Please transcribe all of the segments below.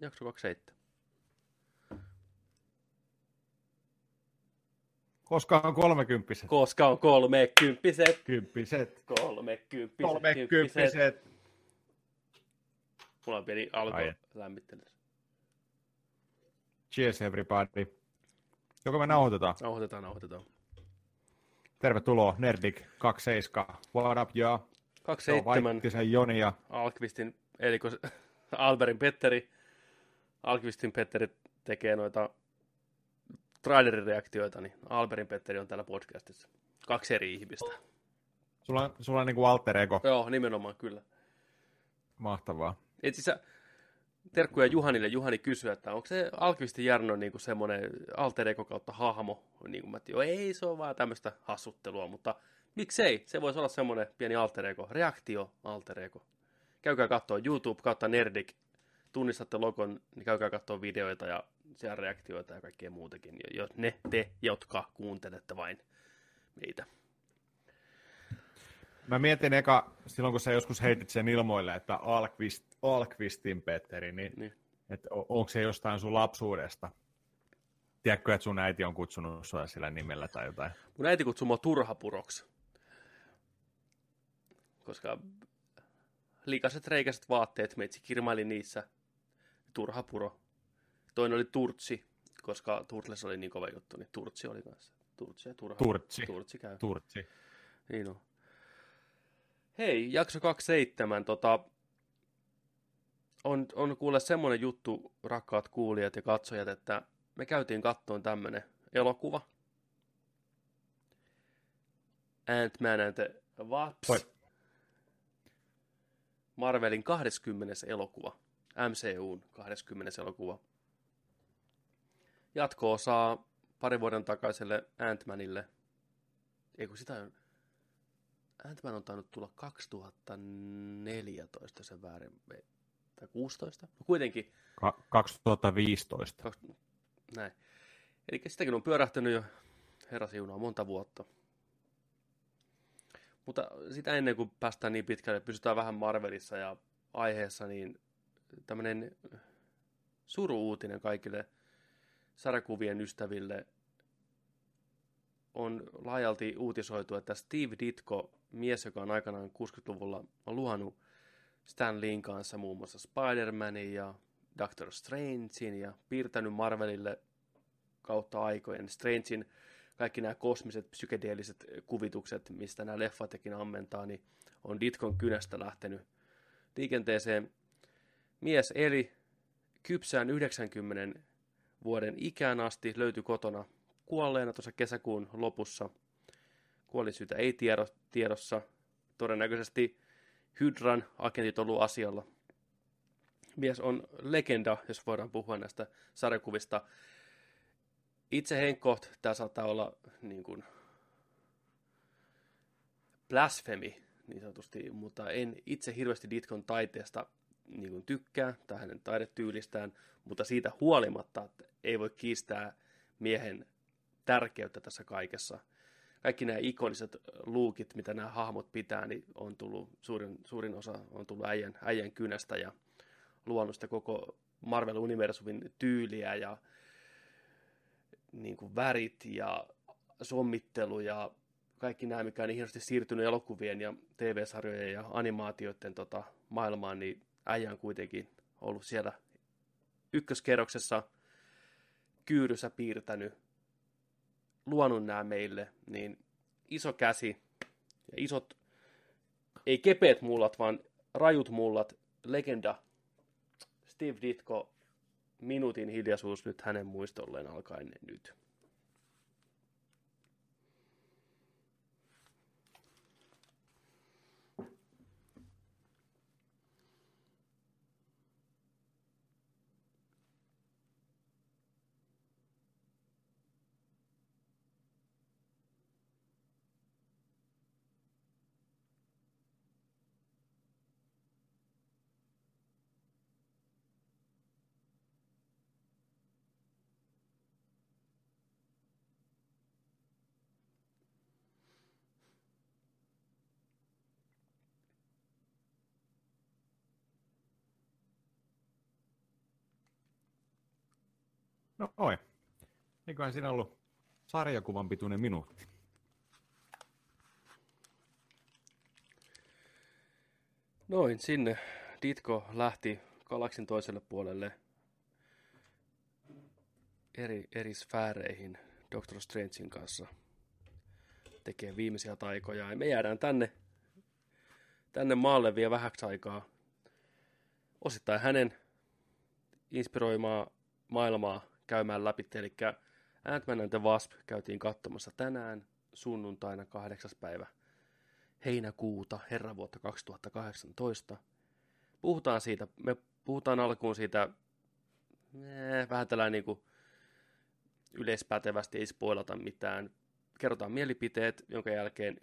Jakso 27. Koska on kolmekymppiset. Koska on kolmekymppiset. Kymppiset. Kolmekymppiset. Kolmekymppiset. Mulla on pieni alko lämmittelyssä. Cheers everybody. Joko me nauhoitetaan? Nauhoitetaan, nauhoitetaan. Tervetuloa Nerdik 27. What up, ja? Se on 27. Joni ja Alkvistin, eli Alberin Petteri, Alkvistin Petteri tekee noita trailerireaktioita, niin Alberin Petteri on täällä podcastissa. Kaksi eri ihmistä. sulla, on- sulla on niinku alter ego. Joo, nimenomaan kyllä. Mahtavaa. Et siis terkkuja Juhanille. Juhani kysyi, että onko se Alkvistin Jarno niin semmoinen alter ego kautta hahmo. Niin kuin mä joo, ei, se on vaan tämmöistä hassuttelua, mutta miksei? Se voisi olla semmoinen pieni alter ego, reaktio alter ego. Käykää katsoa YouTube kautta Nerdik. Tunnistatte logon, niin käykää katsoa videoita ja siellä reaktioita ja kaikkea muutakin. Jo, jo, ne te, jotka kuuntelette vain meitä. Mä mietin eka, silloin kun sä joskus heitit sen ilmoille, että Alkvist, Alkvistin Petteri, niin, Niin. että onko se jostain sun lapsuudesta? Tiedätkö, että sun äiti on kutsunut sua sillä nimellä tai jotain? Mun äiti kutsui mua turhapuroksi. Koska liikaset reikäiset vaatteet, meitsi kirmaili niissä. Turhapuro. Toinen oli Turtsi, koska Turtles oli niin kova juttu, niin Turtsi oli kanssa. Turtsi ja turha. Turtsi. Turtsi käy. Turtsi. Niin on. Hei, jakso 27. Tota, on, on kuule semmoinen juttu, rakkaat kuulijat ja katsojat, että me käytiin kattoon tämmönen elokuva. Ant-Man and the Wasp. Voi. Marvelin 20. elokuva. MCUn 20. elokuva. Jatko-osaa parin vuoden takaiselle Ant-Manille. Ei kun sitä on... Ant-Man on tainnut tulla 2014 sen väärin. Tai 16? No kuitenkin. Ka- 2015. Kaks- Näin. Eli sitäkin on pyörähtänyt jo herra siunaa monta vuotta. Mutta sitä ennen kuin päästään niin pitkälle, pysytään vähän Marvelissa ja aiheessa, niin tämmöinen suru-uutinen kaikille sarjakuvien ystäville on laajalti uutisoitu, että Steve Ditko, mies, joka on aikanaan 60-luvulla on luonut Stan Leein kanssa muun muassa Spider-Manin ja Doctor Strangein ja piirtänyt Marvelille kautta aikojen Strangein kaikki nämä kosmiset psykedeelliset kuvitukset, mistä nämä leffatekin ammentaa, niin on Ditkon kynästä lähtenyt liikenteeseen. Mies eli kypsään 90 vuoden ikään asti, löytyi kotona kuolleena tuossa kesäkuun lopussa. Kuolisyytä ei tiedo, tiedossa. Todennäköisesti Hydran agentit ollut asialla mies on legenda, jos voidaan puhua näistä sarjakuvista. Itse Henkkoht, tämä saattaa olla niin kuin blasfemi niin sanotusti, mutta en itse hirveästi Ditkon taiteesta niin kuin tykkää tai hänen taidetyylistään, mutta siitä huolimatta että ei voi kiistää miehen tärkeyttä tässä kaikessa. Kaikki nämä ikoniset luukit, mitä nämä hahmot pitää, niin on tullut, suurin, suurin osa on tullut äijän, äijän kynästä ja luonut sitä koko Marvel-universumin tyyliä ja niin kuin värit ja sommittelu ja kaikki nämä, mikä on niin hienosti siirtynyt elokuvien ja TV-sarjojen ja animaatioiden tota, maailmaan, niin äijä on kuitenkin ollut siellä ykköskerroksessa kyyryssä piirtänyt, luonut nämä meille, niin iso käsi ja isot, ei kepeät mullat, vaan rajut mullat, legenda Steve Ditko, minuutin hiljaisuus nyt hänen muistolleen alkaen nyt. No oi. Eiköhän siinä ollut sarjakuvan pituinen minuutti. Noin, sinne Ditko lähti galaksin toiselle puolelle eri, eri sfääreihin Doctor Strangein kanssa tekee viimeisiä taikoja. Ja me jäädään tänne, tänne maalle vielä vähäksi aikaa. Osittain hänen inspiroimaa maailmaa käymään läpi. Eli Ant-Man and the Wasp käytiin katsomassa tänään sunnuntaina 8. päivä heinäkuuta, herran vuotta 2018. Puhutaan siitä, me puhutaan alkuun siitä ee, vähän tällainen niin kuin yleispätevästi, ei spoilata mitään. Kerrotaan mielipiteet, jonka jälkeen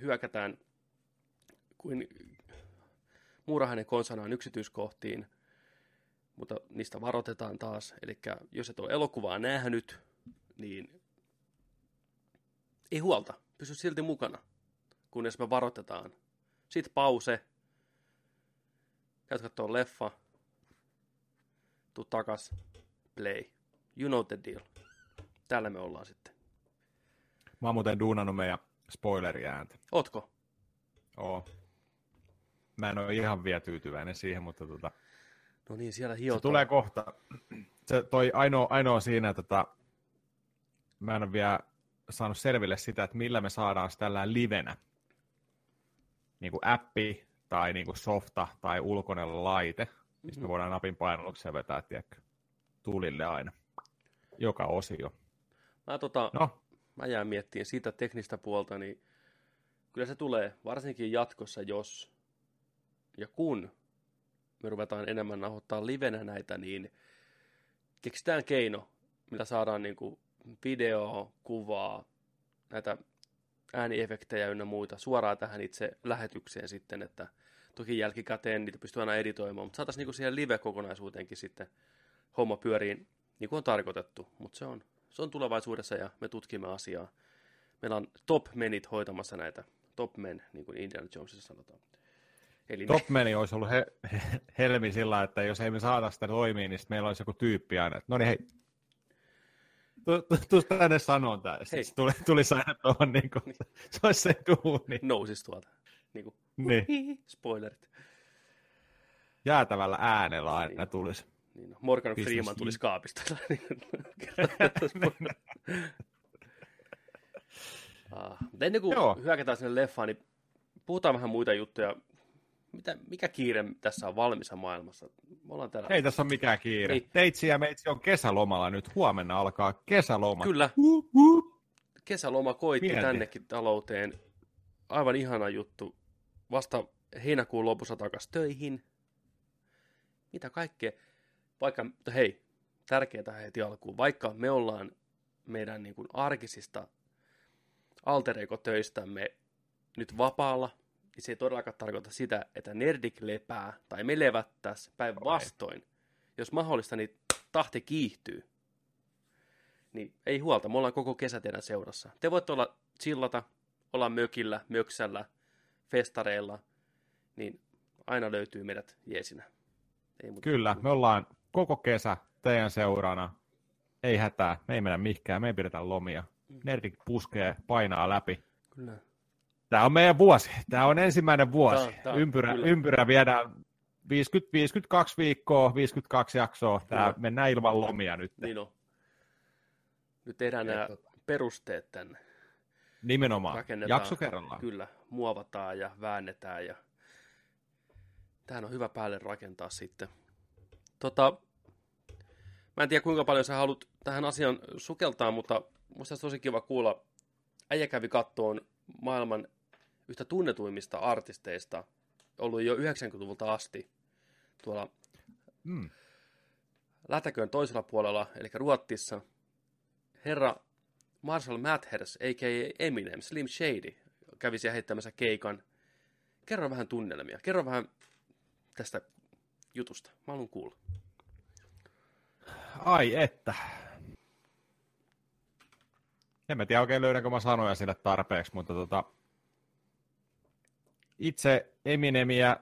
hyökätään kuin muurahainen konsanaan yksityiskohtiin, mutta niistä varoitetaan taas. Eli jos et ole elokuvaa nähnyt, niin ei huolta, pysy silti mukana, kunnes me varoitetaan. Sitten pause, käyt katsoa leffa, tuu takas, play. You know the deal. Täällä me ollaan sitten. Mä oon muuten duunannut meidän spoileriääntä. Otko? Oo. Mä en ole ihan vielä tyytyväinen siihen, mutta tota, No niin, siellä hiotaan. se tulee kohta. Se toi ainoa, ainoa siinä, että tota, mä en ole vielä saanut selville sitä, että millä me saadaan se tällä livenä. Niin kuin appi tai niin kuin softa tai ulkoinen laite, mistä me voidaan napin painalluksia vetää, tiedätkö, tulille aina. Joka osio. Mä, tota, No, mä jään miettimään siitä teknistä puolta, niin kyllä se tulee varsinkin jatkossa, jos ja kun me ruvetaan enemmän nauhoittaa livenä näitä, niin keksitään keino, millä saadaan niin kuin videoa, kuvaa, näitä ääniefektejä ynnä muita suoraan tähän itse lähetykseen sitten, että toki jälkikäteen niitä pystyy aina editoimaan, mutta saataisiin niin siihen live-kokonaisuuteenkin sitten homma pyöriin niin kuin on tarkoitettu, mutta se on, se on tulevaisuudessa ja me tutkimme asiaa. Meillä on top menit hoitamassa näitä, top men, niin kuin Indiana Jonesissa sanotaan. Eli Top meni olisi ollut he, he, helmi sillä, että jos ei me saada sitä toimia, niin sit meillä olisi joku tyyppi aina, että no niin hei, tu- tu- tuu tänne sanoon tää. Hei. Sitten tuli, tuli aina tuohon, niin kuin, se olisi se duuni. nousis tuolta. Niin kuin, Niin, spoilerit. jäätävällä äänellä aina tulisi. Niin, no, Morgan Business Freeman tuli you. kaapista. ah, mutta ennen kuin Joo. hyökätään sinne leffaan, niin puhutaan vähän muita juttuja. Mitä, mikä kiire tässä on valmissa maailmassa? Me ollaan täällä. Ei tässä ole mikään kiire. Ei. Teitsi ja meitsi on kesälomalla nyt. Huomenna alkaa kesäloma. Kyllä, Hup, hup. kesäloma koitti Mieti. tännekin talouteen. Aivan ihana juttu. Vasta heinäkuun lopussa takas töihin. Mitä kaikkea. Vaikka, hei, tärkeää heti alkuun. Vaikka me ollaan meidän niin kuin arkisista alter töistämme nyt vapaalla, niin se ei todellakaan tarkoita sitä, että nerdik lepää tai me levättäisi päinvastoin. Jos mahdollista, niin tahti kiihtyy. Niin ei huolta, me ollaan koko kesä teidän seurassa. Te voitte olla chillata, olla mökillä, möksällä, festareilla, niin aina löytyy meidät jeesinä. Ei muuta. Kyllä, me ollaan koko kesä teidän seurana. Ei hätää, me ei mennä mihinkään, me ei pidetä lomia. Nerdik puskee, painaa läpi. Kyllä. Tämä on meidän vuosi. Tämä on ensimmäinen vuosi. Tää on- ympyrä, kyllä. ympyrä viedään 50, 52 viikkoa, 52 jaksoa. Tämä Kyllä. mennään ilman lomia nyt. Niin on. Nyt tehdään Ja nämä tota- perusteet tänne. Nimenomaan. Rakennetaan. Jakso kerrallaan. Kyllä, muovataan ja väännetään ja tähän on hyvä päälle rakentaa sitten. Tota, mä en tiedä kuinka paljon sä haluat tähän asiaan sukeltaa, mutta musta olisi tosi kiva kuulla. Äijä kävi kattoon maailman yhtä tunnetuimmista artisteista, ollut jo 90-luvulta asti tuolla Mm. Lätäköön toisella puolella, eli Ruottissa, herra Marshall Mathers, a.k.a. Eminem, Slim Shady, kävi siellä heittämässä keikan. Kerro vähän tunnelmia, kerro vähän tästä jutusta. Mä haluan kuulla. Ai että. En mä tiedä oikein löydänkö mä sanoja sille tarpeeksi, mutta tota, itse Eminemiä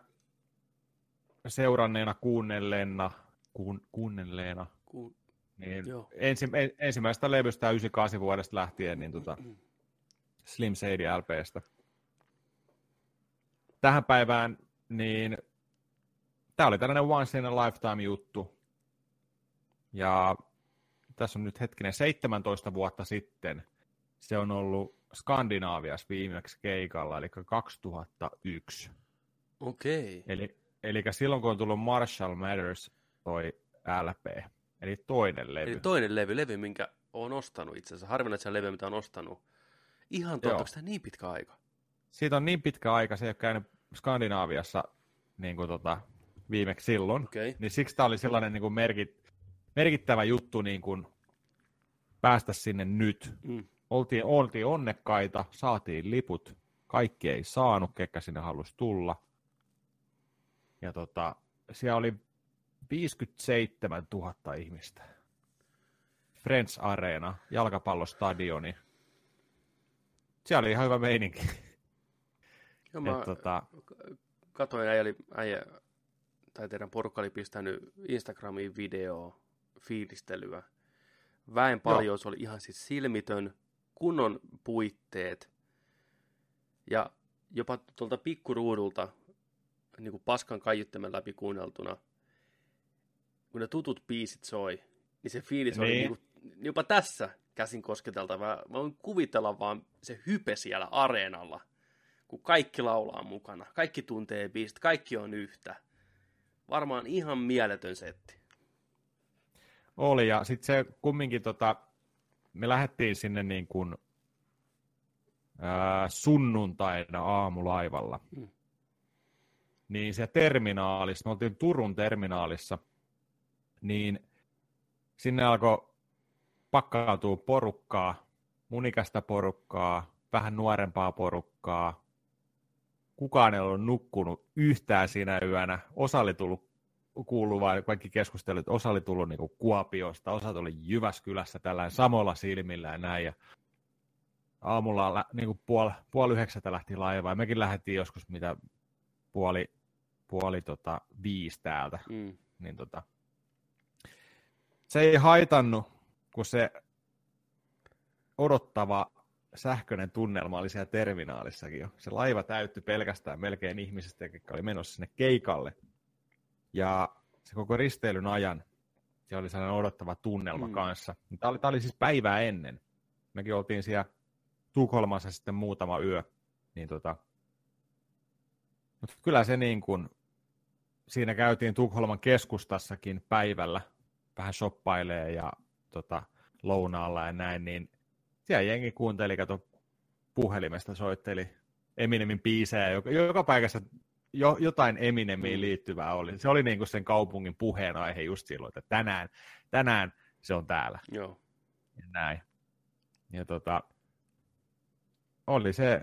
seuranneena, kuunnelleena, kuun, kuunnelleena, Ku- Niin ensi, ensimmäisestä levystä 98 vuodesta lähtien niin tota, Slim Shady LPstä. Tähän päivään, niin tämä oli tällainen once in a lifetime juttu. Ja tässä on nyt hetkinen 17 vuotta sitten se on ollut Skandinaaviassa viimeksi keikalla, eli 2001. Okei. Okay. Eli, eli silloin kun on tullut Marshall Matters toi LP, eli toinen levy. Eli toinen levy, levy, minkä on ostanut itse asiassa. Harvinaisia levy, mitä on ostanut. Ihan totta, onko tämä niin pitkä aika? Siitä on niin pitkä aika, se ei ole käynyt Skandinaaviassa niin kuin tota, viimeksi silloin. Okay. Niin siksi tämä oli sellainen niin kuin merkit, merkittävä juttu niin kuin päästä sinne nyt. Mm. Oltiin, oltiin onnekkaita, saatiin liput, kaikki ei saanut, ketkä sinne halusi tulla. Ja tota, siellä oli 57 000 ihmistä. Friends Arena, jalkapallostadioni. Siellä oli ihan hyvä meininki. Joo, mä Et, tota... katoin, äijä, oli, äijä, tai teidän porukka oli pistänyt Instagramiin video fiilistelyä. Väen paljon, se oli ihan siis silmitön, kunnon puitteet. Ja jopa tuolta pikkuruudulta, niin kuin paskan kaiuttimen läpi kuunneltuna, kun ne tutut biisit soi, niin se fiilis niin. oli niin kuin, jopa tässä käsin kosketeltava. Mä voin kuvitella vaan se hype siellä areenalla, kun kaikki laulaa mukana, kaikki tuntee biisit, kaikki on yhtä. Varmaan ihan mieletön setti. Oli, ja sitten se kumminkin, tota, me lähdettiin sinne niin kuin, ää, sunnuntaina aamulaivalla. Hmm. Niin se terminaalissa, me oltiin Turun terminaalissa, niin sinne alkoi pakkautua porukkaa, munikästä porukkaa, vähän nuorempaa porukkaa. Kukaan ei ollut nukkunut yhtään siinä yönä. Osa oli tullut kuuluu vain kaikki keskustelut, osa oli tullut niin kuin Kuopiosta, osa tuli Jyväskylässä tällä samalla silmillä ja näin. Ja aamulla niin kuin puoli, puoli yhdeksältä lähti laiva ja mekin lähdettiin joskus mitä puoli, puoli tota, viisi täältä. Mm. Niin, tota, se ei haitannut, kun se odottava sähköinen tunnelma oli siellä terminaalissakin jo. Se laiva täyttyi pelkästään melkein ihmisistä, jotka oli menossa sinne keikalle. Ja se koko risteilyn ajan se oli sellainen odottava tunnelma mm. kanssa. Tämä oli, tämä oli siis päivää ennen. Mekin oltiin siellä Tukholmassa sitten muutama yö. Niin tota, mutta kyllä se niin kuin, siinä käytiin Tukholman keskustassakin päivällä vähän shoppailee ja tota, lounaalla ja näin, niin siellä jengi kuunteli, kato puhelimesta soitteli Eminemin biisejä, joka, joka paikassa jo, jotain Eminemiin mm. liittyvää oli. Se oli niin kuin sen kaupungin puheenaihe just silloin, että tänään, tänään se on täällä. Joo. Ja näin. Ja tota, oli se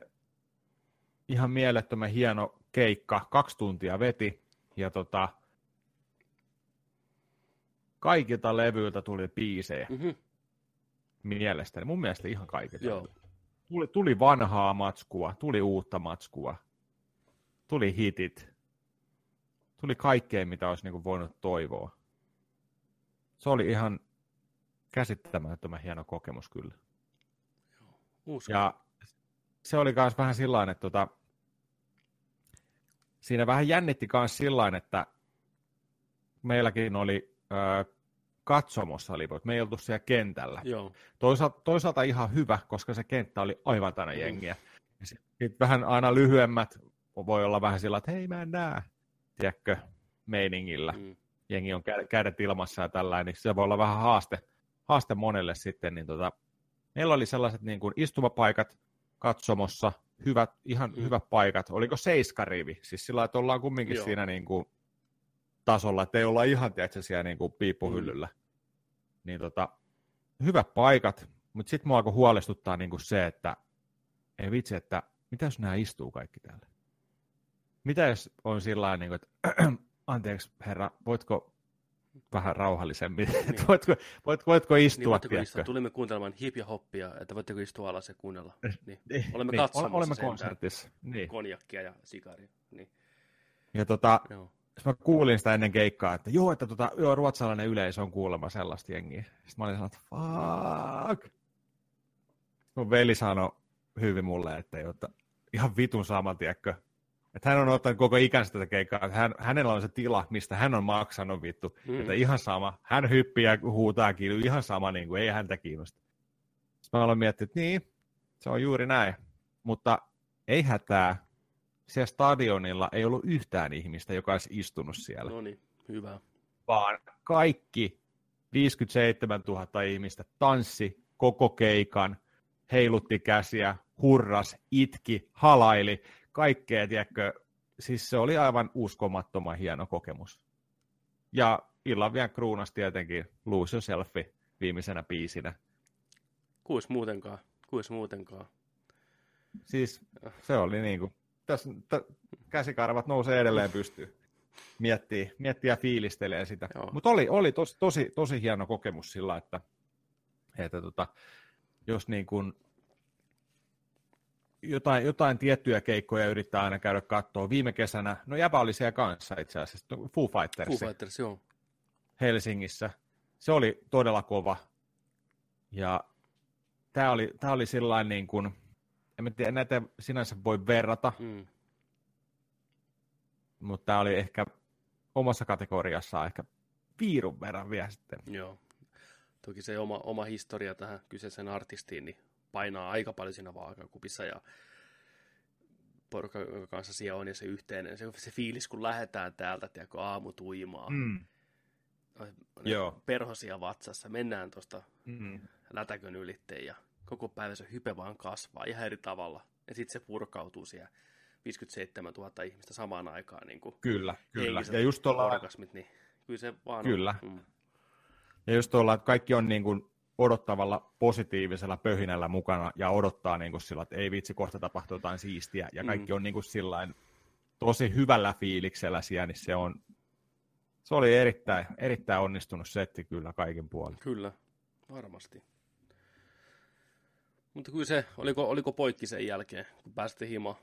ihan mielettömän hieno keikka, kaksi tuntia veti, ja tota, kaikilta levyiltä tuli biisejä. Mm-hmm. Mielestäni, mun mielestä ihan kaikilta. Joo. Tuli, tuli vanhaa matskua, tuli uutta matskua, tuli hitit, tuli kaikkea, mitä olisi niin voinut toivoa. Se oli ihan käsittämättömän hieno kokemus kyllä. Uskon. Ja se oli myös vähän sillä että tota, siinä vähän jännitti myös sillä että meilläkin oli ö, katsomossa liput, me ei oltu siellä kentällä. Joo. Toisaalta, toisaalta ihan hyvä, koska se kenttä oli aivan tänä mm. jengiä. Sitten vähän aina lyhyemmät voi olla vähän sillä, että hei mä en näe, tiedätkö, meiningillä. Mm. Jengi on kädet ilmassa ja tällainen, niin se voi olla vähän haaste, haaste monelle sitten. Niin tota, meillä oli sellaiset niin kuin istumapaikat katsomossa, hyvät, ihan mm. hyvät paikat. Oliko seiskarivi? Siis sillä että ollaan kumminkin Joo. siinä niin kuin tasolla, että ei olla ihan tiedätkö, siellä niin kuin piippuhyllyllä. Mm. Niin tota, hyvät paikat, mutta sitten mua alkoi huolestuttaa niin kuin se, että ei vitsi, että mitä jos nämä istuu kaikki täällä? Mitä jos on sillä niin kuin, että anteeksi herra, voitko vähän rauhallisemmin, niin. voitko, voitko, voitko istua, niin, voitteko istua? Tulimme kuuntelemaan hip ja hoppia, että voitteko istua alas ja kuunnella. Niin. niin. Olemme niin. katsomassa Olemme konsertissa. Niin. Konjakkia ja sikaria. Niin. Ja tota, mä kuulin sitä ennen keikkaa, että joo, että tota, joo, ruotsalainen yleisö on kuulemma sellaista jengiä. Sitten mä olin sanonut, fuck. Mun veli sanoi hyvin mulle, että että ihan vitun sama, tiedätkö. Että hän on ottanut koko ikänsä tätä keikkaa, että hän, hänellä on se tila, mistä hän on maksanut vittu. Mm. Että ihan sama, hän hyppii ja huutaa kilju, ihan sama, niin kuin, ei häntä kiinnosta. Sitten mä aloin miettiä, että niin, se on juuri näin. Mutta ei hätää, siellä stadionilla ei ollut yhtään ihmistä, joka olisi istunut siellä. No niin, hyvä. Vaan kaikki 57 000 ihmistä tanssi koko keikan, heilutti käsiä, hurras, itki, halaili, kaikkea, tiedätkö, siis se oli aivan uskomattoman hieno kokemus. Ja illan vielä kruunas tietenkin Lose Yourself viimeisenä biisinä. Kuis muutenkaan, kuis muutenkaan. Siis se oli niin kuin, tässä käsikarvat nousee edelleen pystyyn. Miettii, miettii ja fiilistelee sitä. Mutta oli, oli tosi, tosi, tosi hieno kokemus sillä, että, että tota, jos niin kuin jotain, jotain tiettyjä keikkoja yrittää aina käydä katsoa. Viime kesänä, no Jäpä oli siellä kanssa itse asiassa, Foo Fighters. Foo Fighters, joo. Helsingissä. Se oli todella kova. Ja tämä oli, tämä oli sillain niin kuin, en tiedä, näitä sinänsä voi verrata, mm. mutta tämä oli ehkä omassa kategoriassaan ehkä viirun verran vielä sitten. Joo. Toki se oma, oma historia tähän kyseisen artistiin niin painaa aika paljon siinä vaakakupissa ja porukka, jonka kanssa siellä on ja se yhteinen, se, se fiilis, kun lähdetään täältä, tiedätkö, aamu tuimaa. Mm. Joo. Perhosia vatsassa, mennään tuosta mm. lätäkön ylitteen ja koko päivä se hype vaan kasvaa ihan eri tavalla. Ja sitten se purkautuu siellä 57 000 ihmistä samaan aikaan. Niin kuin kyllä, kyllä. Ja just tuolla... Orgasmit, niin kyllä se vaan Kyllä. On. Mm. Ja just tuolla, että kaikki on niin kuin odottavalla positiivisella pöhinällä mukana ja odottaa niin kuin sillä, että ei vitsi, kohta tapahtuu jotain siistiä. Ja kaikki mm. on niin kuin sillain, tosi hyvällä fiiliksellä siellä, niin se on se oli erittäin, erittäin onnistunut setti kyllä kaiken puolin. Kyllä, varmasti. Mutta kyllä se, oliko, oliko poikki sen jälkeen, kun pääsitte himaan?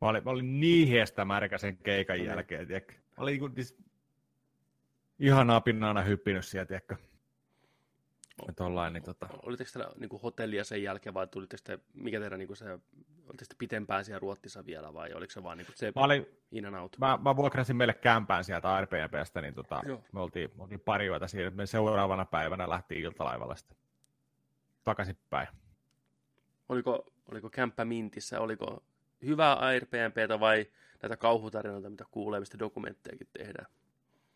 Mä olin, mä olin niin hiestä märkä sen keikan no niin. jälkeen, tiedätkö? Mä olin niin, siis ihan apinnaana hyppinyt siellä, tiedätkö? Tollain, niin, tota... Olitteko teillä niin kuin hotellia sen jälkeen vai tulitteko te, mikä teidän niin kuin se, olitteko te pitempään siellä Ruotsissa vielä vai oliko se vaan niin kuin se mä olin, in and out? Mä, mä vuokrasin meille kämpään sieltä Airbnbstä, niin tota, me oltiin, me oltiin pari yötä siinä, me seuraavana päivänä lähti iltalaivalla sitten takaisinpäin. Oliko, oliko kämppä Mintissä, oliko hyvää Airbnbtä vai näitä kauhutarinoita, mitä kuulee, mistä dokumenttejakin tehdään?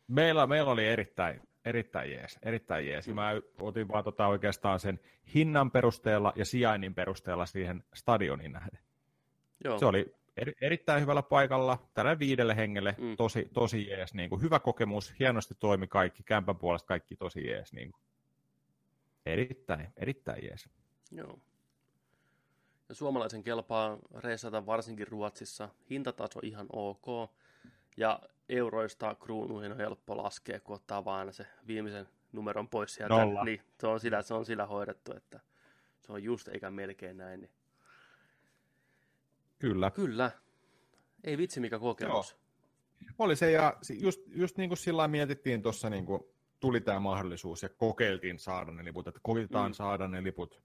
Meillä, meillä oli erittäin, erittäin jees, erittäin jees. Mm. Mä otin vaan tota oikeastaan sen hinnan perusteella ja sijainnin perusteella siihen stadionin nähden. Joo. Se oli eri, erittäin hyvällä paikalla, tällä viidelle hengelle, mm. tosi, tosi jees. Niin kuin, hyvä kokemus, hienosti toimi kaikki, kämpän puolesta kaikki tosi jees. Niin kuin. Erittäin, erittäin jees. Joo. Ja suomalaisen kelpaa reisata varsinkin Ruotsissa. Hintataso ihan ok. Ja euroista kruunuihin on helppo laskea, kun ottaa vaan se viimeisen numeron pois sieltä. Nolla. Niin, se on sillä, se on sillä hoidettu, että se on just eikä melkein näin. Niin. Kyllä. Kyllä. Ei vitsi mikä kokemus. Joo. Oli se, ja just, just niin kuin sillä mietittiin tuossa, niin kuin tuli tämä mahdollisuus ja kokeiltiin saada ne liput, että koitetaan mm. saada ne liput.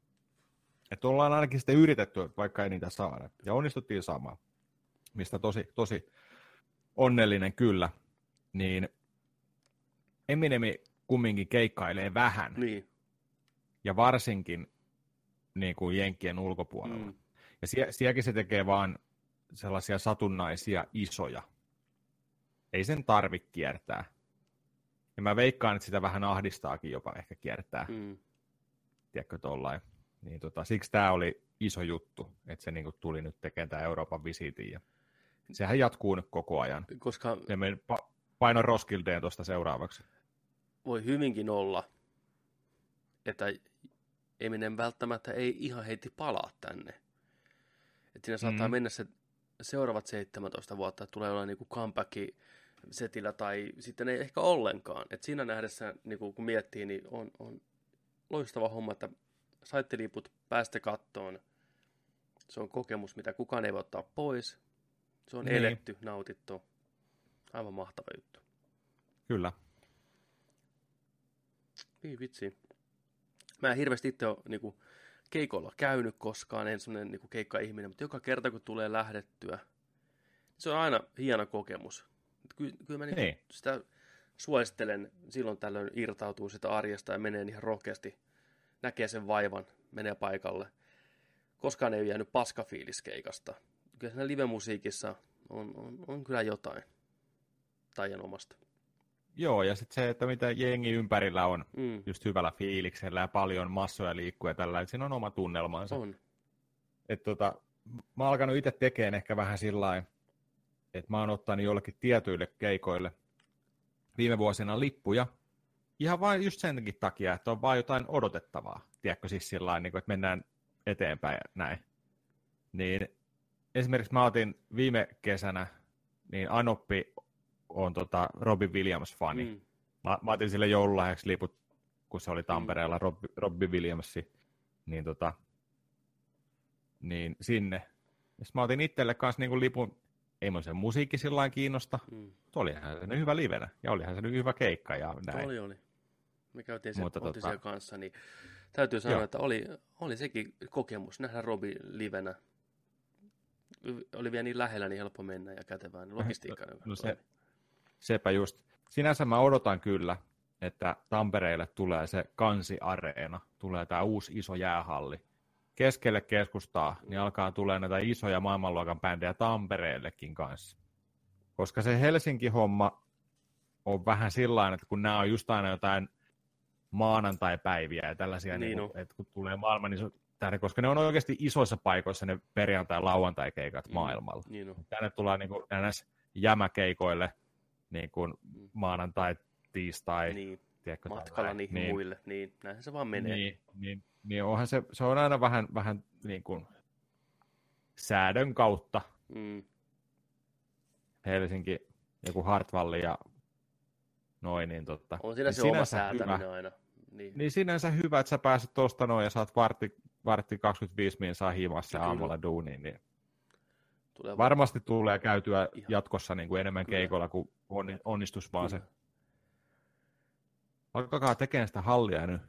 Että ollaan ainakin sitten yritetty, vaikka ei niitä saada. Ja onnistuttiin saamaan, mistä tosi, tosi onnellinen kyllä. Niin Eminemi kumminkin keikkailee vähän. Niin. Ja varsinkin niin kuin Jenkkien ulkopuolella. Mm. Ja sie, sielläkin se tekee vaan sellaisia satunnaisia isoja. Ei sen tarvi kiertää. Ja mä veikkaan, että sitä vähän ahdistaakin jopa ehkä kiertää. Mm. Tiedätkö, tollain. Niin tota, siksi tämä oli iso juttu, että se niinku tuli nyt tekemään tämä Euroopan visiitin. Ja sehän jatkuu nyt koko ajan. Koska... Ja me pa- paino Roskildeen tuosta seuraavaksi. Voi hyvinkin olla, että Eminem välttämättä ei ihan heti palaa tänne. Että siinä saattaa mm. mennä se seuraavat 17 vuotta, että tulee olla niinku comeback setillä tai sitten ei ehkä ollenkaan. Et siinä nähdessä, niinku, kun miettii, niin on, on loistava homma, että saitte liput, päästä kattoon. Se on kokemus, mitä kukaan ei voi ottaa pois. Se on niin. eletty, nautittu. Aivan mahtava juttu. Kyllä. Niin vitsi. Mä en hirveästi itse ole niin kuin, keikolla käynyt koskaan, en semmoinen niin keikka-ihminen, mutta joka kerta kun tulee lähdettyä, se on aina hieno kokemus. Ky- kyllä mä niin Niin. sitä suosittelen silloin tällöin irtautuu sitä arjesta ja menee ihan rohkeasti, näkee sen vaivan, menee paikalle. Koskaan ei ole jäänyt paskafiilis keikasta. Kyllä siinä live-musiikissa on, on, on kyllä jotain taianomasta. Joo, ja sitten se, että mitä jengi ympärillä on Mm, just hyvällä fiiliksellä ja paljon massoja liikkuu ja tällä, siinä on oma tunnelmansa. on. Et tota, mä oon alkanut itse tekemään ehkä vähän sillä että mä oon ottanut jollekin tietyille keikoille viime vuosina lippuja, ihan vain just senkin takia, että on vaan jotain odotettavaa. Tiedätkö siis sillä niin että mennään eteenpäin ja näin. Niin esimerkiksi mä otin viime kesänä, niin Anoppi on tota Robin Williams-fani. Mm, Mä, mä otin sille joululahjaksi liput, kun se oli Tampereella, Rob, Robbie Williamsi, niin, tota, niin sinne. Ja mä otin itselle kanssa niinku lipun, ei mun se musiikki sillä kiinnosta, mm. mutta olihan se nyt hyvä livenä, ja olihan se nyt hyvä keikka ja näin. Oli, oli. Me käytiin Mutta oltiin tota- kanssa, niin täytyy sanoa, Joo. että oli, oli sekin kokemus nähdä Robi livenä. Oli vielä niin lähellä, niin helppo mennä ja kätevää. Niin logistiikka. no se- Sepä just. Sinänsä mä odotan kyllä, että Tampereelle tulee se kansiareena, tulee tämä uusi iso jäähalli. Keskelle keskustaa, niin alkaa tulee näitä isoja maailmanluokan bändejä Tampereellekin kanssa. Koska se Helsinki-homma on vähän sillä että kun nämä on just aina jotain maanantai-päiviä ja tällaisia, Niin niin on. kuin, että kun tulee maailman iso, tänne, koska ne on oikeasti isoissa paikoissa ne perjantai-lauantai-keikat Mm. maailmalla Niin on. tänne tullaan niin kuin, ns. jämäkeikoille niin kuin Mm. maanantai, tiistai, Niin, tiedätkö, matkalla niihin niin, muille. Niin, näinhän se vaan menee. Niin, niin, niin onhan se, se on aina vähän, vähän niin kuin säädön kautta Mm, Helsinki, joku Hartwalli ja noin, niin totta. on siinä niin se oma säätäminen hyvä. aina. Niin, Niin sinänsä hyvä, että sä pääset tuosta noin ja saat vartti, vartti 25 min saa Kyllä. aamulla duuniin, niin tulee varmasti tulee käytyä Ihan. jatkossa niin kuin enemmän Kyllä. keikoilla, kun on, onnistus vaan se. Alkakaa tekemään sitä hallia nyt.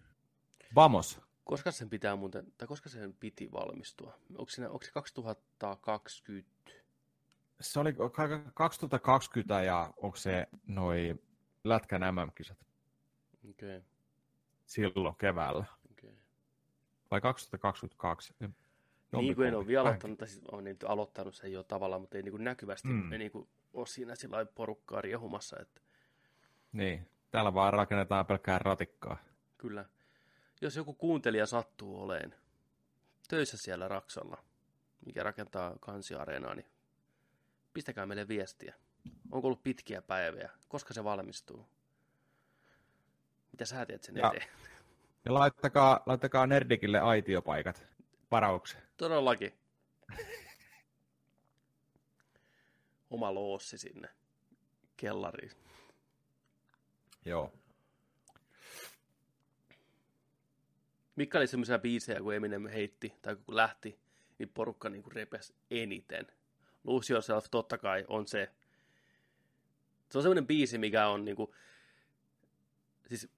Vamos. Koska sen pitää muuten, tai koska sen piti valmistua? Onko, siinä, onko se 2020? Se oli ka- 2020 ja onko se noi Lätkän MM-kisat Okei, okay, silloin keväällä? Vai 2022? Niin kuin en ole vielä aloittanut, tai siis on niin aloittanut sen jo tavallaan, mutta ei niin kuin näkyvästi, Mm. ei niin kuin ole siinä sillä porukkaa riehumassa, että Niin, täällä vaan rakennetaan pelkkää ratikkaa. kyllä. Jos joku kuuntelija sattuu oleen töissä siellä Raksalla, mikä rakentaa kansiareenaa, niin pistäkää meille viestiä. Onko ollut pitkiä päiviä? Koska se valmistuu? Mitä sä teet sen Ja- eteen? Ja laittakaa, laittakaa Nerdikille aitiopaikat varaukseen. Todellakin. Oma loossi sinne kellariin. Joo. Mikä oli semmoisia biisejä, kun Eminem heitti, tai kun lähti, niin porukka niin repesi eniten. Lose Yourself totta kai on se. Se on semmoinen biisi, mikä on niin kuin, siis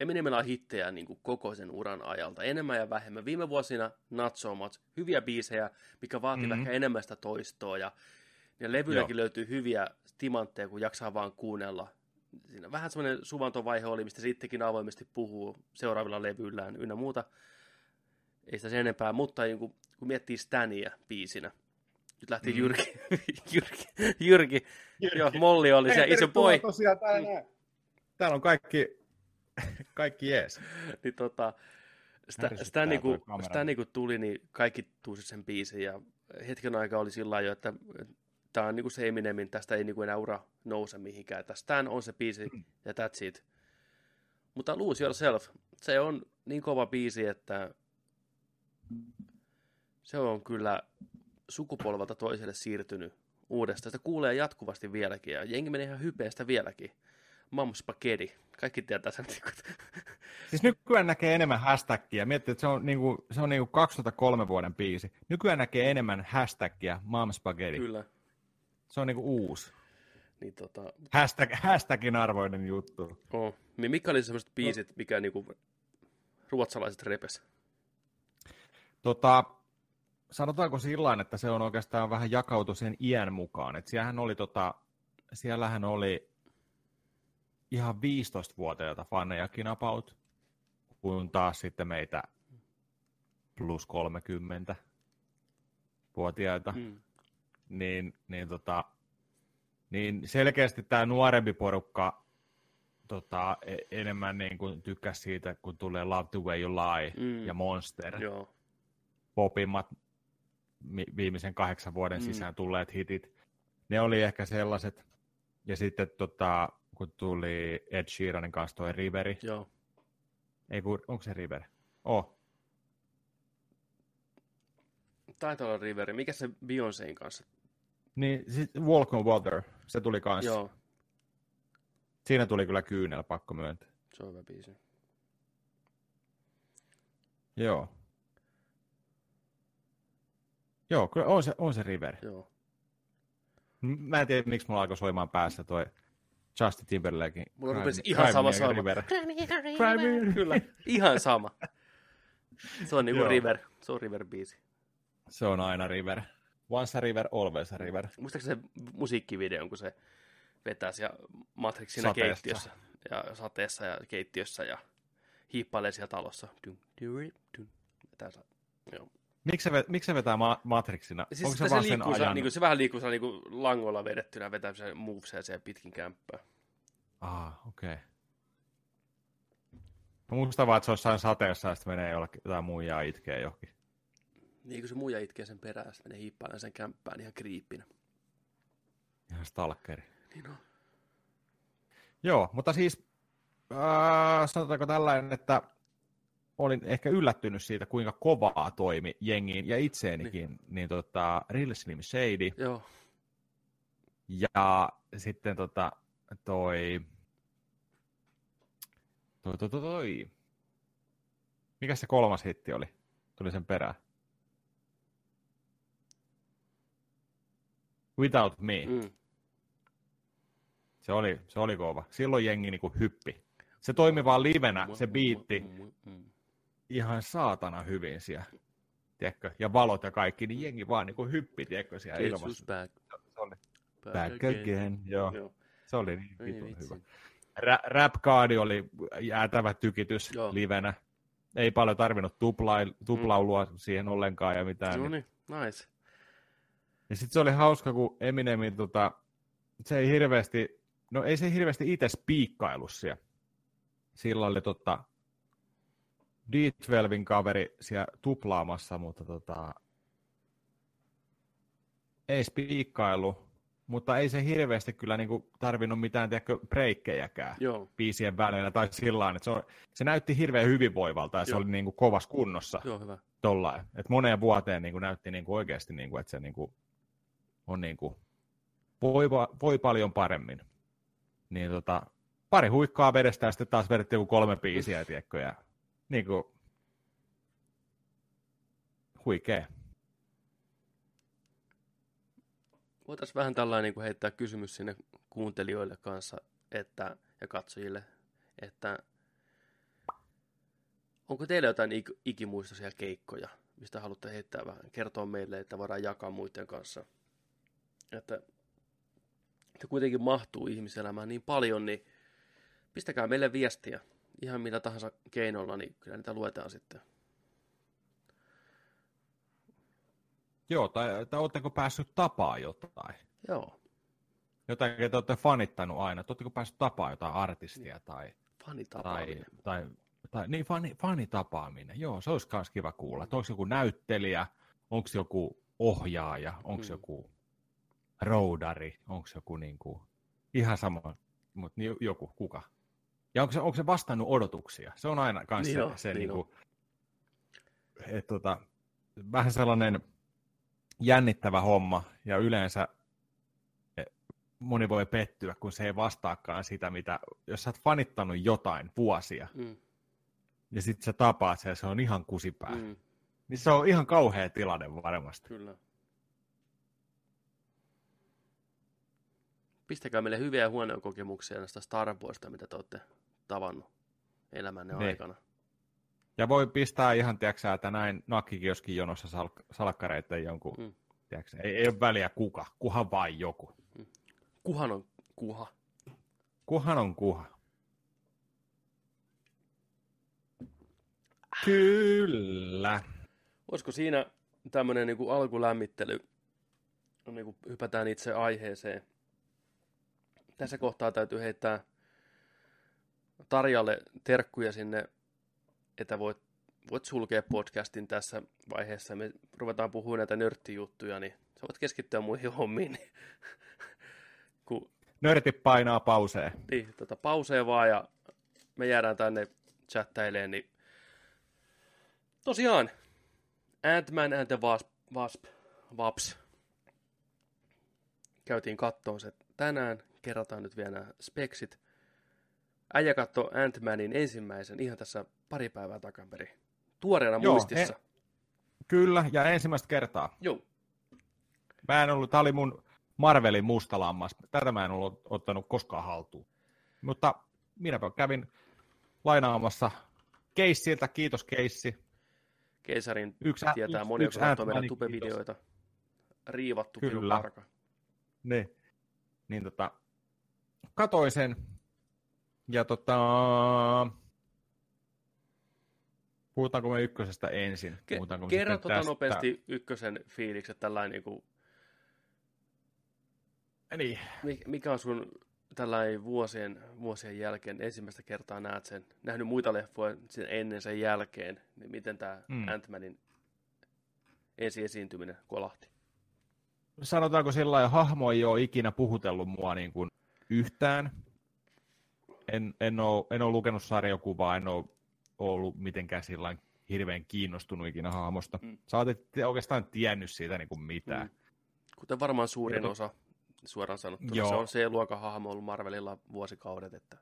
Eminemillä on hittejä niin kuin koko sen uran ajalta, enemmän ja vähemmän. Viime vuosina not so much. Hyviä biisejä, mikä vaatii Mhm. mm-hmm. ehkä enemmän sitä toistoa. Ja, ja levyilläkin löytyy hyviä timantteja, kun jaksaa vaan kuunnella. Siinä vähän semmoinen suvantovaihe oli, mistä sittenkin avoimesti puhuu seuraavilla levyillään ynnä muuta. Ei sitä sen enempää, mutta niin kun, kun miettii Stania biisinä, nyt lähti Mm. mm. Jyrki, Jyrki, Jyrki, joo, Molli oli se iso boy, Tosiaan täällä, täällä on kaikki, kaikki jees. niin tota, sitä, sitä, niinku, sitä niinku tuli, niin kaikki tuusi sen biisin ja hetken aikaa oli sillä lailla jo, että tämä on niinku se Eminemin, tästä ei niinku enää ura nouse mihinkään. Tästä on se biisi ja that's it. Mutta Lose Yourself, se on niin kova biisi, että se on kyllä sukupolvelta toiselle siirtynyt uudestaan. Sitä kuulee jatkuvasti vieläkin ja jengi menee ihan hypeestä vieläkin. Mam Spaghetti. Kaikki tietää sen. niinku, Siis nykyään näkee enemmän hashtagia. Miettii, että se on, niinku, se on niinku 2003 vuoden biisi. Nykyään näkee enemmän hashtagia Mom Spaghetti. Kyllä. Se on niinku uusi. Niin tota, Hashtag, hashtagin arvoinen juttu. oh. Niin Mikä oli semmoiset biisit, mikä niinku ruotsalaiset repes? Tota, sanotaanko sillä että se on oikeastaan vähän jakautu sen iän mukaan. Et siellähän oli, tota, siellähän oli ihan 15-vuotiaita fanejakin about, kun taas sitten meitä plus 30 vuotiaita. Mm. Niin, niin, tota, niin selkeästi tämä nuorempi porukka tota, e- enemmän niin kuin tykkäsi siitä, kun tulee Love the Way You Lie Mm. ja Monster Joo. popimmat viimeisen kahdeksan vuoden Mm. sisään tulleet hitit. Ne oli ehkä sellaiset. Ja sitten tota, kun tuli Ed Sheeranin kanssa toi Riveri. Joo. Ei kun, onko se River? Oh, Taitaa olla Riveri. Mikä se Beyoncéin kanssa? niin sit Walk on Water, se tuli kanssa. Joo, Siinä tuli kyllä kyynel, pakko myöntää. se on hyvä biisi. Joo. Joo, kyllä on se, on se River. Joo. Mä en tiedä, miksi mulla alkoi soimaan päässä toi Justin Timberlakein. Mulla rupesi ihan sama Me a soima. River. Me. Kyllä, ihan sama. Se on niinku. River. Se on River-biisi. Se on aina River. Once a river, always a river. Muistaakseni se musiikkivideon, kun se vetää siellä Matrixina Sateessa. keittiössä ja sateessa ja keittiössä ja hiippailee siellä talossa. Dun, dun, dun. Vetää Joo. Miksi se, miksi se vetää ma- Matrixina? Siis Onko se, se, sen liikkuu, se, ajan? niin kuin, se vähän liikkuu se, niin kuin langolla vedettynä, vetää se movesia siellä pitkin kämppää. Ah, okei. Okay. Mä muistan vaan, että se on jossain sateessa ja sitten menee jollakin jotain muijaa itkee johonkin. Niin kun se muija itkee sen perään, sitten menee hiippailemaan sen kämppään ihan kriippinä. Ihan stalkeri. Niin on. Joo, mutta siis äh, sanotaanko tällainen, että olin ehkä yllättynyt siitä, kuinka kovaa toimi jengiin ja itseenikin, niin, niin tota, Real Slim Shady Joo. ja sitten tota, toi, toi, toi, toi, toi. Mikä se kolmas hitti oli? Tuli sen perään. Without Me. Mm. Se oli, se oli kova. Silloin jengi niinku hyppi. Se toimi vaan livenä, se biitti, Mm, mm. Ihan saatana hyvin siellä. Tiedätkö? Ja valot ja kaikki, niin jengi vaan niinku hyppi, tiedätkö, siellä Jesus ilmassa. back. Se oli back again, joo. Joo. Se oli niin vitun hyvä. Ra- Rap oli jäätävä tykitys Joo. livenä. Ei paljon tarvinnut tupla- tuplaulua siihen ollenkaan ja mitään. Niin. niin, nice. Ja sitten se oli hauska, kun Eminemin, tota, se ei hirveästi, no ei se hirveästi itse spiikkailu siellä. Sillä oli tota, D12 kaveri siellä tuplaamassa, mutta tota, ei spiikkailu, mutta ei se hirveästi kyllä niinku tarvinnut mitään tiedätkö, breikkejäkään Joo, biisien välillä tai sillä että se, on, se näytti hirveän hyvinvoivalta ja se Joo. oli niinku kovassa kunnossa joo, hyvä. tollain. Et moneen vuoteen niin kuin näytti niin kuin oikeasti, niin kuin, että se niin kuin, on niin kuin, voi, voi paljon paremmin. Niin tota, pari huikkaa vedestä ja sitten taas vedettiin kolme biisiä, tiedätkö, ja niin kuin, huikea. Voitaisiin vähän tällainen niin kuin heittää kysymys sinne kuuntelijoille kanssa että, ja katsojille, että onko teillä jotain ik- ikimuistoisia keikkoja, mistä haluatte heittää vähän, kertoa meille, että voidaan jakaa muiden kanssa. Että, että kuitenkin mahtuu ihmiselämään niin paljon, niin pistäkää meille viestiä ihan millä tahansa keinolla, niin kyllä niitä luetaan sitten. Joo, tai, tai oletteko päässyt tapaa jotain? Joo, Jotain, ketä olette fanittanut aina. Oletteko päässyt tapaa jotain artistia tai, tai, fanitapaaminen. tai, tai niin, fani, fanitapaaminen. Joo, se olisi myös kiva kuulla. Että onko joku näyttelijä, onko joku ohjaaja, onko Mm. joku roudari, onko joku niinku, ihan sama, mutta joku, kuka. Ja onko se, onko se vastannut odotuksia? Se on aina kanssa Niin se, on, se niin niinku, et, tota, vähän sellainen jännittävä homma, ja yleensä e, moni voi pettyä, kun se ei vastaakaan sitä, mitä, jos sä oot fanittanut jotain vuosia, Mm, ja sitten sä tapaat sen ja se on ihan kusipää. Mm. Niin se on ihan kauhea tilanne varmasti. kyllä. pistäkää meille hyviä huoneokokemuksia näistä Star Warsista, mitä te olette tavannut elämänne Niin. aikana. Ja voi pistää ihan, tiedätkö, että näin nakkikioskin jonossa sal- salkkareita jonkun, Mm. mm. tiedätkö, ei, ei ole väliä kuka, kuhan vain joku. Kuhan on kuha. Kuhan on kuha. Kyllä. Olisiko siinä tämmöinen niin alkulämmittely, niin kuin hypätään itse aiheeseen. Tässä kohtaa täytyy heittää Tarjalle terkkuja sinne, että voit, voit sulkea podcastin tässä vaiheessa. Me ruvetaan puhumaan näitä nörttijuttuja, niin sä voit keskittyä muihin hommiin. Niin, kun, Nörti painaa pauseen. niin, tota, pausee vaan ja me jäädään tänne chattailemaan, niin tosiaan Ant-Man and the Wasp, Wasp Vaps. Käytiin kattoon se tänään, kerrataan nyt vielä nämä speksit. Äijä katto Ant-Manin ensimmäisen ihan tässä pari päivää takaperin. Tuoreena Joo, muistissa. he- Kyllä, ja ensimmäistä kertaa. Joo, Mä en ollut, tää oli mun Marvelin musta lammas. Tätä mä en ollut ottanut koskaan haltuun. Mutta minäpä kävin lainaamassa keissiltä, kiitos keissi. Keisarin Yksi, tietää yksi- moni, yksi joka katsoo meidän Ant-Manin tubevideoita. Riivattu Kyllä. Niin. Niin tota, katoin sen. Ja tota, puhutaanko me ykkösestä ensin? Ke- kerro tota tästä? nopeasti ykkösen fiilikset, tällainen niinku, Niin. mi- mikä on sun tällainen vuosien, vuosien jälkeen ensimmäistä kertaa näet sen, nähnyt muita leffoja sen ennen sen jälkeen, niin miten tämä mm. Ant-Manin ensi esiintyminen kolahti? Sanotaanko sillä lailla, hahmo ei ole ikinä puhutellut mua niin kuin yhtään. En, en, ole, en ole lukenut sarjakuvaa, en ole ollut mitenkään sillä hirveän kiinnostunut ikinä hahmosta. Mm. Sä oot oikeastaan tiennyt siitä niin kuin mitään. Mm. Kuten varmaan suurin to- osa, suoraan sanottuna. Joo. Se on se luokan hahmo ollut Marvelilla vuosikaudet, että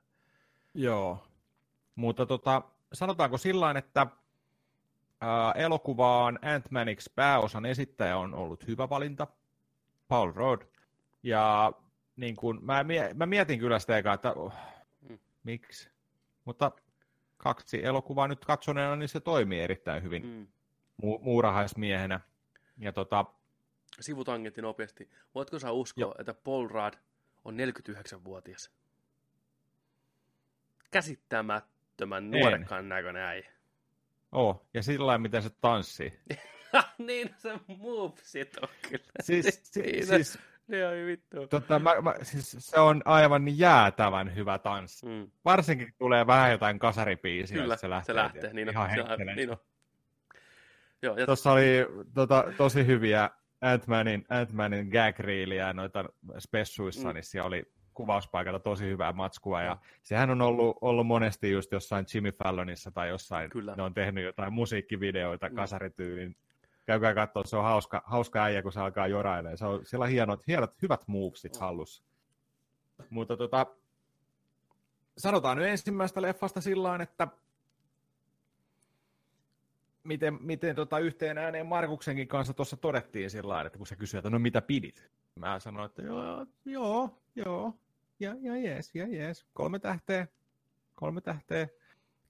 Joo. Mutta tota, sanotaanko sillä että ää, elokuvaan Ant-Maniksi pääosan esittäjä on ollut hyvä valinta, Paul Rudd. Ja niin kun, mä, mä mietin kyllä sitä eka, että oh. Miksi. Mutta kaksi elokuvaa nyt katsoneena, niin se toimii erittäin hyvin mm. mu- muurahaismiehenä. Ja tota, sivutangentti nopeasti. Voitko sä uskoa, Joo. että Paul Rudd on 49-vuotias? Käsittämättömän nuorekkaan näköinen äijä. oh, ja sillä lailla, miten se tanssii. niin se movesit on kyllä. Siis, si- siis Ne on vittu. Tota, mä, mä, siis se on aivan jäätävän hyvä tanssi. Mm. Varsinkin kun tulee vähän jotain kasaripiisiä, Kyllä, se lähtee, se lähtee. Niin on, ihan se henkkelee. niin on. Joo, ja Tuossa oli tota, tosi hyviä Ant-Manin, Ant-Manin gag-reeliä noita spessuissa, Mm. mm. niin siellä oli kuvauspaikalta tosi hyvää matskua, ja sehän on ollut, ollut monesti just jossain Jimmy Fallonissa tai jossain, Kyllä. ne on tehnyt jotain musiikkivideoita Mm. kasarityylin. Käykää katsoa, se on hauska, hauska äijä, kun se alkaa jorailemaan. Se on, siellä on hienot, hienot hyvät movesit Mm. hallussa. Mutta tota, sanotaan nyt ensimmäistä leffasta sillä että miten, miten tota yhteen ääneen Markuksenkin kanssa tuossa todettiin sillä että kun se kysyi, että no mitä pidit? Mä sanoin, että joo, joo, joo, ja, ja jees, ja jees, kolme tähteä, kolme tähteä,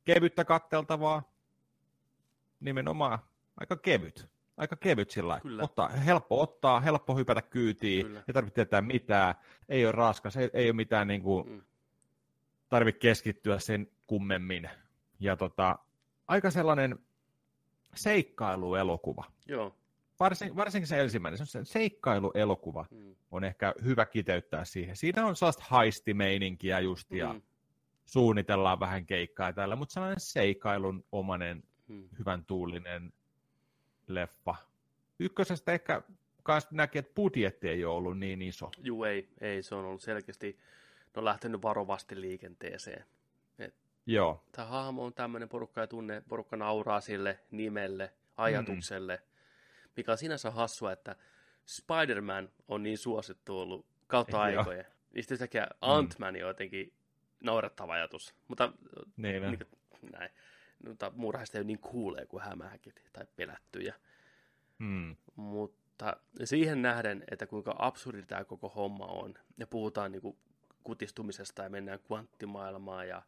kevyttä katteltavaa, nimenomaan aika kevyt, aika kevyt sillä lailla. Kyllä. Ottaa, helppo ottaa, helppo hypätä kyytiin, Kyllä. ei tarvitse tietää mitään, ei ole raskas, ei, ei ole mitään niin kuin, Mm. tarvitse keskittyä sen kummemmin. Ja tota, aika sellainen seikkailuelokuva. Joo. Varsin, varsinkin se ensimmäinen, se on se seikkailuelokuva, Mm. on ehkä hyvä kiteyttää siihen. Siinä on sellaista haistimeininkiä just ja Mm. suunnitellaan vähän keikkaa ja tällä, mutta sellainen seikkailun omanen, Mm. hyvän tuulinen leffa. Ykkösestä ehkä kans näki, että budjetti ei ole ollut niin iso. Juu, ei, ei, se on ollut selkeästi, ne on lähtenyt varovasti liikenteeseen. Joo, Tämä hahmo on tämmöinen, porukka ei tunne, porukka nauraa sille nimelle, ajatukselle, mikä on sinänsä hassua, että Spider-Man on niin suosittu ollut kautta Joo. aikojen. Niistä yhtäkkiä Ant-Man on jotenkin naurettava ajatus. Mutta niin niin, näin. Muurahaiset ei ole niin kuulee kuin hämähäkit tai pelättyjä. Mm. Mutta siihen nähden, että kuinka absurdi tämä koko homma on, ja puhutaan niin kuin kutistumisesta ja mennään kvanttimaailmaan ja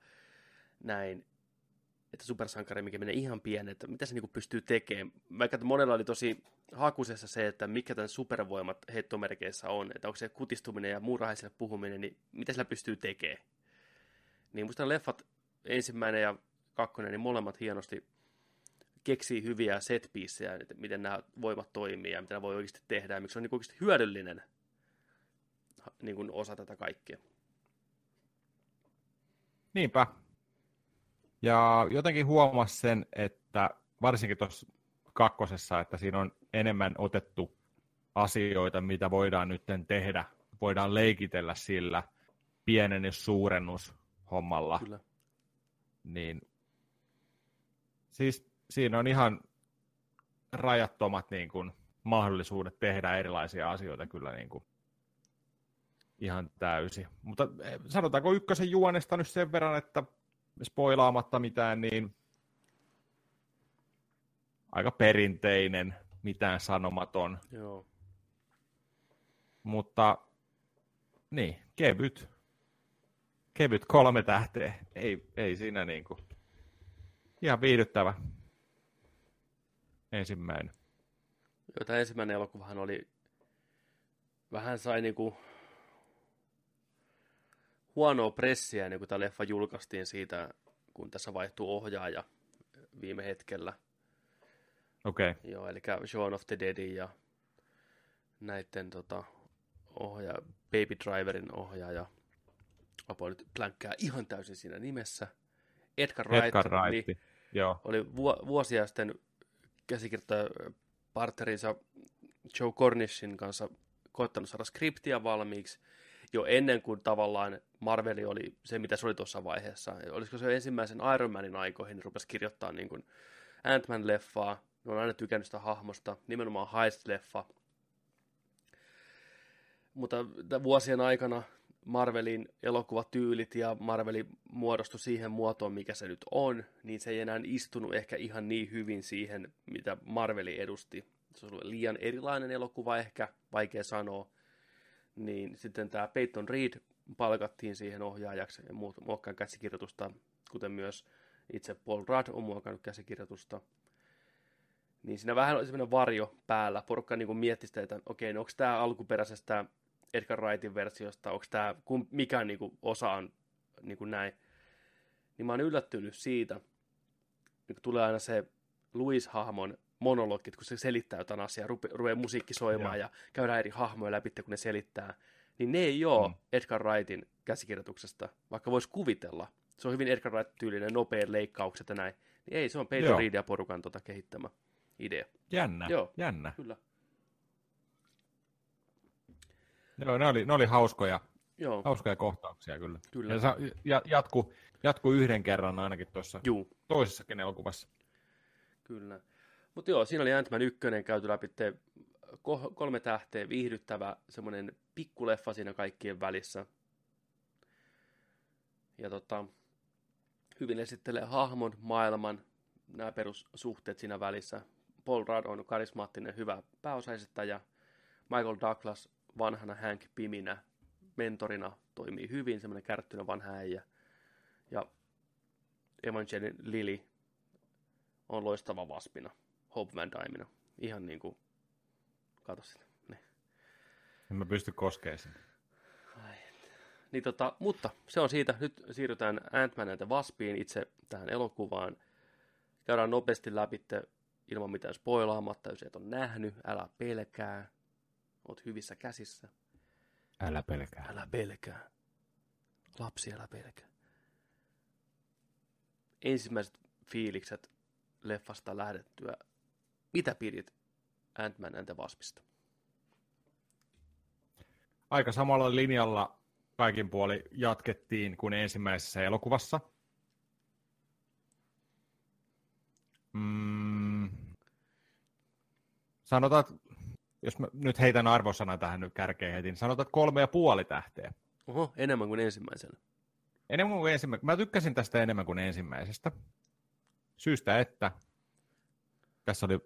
näin, että supersankari, mikä menee ihan pienen, että mitä se niin pystyy tekemään. Vaikka monella oli tosi hakusessa se, että mikä tämän supervoimat heittomerkeissä on, että onko se kutistuminen ja muurahaisille puhuminen, niin mitä sillä pystyy tekemään. Niin musta leffat, ensimmäinen ja kakkonen, niin molemmat hienosti keksii hyviä set että miten nämä voimat toimii ja mitä nämä voi oikeasti tehdä ja miksi se on niin oikeasti hyödyllinen niin kuin osa tätä kaikkea. Niinpä. Ja jotenkin huomasi sen, että varsinkin tuossa kakkosessa, että siinä on enemmän otettu asioita, mitä voidaan nyt tehdä. Voidaan leikitellä sillä pienennys, suurennus hommalla. Kyllä. Niin, siis siinä on ihan rajattomat niin kuin, mahdollisuudet tehdä erilaisia asioita kyllä niin kuin, ihan täysi. Mutta eh, sanotaanko ykkösen juonesta nyt sen verran, että spoilaamatta mitään, niin aika perinteinen, mitään sanomaton. Joo. Mutta niin, kevyt. Kevyt kolme tähteä. Ei, ei siinä niinku. Ihan viihdyttävä. Ensimmäinen. Joo, tämä ensimmäinen elokuvahan oli, vähän sai niinku huonoa pressiä, niin kun tämä leffa julkaistiin siitä, kun tässä vaihtui ohjaaja viime hetkellä. Okei. Okay. Joo, eli Shaun of the Deadin ja näiden tota, ohja, Baby Driverin ohjaaja. Apo nyt plänkkää ihan täysin siinä nimessä. Edgar Wright, Edgar Wright. Niin, Joo. oli vu- vuosia sitten käsikirjoittaja partnerinsa Joe Cornishin kanssa koettanut saada skriptiä valmiiksi jo ennen kuin tavallaan Marveli oli se, mitä se oli tuossa vaiheessa. Olisiko se ensimmäisen Iron Manin aikoihin, niin rupesi kirjoittaa niin kuin Ant-Man-leffaa. Ne on aina tykännyt sitä hahmosta, nimenomaan Heist-leffa. Mutta vuosien aikana Marvelin elokuvatyylit ja Marveli muodostui siihen muotoon, mikä se nyt on, niin se ei enää istunut ehkä ihan niin hyvin siihen, mitä Marveli edusti. Se oli liian erilainen elokuva ehkä, vaikea sanoa. Niin sitten tämä Peyton Reed palkattiin siihen ohjaajaksi ja muokkaan käsikirjoitusta, kuten myös itse Paul Rudd on muokannut käsikirjoitusta. Niin siinä vähän oli sellainen varjo päällä. Porukka niin mietti sitä, että okei, no onko tämä alkuperäisestä Edgar Wrightin versiosta, onko tämä, mikä niin kuin osa on niin kuin näin. Niin mä oon yllättynyt siitä, niin kun tulee aina se Louis-hahmon monologit, kun se selittää jotain asiaa, rupe, rupeaa musiikki soimaan ja. ja käydään eri hahmoja läpi, kun ne selittää niin ne ei ole mm. Edgar Wrightin käsikirjoituksesta, vaikka voisi kuvitella. Se on hyvin Edgar Wright-tyylinen, nopeat leikkaukset ja näin. Niin ei, se on Peter Reed ja porukan tota kehittämä idea. Jännä, Joo, jännä. Kyllä. Joo, ne oli, ne oli hauskoja, Joo. hauskoja kohtauksia kyllä. kyllä. Ja, ja jatku, jatku yhden kerran ainakin tuossa toisessakin elokuvassa. Kyllä. Mutta joo, siinä oli Ant-Man 1 käyty läpi kolme tähteä, viihdyttävä, semmoinen pikkuleffa siinä kaikkien välissä. Ja tota, hyvin esittelee hahmon, maailman, nämä perussuhteet siinä välissä. Paul Rudd on karismaattinen, hyvä pääosaisettaja. Michael Douglas vanhana Hank Piminä mentorina toimii hyvin, semmoinen kärttyinen vanha äijä. Ja Evangeline Lily on loistava vaspina, Hope Van Dymena. Ihan niin kuin Kato sitä. Niin. En mä pysty koskemaan sinne. Niin tota, mutta se on siitä. Nyt siirrytään Ant-Man ja Waspiin itse tähän elokuvaan. Käydään nopeasti läpi ilman mitään spoilaamatta, jos et ole nähnyt. Älä pelkää. Oot hyvissä käsissä. Älä pelkää. Älä pelkää. Lapsi, älä pelkää. Ensimmäiset fiilikset leffasta lähdettyä. Mitä pidit Ant-Man and the Waspista. Aika samalla linjalla kaikin puoli jatkettiin kuin ensimmäisessä elokuvassa. Mm. Sanotaan, jos mä nyt heitän arvosana tähän nyt kärkeen heti, niin sanotaan kolme ja puoli tähteä. Oho, enemmän kuin ensimmäisellä. Enemmän kuin ensimmäisenä. Mä tykkäsin tästä enemmän kuin ensimmäisestä. Syystä, että tässä oli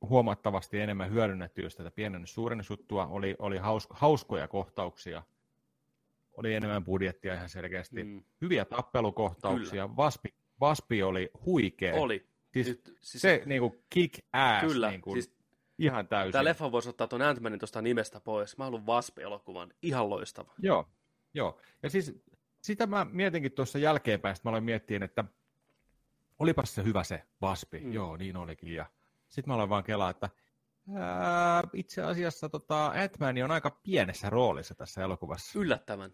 huomattavasti enemmän hyödynnetty just tätä pienennys suurennusjuttua, oli, oli hausko, hauskoja kohtauksia, oli enemmän budjettia ihan selkeästi, mm. hyviä tappelukohtauksia, Vaspi, Vaspi oli huikea. Oli. Siis, Nyt, siis se niin kuin kick ass, kyllä, niin kuin, siis ihan täysin. Tämä leffa voisi ottaa tuon Ant-Manin tuosta nimestä pois. Mä haluan Wasp-elokuvan. Ihan loistava. Joo, joo. Ja siis sitä mä mietinkin tuossa jälkeenpäin, mä aloin miettiä, että olipas se hyvä se Waspi. Mm. Joo, niin olikin. Ja sitten mä aloin vaan kelaa, että ää, itse asiassa tota, Ant-Man on aika pienessä roolissa tässä elokuvassa. Yllättävän.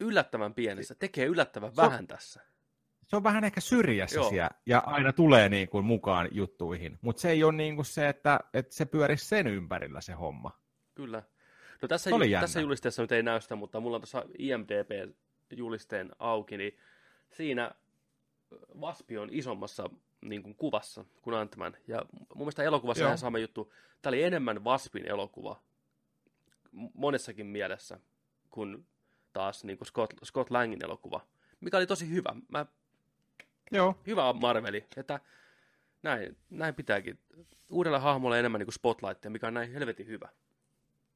Yllättävän pienessä. Tekee yllättävän se vähän on, tässä. Se on vähän ehkä syrjässä siellä, ja aina tulee niin kuin mukaan juttuihin. Mutta se ei ole niin kuin se, että, että se pyörisi sen ympärillä se homma. Kyllä. No tässä, ju- tässä julisteessa nyt ei näy sitä, mutta mulla on tuossa IMDB-julisteen auki, niin siinä Vaspi on isommassa niin kuin kuvassa kuin Antman. Ja mun mielestä elokuvassa ihan sama juttu. Tämä oli enemmän Vaspin elokuva monessakin mielessä kuin taas niin kuin Scott, Scott Langin elokuva, mikä oli tosi hyvä. Mä, Joo. Hyvä Marveli, että näin, näin pitääkin. Uudella hahmolla enemmän niin kuin Spotlight, mikä on näin helvetin hyvä.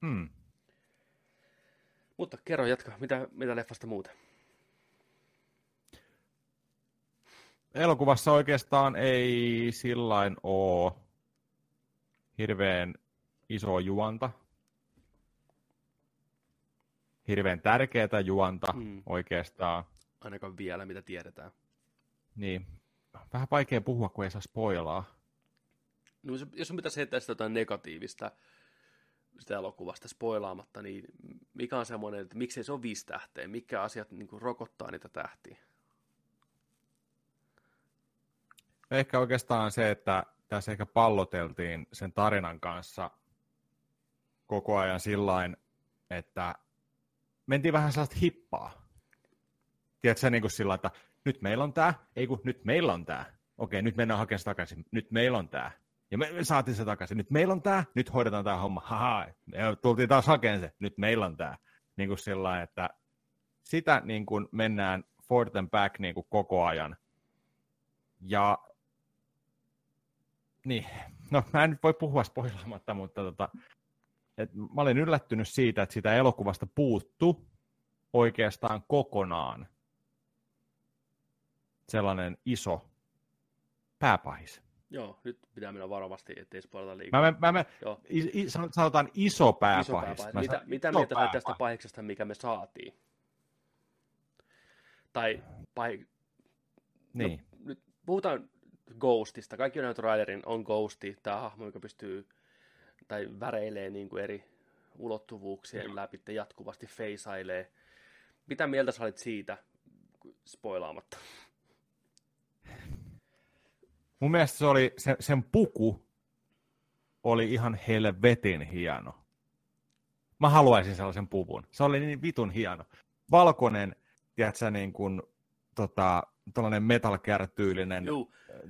Hmm. Mutta kerro jatka, mitä, mitä leffasta muuta? elokuvassa oikeastaan ei sillain ole hirveän iso juonta. Hirveän tärkeää juonta mm. oikeastaan. Ainakaan vielä, mitä tiedetään. Niin. Vähän vaikea puhua, kun ei saa spoilaa. No, jos on pitäisi heittää sitä jotain negatiivista sitä elokuvasta spoilaamatta, niin mikä on semmoinen, että miksei se ole viisi tähteä? Mikä asiat niin kuin, rokottaa niitä tähtiä? Ehkä oikeastaan se, että tässä ehkä palloteltiin sen tarinan kanssa koko ajan sillain, että mentiin vähän sellaista hippaa. Tiedätkö, niin kuin sillä että nyt meillä on tämä, ei kun nyt meillä on tämä. Okei, nyt mennään hakemaan se takaisin, nyt meillä on tämä. Ja me, saatiin se takaisin, nyt meillä on tämä, nyt hoidetaan tämä homma. Haha, me tultiin taas hakemaan se, nyt meillä on tämä. Niin kuin sillä että sitä niin kuin mennään forth and back niin kuin koko ajan. Ja niin, no mä en nyt voi puhua spoilaamatta, mutta tota, et mä olin yllättynyt siitä, että sitä elokuvasta puuttu oikeastaan kokonaan sellainen iso pääpahis. Joo, nyt pitää mennä varovasti, ettei spoilata liikaa. Mä, mä, mä, Joo. I, sanotaan iso pääpahis. Iso pääpahis. Mä mitä mitä mieltä pääpahis. tästä pahiksesta, mikä me saatiin? Tai pahi... Niin. No, nyt puhutaan Ghostista. Kaikki on trailerin on Ghosti, tämä hahmo, joka pystyy tai väreilee niin kuin eri ulottuvuuksien no. läpi jatkuvasti feisailee. Mitä mieltä sä olit siitä, spoilaamatta? Mun mielestä se oli, se, sen puku oli ihan helvetin hieno. Mä haluaisin sellaisen puvun. Se oli niin vitun hieno. Valkoinen, tiedätkö, niin kuin, tota, tuollainen metal tyylinen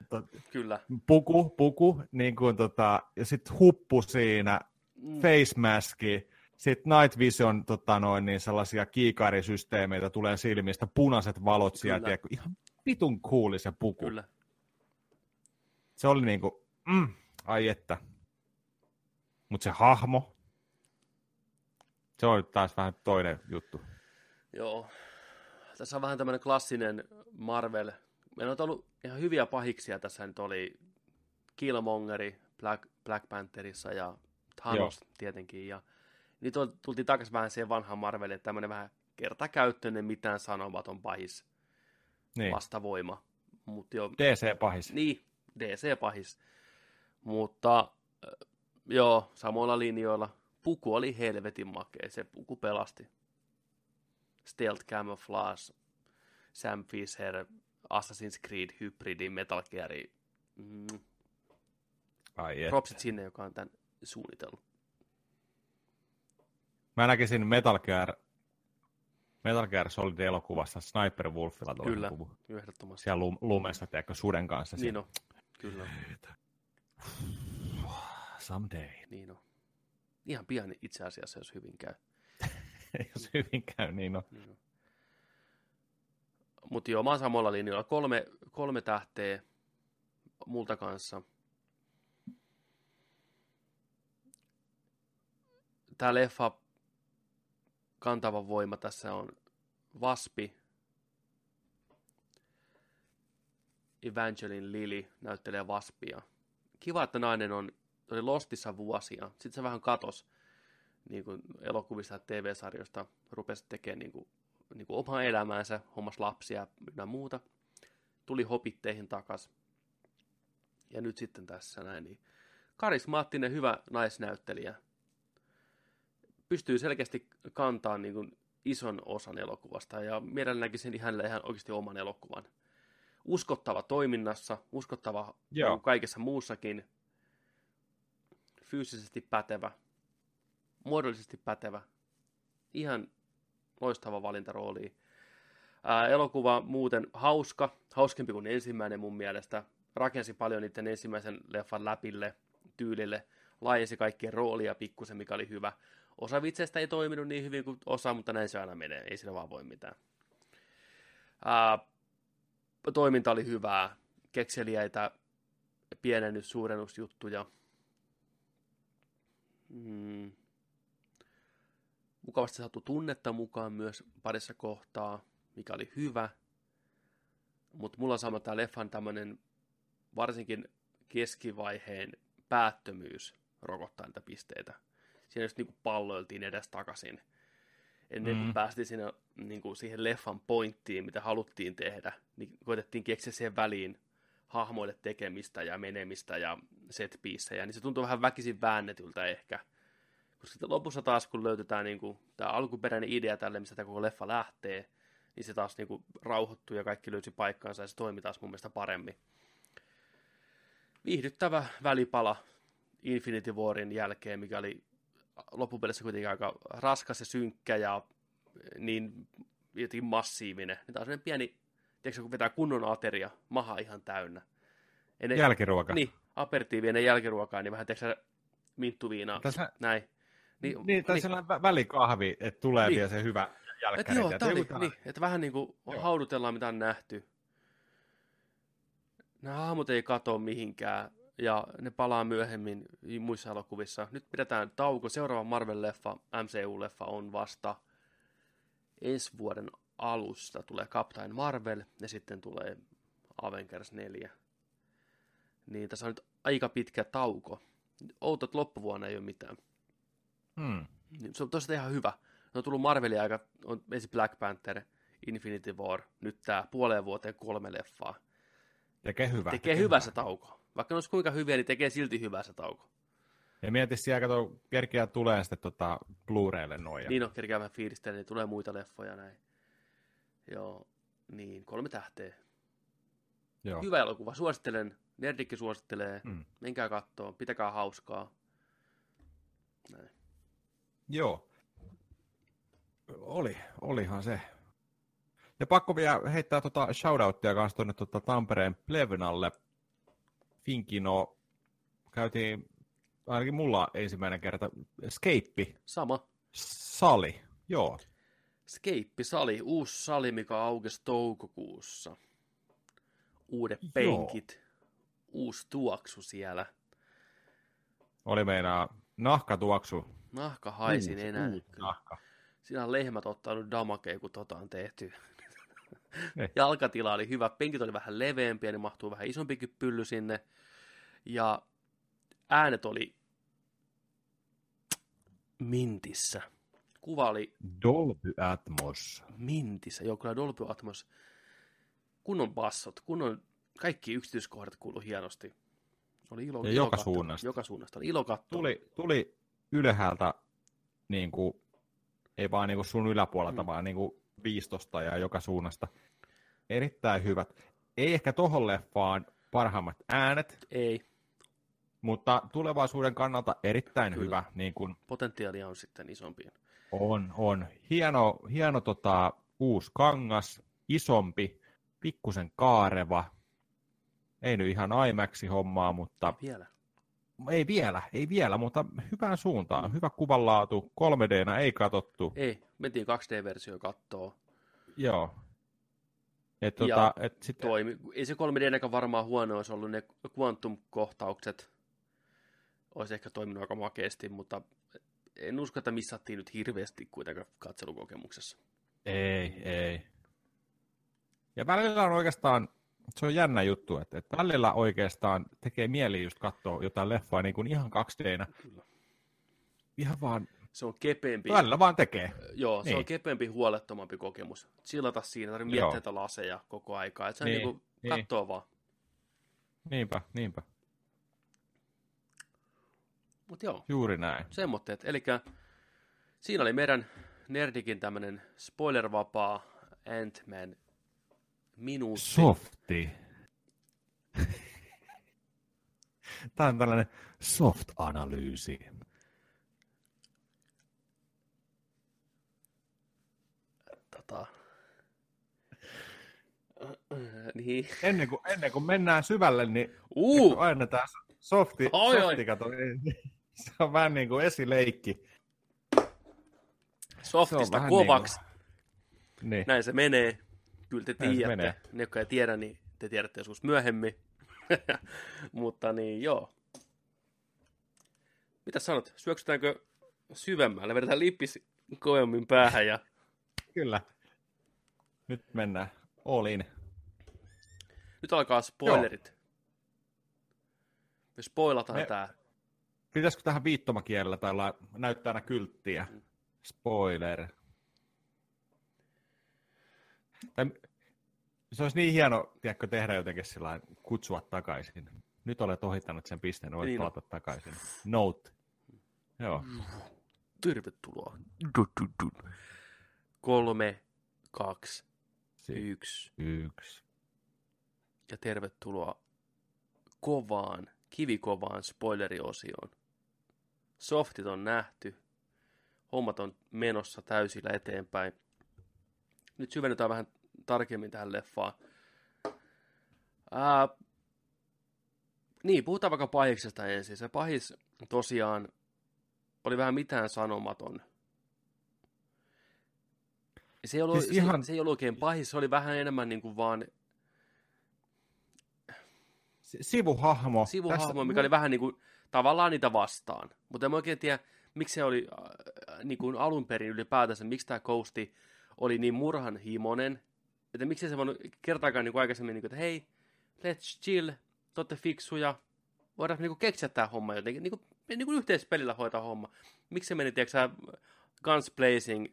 to, kyllä. puku, puku niin kuin, tota, ja sitten huppu siinä, mm. face maski, sitten Night Vision tota noin, niin sellaisia kiikarisysteemeitä tulee silmistä, punaiset valot sieltä, ihan vitun cooli se puku. Kyllä. Se oli niinku, mm, ai että. Mutta se hahmo, se on taas vähän toinen juttu. Joo, tässä on vähän tämmöinen klassinen Marvel. Meillä on ollut ihan hyviä pahiksia. Tässä nyt oli Killmongeri Black, Black Pantherissa ja Thanos Joo. tietenkin. Ja nyt tultiin takaisin vähän siihen vanhaan Marveliin, että tämmöinen vähän kertakäyttöinen, mitään sanomaton pahis niin. vastavoima. Mut jo, DC-pahis. Niin, DC-pahis. Mutta joo, samoilla linjoilla. Puku oli helvetin makea, se puku pelasti Stealth Camouflage, Sam Fisher, Assassin's Creed, Hybridi, Metal Gear. Mm. Ai Propsit sinne, joka on tämän suunnitellut. Mä näkisin Metal Gear, Metal Gear Solid-elokuvassa Sniper Wolfilla Kyllä, puvu. ehdottomasti. Siellä lum- lumessa, teekö suden kanssa. Niin on, Kyllä. Someday. Niin on. Ihan pian itse asiassa, jos hyvin käy. jos hyvin käy, niin on. Niin on. Mutta joo, mä oon samalla linjalla. Kolme, kolme tähteä multa kanssa. Tämä leffa kantava voima tässä on Vaspi, Evangeline Lily näyttelee Vaspia. Kiva, että nainen on oli Lostissa vuosia. Sitten se vähän katos niin kuin elokuvista ja TV-sarjoista, rupesi tekemään niin kuin, niin kuin omaa elämäänsä, hommas lapsia ja muuta. Tuli hopitteihin takas. Ja nyt sitten tässä näin. Niin karismaattinen, hyvä naisnäyttelijä. Pystyy selkeästi kantaa niin kuin ison osan elokuvasta ja mielelläni näkisin hänelle ihan oikeasti oman elokuvan. Uskottava toiminnassa, uskottava Joo. kaikessa muussakin, fyysisesti pätevä, muodollisesti pätevä, ihan loistava valintarooli. Ää, elokuva muuten hauska, hauskempi kuin ensimmäinen mun mielestä. Rakensi paljon niiden ensimmäisen leffan läpille, tyylille, laajensi kaikkien roolia pikkusen, mikä oli hyvä. Osa vitseistä ei toiminut niin hyvin kuin osa, mutta näin se aina menee, ei sillä vaan voi mitään. Ää, toiminta oli hyvää, kekseliäitä pienennys, suurennusjuttuja. Mm. Mukavasti saatu tunnetta mukaan myös parissa kohtaa, mikä oli hyvä. Mutta mulla on sama tämä leffan tämmöinen varsinkin keskivaiheen päättömyys rokottaa niitä pisteitä. Siinä just niinku palloiltiin edes takaisin. Ennen kuin mm. päästiin siinä, niinku siihen leffan pointtiin, mitä haluttiin tehdä, niin koitettiin keksiä siihen väliin hahmoille tekemistä ja menemistä ja set niin se tuntuu vähän väkisin väännetyltä ehkä. Koska sitten lopussa taas, kun löytetään niin kuin, tämä alkuperäinen idea tälle, mistä tämä koko leffa lähtee, niin se taas niin kuin, rauhoittuu ja kaikki löysi paikkaansa ja se toimi taas mun mielestä paremmin. Viihdyttävä välipala Infinity Warin jälkeen, mikä oli loppupeleissä kuitenkin aika raskas ja synkkä ja niin jotenkin massiivinen. Niin taas pieni tiedätkö, kun vetää kunnon ateria, maha ihan täynnä. Ennen, Jälkiruoka. Niin, aperitiivi ennen jälkiruokaa, niin vähän tiedätkö, minttuviinaa, Tässä, näin. Niin, niin tai niin, sellainen välikahvi, että tulee niin. vielä se hyvä jälkkäri. Joo, että, oli, niin, että vähän niin kuin joo. haudutellaan, mitä on nähty. Nämä hahmot ei katoa mihinkään, ja ne palaa myöhemmin muissa elokuvissa. Nyt pidetään tauko. Seuraava Marvel-leffa, MCU-leffa, on vasta ensi vuoden alusta tulee Captain Marvel ja sitten tulee Avengers 4. Niin tässä on nyt aika pitkä tauko. Outot loppuvuonna ei ole mitään. Hmm. Niin se on tosiaan ihan hyvä. Ne on tullut Marvelin aika, on ensin Black Panther, Infinity War, nyt tämä puoleen vuoteen kolme leffaa. Tekee hyvä. Tekee, tekee hyvä se tauko. Vaikka ne olisi kuinka hyviä, niin tekee silti hyvä se tauko. Ja mieti siellä, kato, kerkeä tulee sitten tota Blu-raylle noin. Niin on, kerkeä vähän fiilistellä, niin tulee muita leffoja näin. Joo, niin, kolme tähteä. Joo. Hyvä elokuva, suosittelen. Nerdikki suosittelee. Mm. Menkää kattoo, pitäkää hauskaa. Näin. Joo. Oli, olihan se. Ja pakko vielä heittää tota shoutouttia kanssa tuonne tota Tampereen Plevnalle. Finkino, käytiin ainakin mulla ensimmäinen kerta, Skeippi. Sama. Sali, joo. Skeippi-sali, uusi sali, mikä aukesi toukokuussa. Uudet Joo. penkit, uusi tuoksu siellä. Oli meinaa nahkatuoksu. Nahka haisin uusi, enää. Uusi nahka. Siinä on lehmät ottanut damakea, kun tota on tehty. Ei. Jalkatila oli hyvä, penkit oli vähän leveämpiä, niin mahtuu vähän isompikin pylly sinne. Ja äänet oli mintissä kuva oli... Dolby Atmos. Mintissä, joo, kyllä Dolby Atmos. Kunnon bassot, kunnon kaikki yksityiskohdat kuulu hienosti. Oli ilo, ja ilo joka katsoa. suunnasta. Joka suunnasta. Oli ilo katsoa. Tuli, tuli ylhäältä, niin kuin, ei vaan niin kuin sun yläpuolelta, mm. vaan niin kuin 15 ja joka suunnasta. Erittäin hyvät. Ei ehkä tohon leffaan parhaimmat äänet. Ei. Mutta tulevaisuuden kannalta erittäin Kyllä. hyvä. Niin kuin... Potentiaalia on sitten isompi. On, on. Hieno, hieno tota, uusi kangas, isompi, pikkusen kaareva. Ei nyt ihan IMAXi hommaa, mutta... Vielä. Ei vielä, ei vielä, mutta hyvään suuntaan. Hyvä kuvanlaatu, 3 d ei katottu. Ei, mentiin 2D-versio kattoo. Joo. Et, tota, ja et sitten... toimi. Ei se 3 d varmaan huono olisi ollut, ne quantum-kohtaukset olisi ehkä toiminut aika makeasti, mutta en usko, että missattiin nyt hirveästi kuitenkaan katselukokemuksessa. Ei, ei. Ja välillä on oikeastaan, se on jännä juttu, että, että välillä oikeastaan tekee mieli just katsoa jotain leffaa niin kuin ihan 2 d. Ihan vaan, Se on kepeämpi. välillä vaan tekee. Joo, se Niin. on kepeämpi, huolettomampi kokemus. Chillata siinä, tarvitse miettiä niitä laseja koko aikaa. Et se on Niin, niinku, niin. kattoo vaan. Niinpä, niinpä. Mut joo, Juuri näin. semmoitteet. Eli siinä oli meidän Nerdikin tämmönen spoilervapaa Ant-Man minuutti. Softi. Tämä on tällainen soft-analyysi. Tota... niin. Ennen kuin, ennen kuin mennään syvälle, niin Uh, aina tämä softi, Oi, oi. softi kato, se on vähän niin kuin esileikki. softista kovaksi. Niin. Näin se menee. Kyllä te tiedätte. Ne, jotka ei tiedä, niin te tiedätte joskus myöhemmin. Mutta niin, joo. Mitä sanot? Syöksytäänkö syvemmälle? Vedetään lippis kovemmin päähän ja Kyllä. Nyt mennään all in. nyt alkaa spoilerit. Me spoilataan Me- tää. Pitäisikö tähän viittomakielellä tai näyttää aina kylttiä? Spoiler. Tai, se olisi niin hieno, tiedätkö, tehdä jotenkin sillä kutsua takaisin. Nyt olet ohittanut sen pisteen, voit Niin palata takaisin. Note. Joo. Tervetuloa. Du, du, du. Kolme, kaksi, Si- yksi. yksi. Ja tervetuloa kovaan, kivikovaan spoileriosioon. Softit on nähty. Hommat on menossa täysillä eteenpäin. Nyt syvennytään vähän tarkemmin tähän leffaan. Ää, niin, puhutaan vaikka pahiksesta ensin. Se pahis tosiaan oli vähän mitään sanomaton. Se ei ollut, Siis ihan- se, se ei ollut oikein pahis, se oli vähän enemmän niin kuin vaan Si- Sivuhahmo. sivuhahmo, Tässä- mikä oli vähän niin kuin, tavallaan niitä vastaan. Mutta en oikein tiedä, miksi se oli äh, niin kuin alun perin ylipäätänsä, miksi tämä Ghosti oli niin murhanhimoinen, että miksi se voinut kertaakaan niin aikaisemmin, niin kuin, että hei, let's chill, te fiksuja, voidaan niin kuin keksiä tämä homma jotenkin, niin kuin, niin kuin yhteispelillä hoitaa homma. Miksi se meni, tiedätkö guns blazing,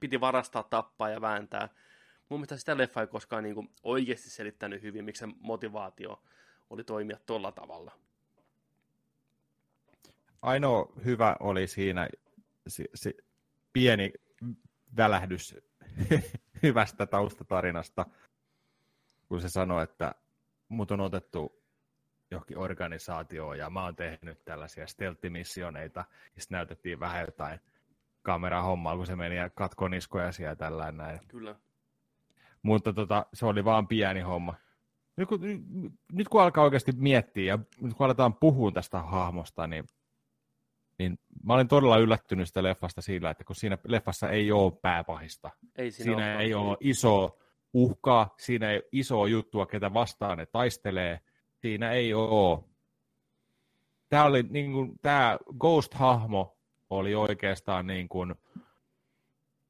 piti varastaa, tappaa ja vääntää. Mun mielestä sitä leffa ei koskaan niin kuin oikeasti selittänyt hyvin, miksi se motivaatio oli toimia tolla tavalla. Ainoa hyvä oli siinä si, si, pieni välähdys hyvästä taustatarinasta, kun se sanoi, että mut on otettu johonkin organisaatioon ja mä oon tehnyt tällaisia stealth-missioneita, ja sitten näytettiin vähän jotain kamerahommaa, kun se meni ja katkoi niskoja siellä tällainen näin. Kyllä. Mutta tota, se oli vaan pieni homma. Nyt kun, nyt kun alkaa oikeasti miettiä ja nyt kun aletaan puhua tästä hahmosta, niin, niin mä olin todella yllättynyt sitä leffasta sillä, että kun siinä leffassa ei ole pääpahista. Ei siinä, Siinä olekaan. ei ole iso uhkaa, siinä ei ole isoa juttua, ketä vastaan ne taistelee. Siinä ei ole. Tämä, oli, niin kuin, tämä Ghost-hahmo oli oikeastaan niin kuin,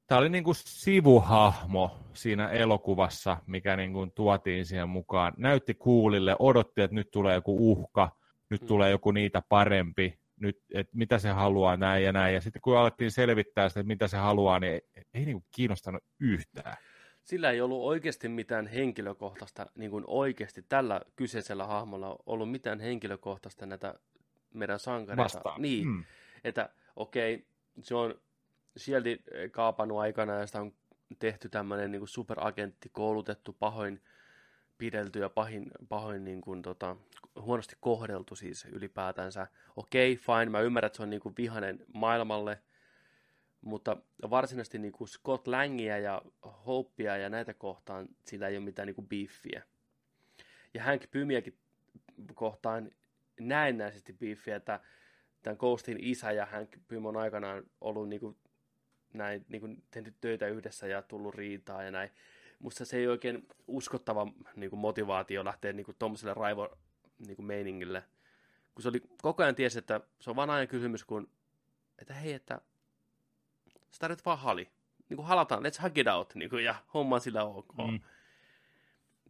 tämä oli niin kuin sivuhahmo siinä elokuvassa, mikä niin kuin tuotiin siihen mukaan. Näytti kuulille, odotti, että nyt tulee joku uhka, nyt Mm. tulee joku niitä parempi, nyt, että mitä se haluaa näin ja näin. Ja sitten kun alettiin selvittää sitä, että mitä se haluaa, niin ei, ei niin kuin kiinnostanut yhtään. Sillä ei ollut oikeasti mitään henkilökohtaista, niin kuin oikeasti tällä kyseisellä hahmolla ollut mitään henkilökohtaista näitä meidän sankareita. Vastaan. Niin, Mm. että okei, se on eh, kaapannut aikana ja sitä on tehty tämmöinen niin superagentti, koulutettu, pahoin pidelty ja pahin, pahoin niin kuin, tota, huonosti kohdeltu siis ylipäätänsä. Okei, fine, mä ymmärrän, että se on niin kuin vihanen maailmalle, mutta varsinaisesti niin kuin Scott Langia ja Hopea ja näitä kohtaan sillä ei ole mitään niin kuin beefiä. Ja Hank Pymiäkin kohtaan näennäisesti beefiä, että tämän Ghostin isä ja Hank Pym on aikanaan ollut niin kuin, näin, niin kuin tehnyt töitä yhdessä ja tullut riitaa ja näin. Musta se ei oikein uskottava niin kuin motivaatio lähteä niin kuin tuommoiselle raivo niin kuin meiningille. Kun se oli koko ajan tiesi, että se on vain ajan kysymys, kun että hei, että sitä nyt vaan hali. Niin kuin halataan, let's hug it out, niin kuin, ja homma on sillä ok. Mm.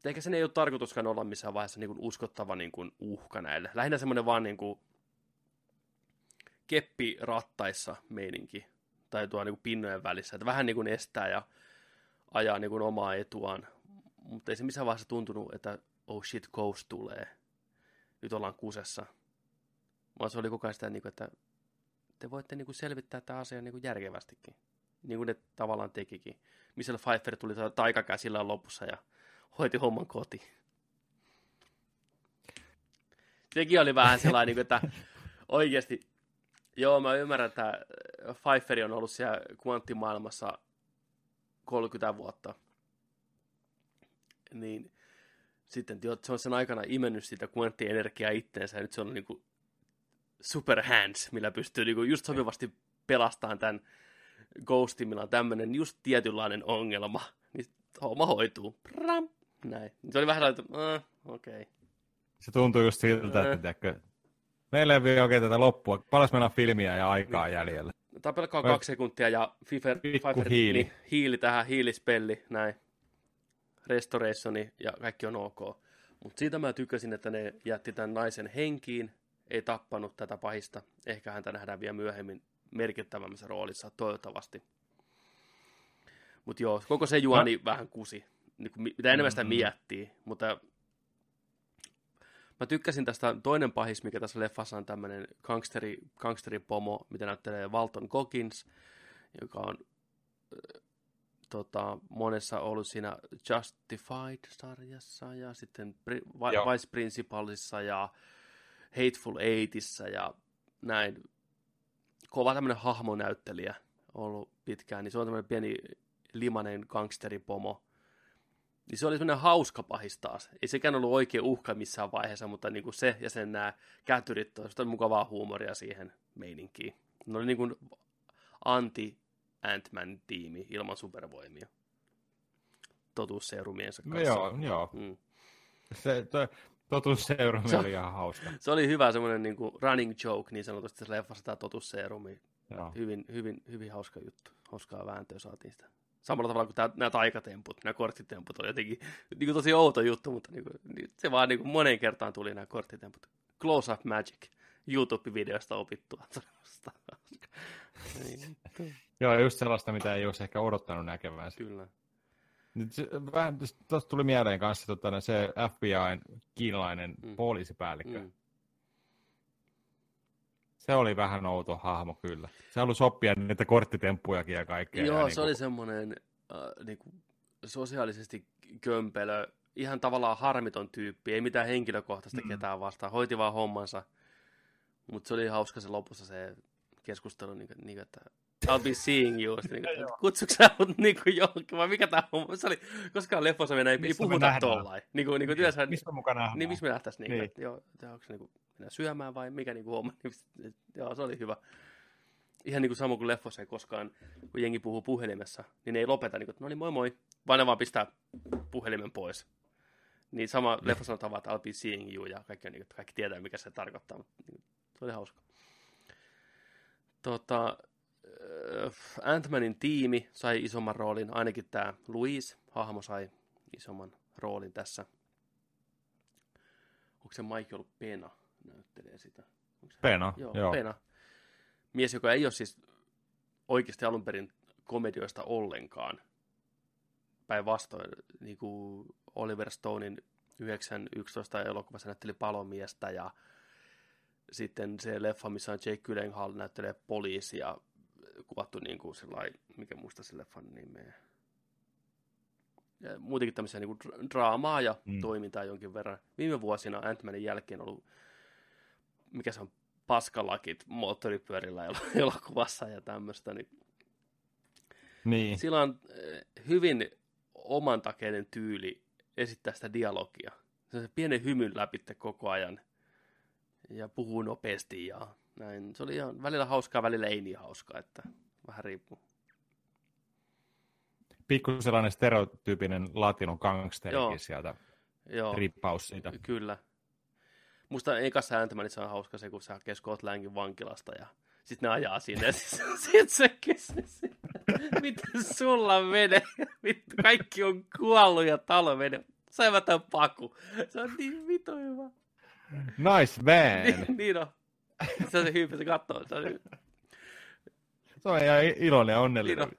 Eikä sen ei ole tarkoituskaan olla missään vaiheessa niin kuin uskottava niin kuin uhka näille. Lähinnä semmoinen vaan niin kuin keppi rattaissa meininki, tai tuo niin kuin pinnojen välissä, että vähän niin kuin estää ja ajaa niin kuin omaa etuaan. Mutta ei se missään vaiheessa tuntunut, että oh shit, ghost tulee. Nyt ollaan kusessa. Vaan se oli koko ajan sitä, niin kuin, että te voitte niin kuin selvittää tämä asia niin kuin järkevästikin. Niin kuin ne tavallaan tekikin. Missä Pfeiffer tuli taikakäsillä lopussa ja hoiti homman koti. Sekin oli vähän sellainen, niin kuin, että oikeasti, joo mä ymmärrän, että Pfeiffer on ollut siellä kvanttimaailmassa 30 vuotta. Niin sitten se on sen aikana imennyt sitä kvanttienergiaa itteensä ja nyt se on niin kuin super hands, millä pystyy niin kuin just sopivasti pelastamaan tämän Ghostin, millä on tämmöinen just tietynlainen ongelma, niin homma hoituu. Pram, näin. Se oli vähän että äh, okei. Okay. Se tuntuu just siltä, että äh. meillä ei vielä oikein tätä loppua. Paljon meillä on filmiä ja aikaa niin. jäljellä. Tämä pelkkaa kaksi sekuntia ja Fifer, Fifer hiili. Niin, hiili tähän, hiilispelli, näin. Restorationi ja kaikki on ok. Mutta siitä mä tykkäsin, että ne jätti tämän naisen henkiin, ei tappanut tätä pahista. Ehkä häntä nähdään vielä myöhemmin merkittävämmässä roolissa, toivottavasti. Mutta joo, koko se juoni no. vähän kusi. Niin kuin, mitä enemmän sitä mm-hmm. miettii, mutta mä tykkäsin tästä toinen pahis, mikä tässä leffassa on tämmöinen gangsteri, gangsteripomo, mitä näyttelee Walton Goggins, joka on äh, tota, monessa ollut siinä Justified-sarjassa ja sitten Vice Principalissa ja Hateful Eightissa ja näin. Kova tämmöinen hahmonäyttelijä ollut pitkään, niin se on tämmöinen pieni limanen gangsteripomo. Niin se oli semmoinen hauska pahis taas. Ei sekään ollut oikein uhka missään vaiheessa, mutta niin kuin se ja sen nämä kätyrit on mukavaa huumoria siihen meininkiin. Ne oli niin kuin anti Ant-Man tiimi ilman supervoimia. Totuusseerumiensa kanssa. No joo, joo. Mm. Se, to, Totusseerumi se, oli ihan hauska. Se oli hyvä semmoinen niin kuin running joke niin sanotusti tässä leffassa tämä totusseerumi. Hyvin, hyvin, hyvin hauska juttu. Hauskaa vääntöä saatiin sitä. Samalla tavalla kuin nämä taikatemput, nämä korttitemput oli jotenkin niin kuin tosi outo juttu, mutta niin kuin, se vaan niin kuin moneen kertaan tuli nämä korttitemput. Close Up Magic. YouTube-videosta opittua. Joo, just sellaista, mitä ei olisi ehkä odottanut näkevänsä. Kyllä. Nyt se, vähän, tuosta tuli mieleen kanssa tota, se FBIn kiinalainen mm. poliisipäällikkö. Mm. Se oli vähän outo hahmo kyllä. Se halusi sopia niitä korttitemppujakin ja kaikkea. Joo, ja se niin kuin... oli semmoinen äh, niin kuin sosiaalisesti kömpelö, ihan tavallaan harmiton tyyppi, ei mitään henkilökohtaista mm. ketään vastaan, hoiti vaan hommansa. Mutta se oli hauska se lopussa se keskustelu, niin, niin että I'll be seeing you. Niin, kutsuks sä mut niin kuin johonkin, vai mikä tää on? Se oli, koskaan leffossa mennä, ei, ei puhuta tollain. Niin kuin, niin kuin työssä, mistä mukaan nähdään? Niin, missä me nähtäis niin, niin. Että, joo, että onko se niin kuin, mennä syömään vai mikä niin kuin homma. Niin, joo, se oli hyvä. Ihan niin kuin sama kuin leffossa ei koskaan, kun jengi puhuu puhelimessa, niin ne ei lopeta, niin kuin, no niin moi moi, vaan ne vaan pistää puhelimen pois. Niin sama mm. leffa sanotaan vaan, että I'll be seeing you, ja kaikki, niin, kaikki tietää, mikä se tarkoittaa, mutta niin, se oli hauska. Tota, Ant-Manin tiimi sai isomman roolin, ainakin tämä Louise, hahmo sai isomman roolin tässä. Onko se Michael Pena näyttelee sitä? Pena, joo, joo. Pena. Mies, joka ei ole siis oikeasti alun perin komedioista ollenkaan. Päinvastoin, niin kuin Oliver Stonein 911 elokuvassa näytteli palomiestä ja sitten se leffa, missä on Jake Gyllenhaal näyttelee poliisia kuvattu niin kuin sellainen, mikä muista se leffan nimeä. Ja muutenkin tämmöisiä niin kuin draamaa ja mm. toimintaa jonkin verran. Viime vuosina Ant-Manin jälkeen on ollut, mikä se on, paskalakit moottoripyörillä elokuvassa ja tämmöistä. Niin, niin. Sillä on eh, hyvin omantakeinen tyyli esittää sitä dialogia. Se on se pienen hymyn läpi koko ajan ja puhuu nopeasti ja näin. Se oli ihan välillä hauskaa, välillä ei niin hauskaa, että vähän riippuu. Pikku sellainen stereotyypinen latinon gangsterikin sieltä. Joo. Rippaus siitä. Kyllä. Musta ekassa ääntämä, se on hauska se, kun sä hakee Scotlandin vankilasta ja Sitten ne ajaa sinne. Sitten se kysyy, miten sulla menee? Vittu, kaikki on kuollut ja talo menee. Sai mä tämän paku. Se on niin vitu hyvä. Nice man. niin, niin on. Se on se hyyppi, se katsoo. Se on, se on ihan iloinen ja onnellinen. Niin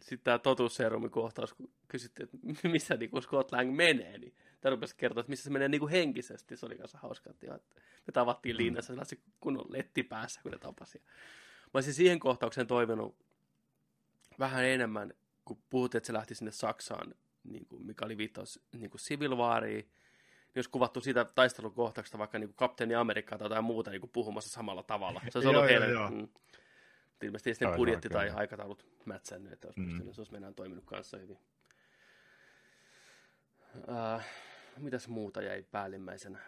Sitten tämä totuusserumin kohtaus, kun kysyttiin, että missä niin Scott Lang menee, niin tämä rupesi kertoa, että missä se menee niin kuin henkisesti. Se oli kanssa hauska, että me tavattiin mm. liinassa sellaisen kunnon letti päässä, kun ne tapasi. Mä olisin siihen kohtaukseen toivonut vähän enemmän, kun puhuttiin, että se lähti sinne Saksaan, niin kuin mikä oli viittaus niin kuin Civil Wariin, jos kuvattu siitä taistelukohtauksesta vaikka niin kuin Kapteeni Amerikkaa tai jotain muuta niin kuin puhumassa samalla tavalla. Se olisi ollut heille. Mm. Ilmeisesti sitten budjetti tai aikataulut mätsännyt, että olisi mm. se olisi mennään toiminut kanssa hyvin. Äh, mitäs muuta jäi päällimmäisenä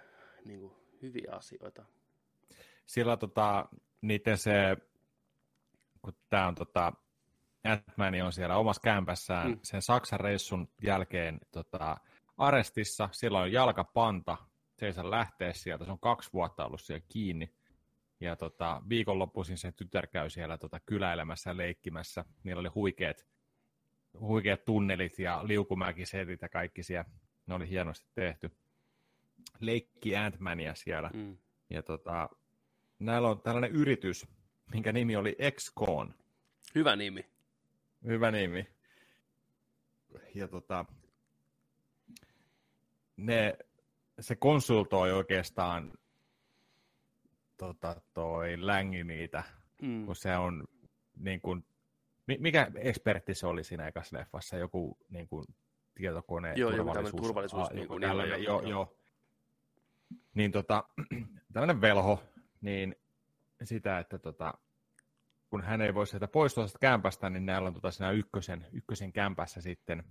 niin kuin hyviä asioita? Sillä tota, niiden se, kun tämä on tota, Ant-Man on siellä omassa kämpässään mm. sen Saksan reissun jälkeen tota, arestissa, sillä on jalkapanta, se ei saa lähteä sieltä, se on kaksi vuotta ollut siellä kiinni. Ja tota, viikonloppuisin se tytär käy siellä tota, kyläilemässä ja leikkimässä. Niillä oli huikeat, huikeat tunnelit ja liukumäkisetit ja kaikki siellä. Ne oli hienosti tehty. Leikki ant siellä. Mm. Ja tota, näillä on tällainen yritys, minkä nimi oli XCON. Hyvä nimi. Hyvä nimi. Ja tota, ne, se konsultoi oikeastaan tota, toi Längi niitä, mm. kun se on niin kuin, mikä ekspertti se oli siinä ekassa leffassa, joku niin kuin, tietokone, joo, turvallisuus, joku turvallisuus, niin kuin, niin, joo, joo, joo. Niin tota, tämmöinen velho, niin sitä, että tota, kun hän ei voi sieltä poistua tästä kämpästä, niin näillä on tota siinä ykkösen, ykkösen kämpässä sitten,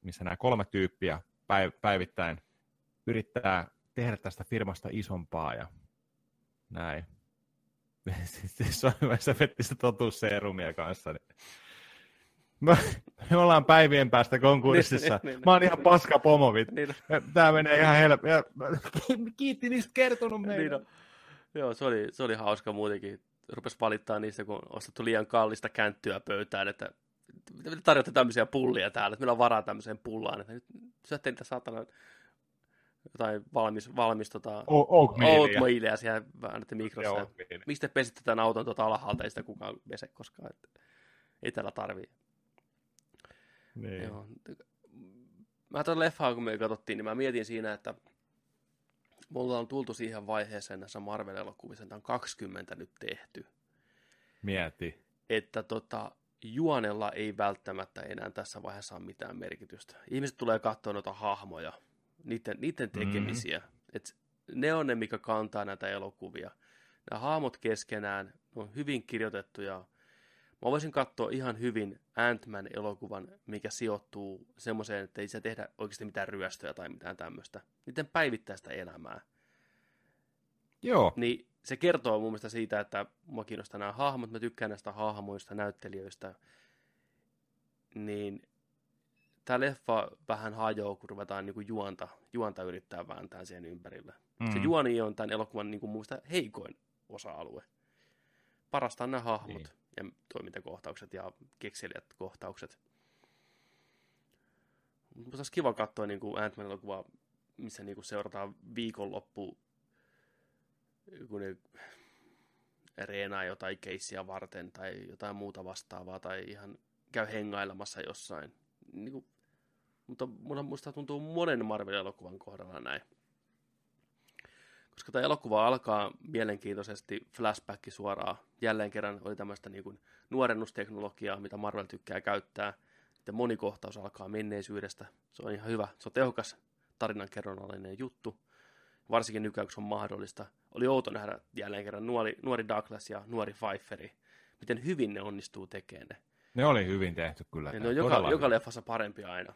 missä nämä kolme tyyppiä päivittäin yrittää tehdä tästä firmasta isompaa ja näin. Sitten se vetti sitä totuusseerumia kanssa. Niin. Me, me ollaan päivien päästä konkurssissa. Niin, niin, niin, Mä oon ihan paska pomovit. Niin, Tää menee ihan helppo. Kiitti niistä kertonut meille. Niin, Joo, se oli, se oli hauska muutenkin. Rupes valittaa niistä, kun on ostettu liian kallista känttyä pöytään, että tarjotte tämmöisiä pullia täällä, että meillä on varaa tämmöiseen pullaan, että nyt syötte niitä saatana jotain valmis, valmis tota, oatmealia siellä väännätte mikrossa. Mistä pesitte tämän auton tuota alhaalta, ei sitä kukaan pese koskaan. Että ei täällä tarvii. Niin. Joo. Mä tuon leffaa, kun me katsottiin, niin mä mietin siinä, että mulla on tultu siihen vaiheeseen näissä Marvel-elokuvissa, että on 20 nyt tehty. Mieti. Että tota, juonella ei välttämättä enää tässä vaiheessa ole mitään merkitystä. Ihmiset tulee katsoa noita hahmoja, niiden, niiden tekemisiä. Mm-hmm. Et ne on ne, mikä kantaa näitä elokuvia. Nämä hahmot keskenään ne on hyvin kirjoitettuja. Mä voisin katsoa ihan hyvin Ant-Man-elokuvan, mikä sijoittuu semmoiseen, että ei se tehdä oikeasti mitään ryöstöjä tai mitään tämmöistä. Niiden päivittäistä elämää. Joo. Niin se kertoo mun mielestä siitä, että mua kiinnostaa nämä hahmot, mä tykkään näistä hahmoista, näyttelijöistä. Niin tämä leffa vähän hajoaa, kun ruvetaan niin kuin juonta, juonta yrittää vääntää siihen ympärille. Mm. Se juoni on tämän elokuvan niin kuin muista heikoin osa-alue. Parasta on nämä hahmot niin. ja toimintakohtaukset ja kekselijät kohtaukset. Mutta olisi kiva katsoa niin kuin Ant-Man-elokuvaa, missä niin kuin seurataan viikonloppu, kun ne reenaa jotain keissiä varten tai jotain muuta vastaavaa tai ihan käy hengailemassa jossain. Niin kuin mutta musta tuntuu monen Marvel-elokuvan kohdalla näin. Koska tämä elokuva alkaa mielenkiintoisesti flashback suoraan. Jälleen kerran oli tämmöistä niin kuin nuorennusteknologiaa, mitä Marvel tykkää käyttää. Sitten monikohtaus alkaa menneisyydestä. Se on ihan hyvä. Se on tehokas tarinankerronnallinen juttu. Varsinkin nykyään, kun se on mahdollista. Oli outo nähdä jälleen kerran nuori, nuori Douglas ja nuori Pfeifferi. Miten hyvin ne onnistuu tekemään ne. Ne oli hyvin tehty kyllä. ne on joka, joka leffassa parempi aina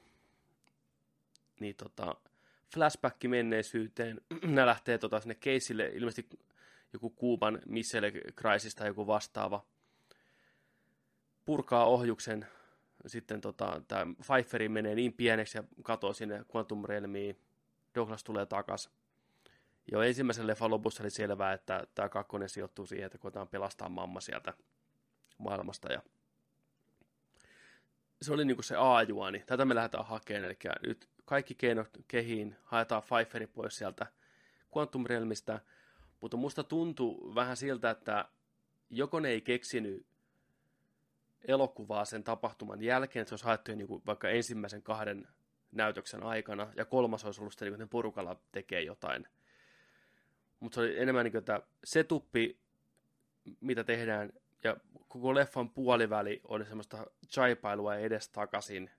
niin tota, flashback menneisyyteen. Nämä lähtee tota, sinne keisille, ilmeisesti joku Kuuban missile crisis tai joku vastaava. Purkaa ohjuksen, sitten tota, tämä Pfeifferi menee niin pieneksi ja katoo sinne Quantum Realmiin. Douglas tulee takas. Jo ensimmäisen leffan lopussa oli selvää, että tämä kakkonen sijoittuu siihen, että koetaan pelastaa mamma sieltä maailmasta. Ja se oli niinku se A-juoni. Tätä me lähdetään hakemaan, eli nyt kaikki keinot kehiin, haetaan Pfeifferi pois sieltä Quantum Realmista, mutta musta tuntuu vähän siltä, että joko ne ei keksinyt elokuvaa sen tapahtuman jälkeen, että se olisi haettu niin vaikka ensimmäisen kahden näytöksen aikana, ja kolmas olisi ollut sitten, niin ne porukalla tekee jotain. Mutta se oli enemmän niin kuin, että se tuppi, mitä tehdään, ja koko leffan puoliväli oli semmoista chaipailua edestakaisin,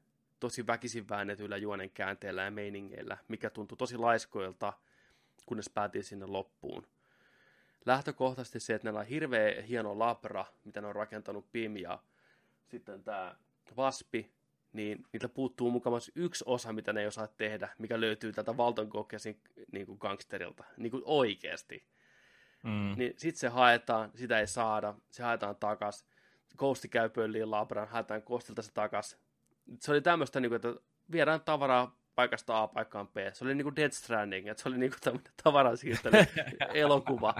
tosi väkisin väännetyillä juonen käänteillä ja meiningeillä, mikä tuntui tosi laiskoilta, kunnes päätiin sinne loppuun. Lähtökohtaisesti se, että näillä on hirveä hieno labra, mitä ne on rakentanut Pim ja sitten tämä Vaspi, niin niiltä puuttuu mukavasti yksi osa, mitä ne ei osaa tehdä, mikä löytyy tältä Walton Goggesin niin kuin gangsterilta, niin kuin oikeasti. Mm. Niin sitten se haetaan, sitä ei saada, se haetaan takas. Ghosti käy pölliin labran, haetaan Ghostilta se takas. Se oli tämmöistä, niin kuin, että viedään tavaraa paikasta A paikkaan B. Se oli niin kuin Dead Stranding, että se oli niin kuin tämmöinen tavaran siirtely elokuva.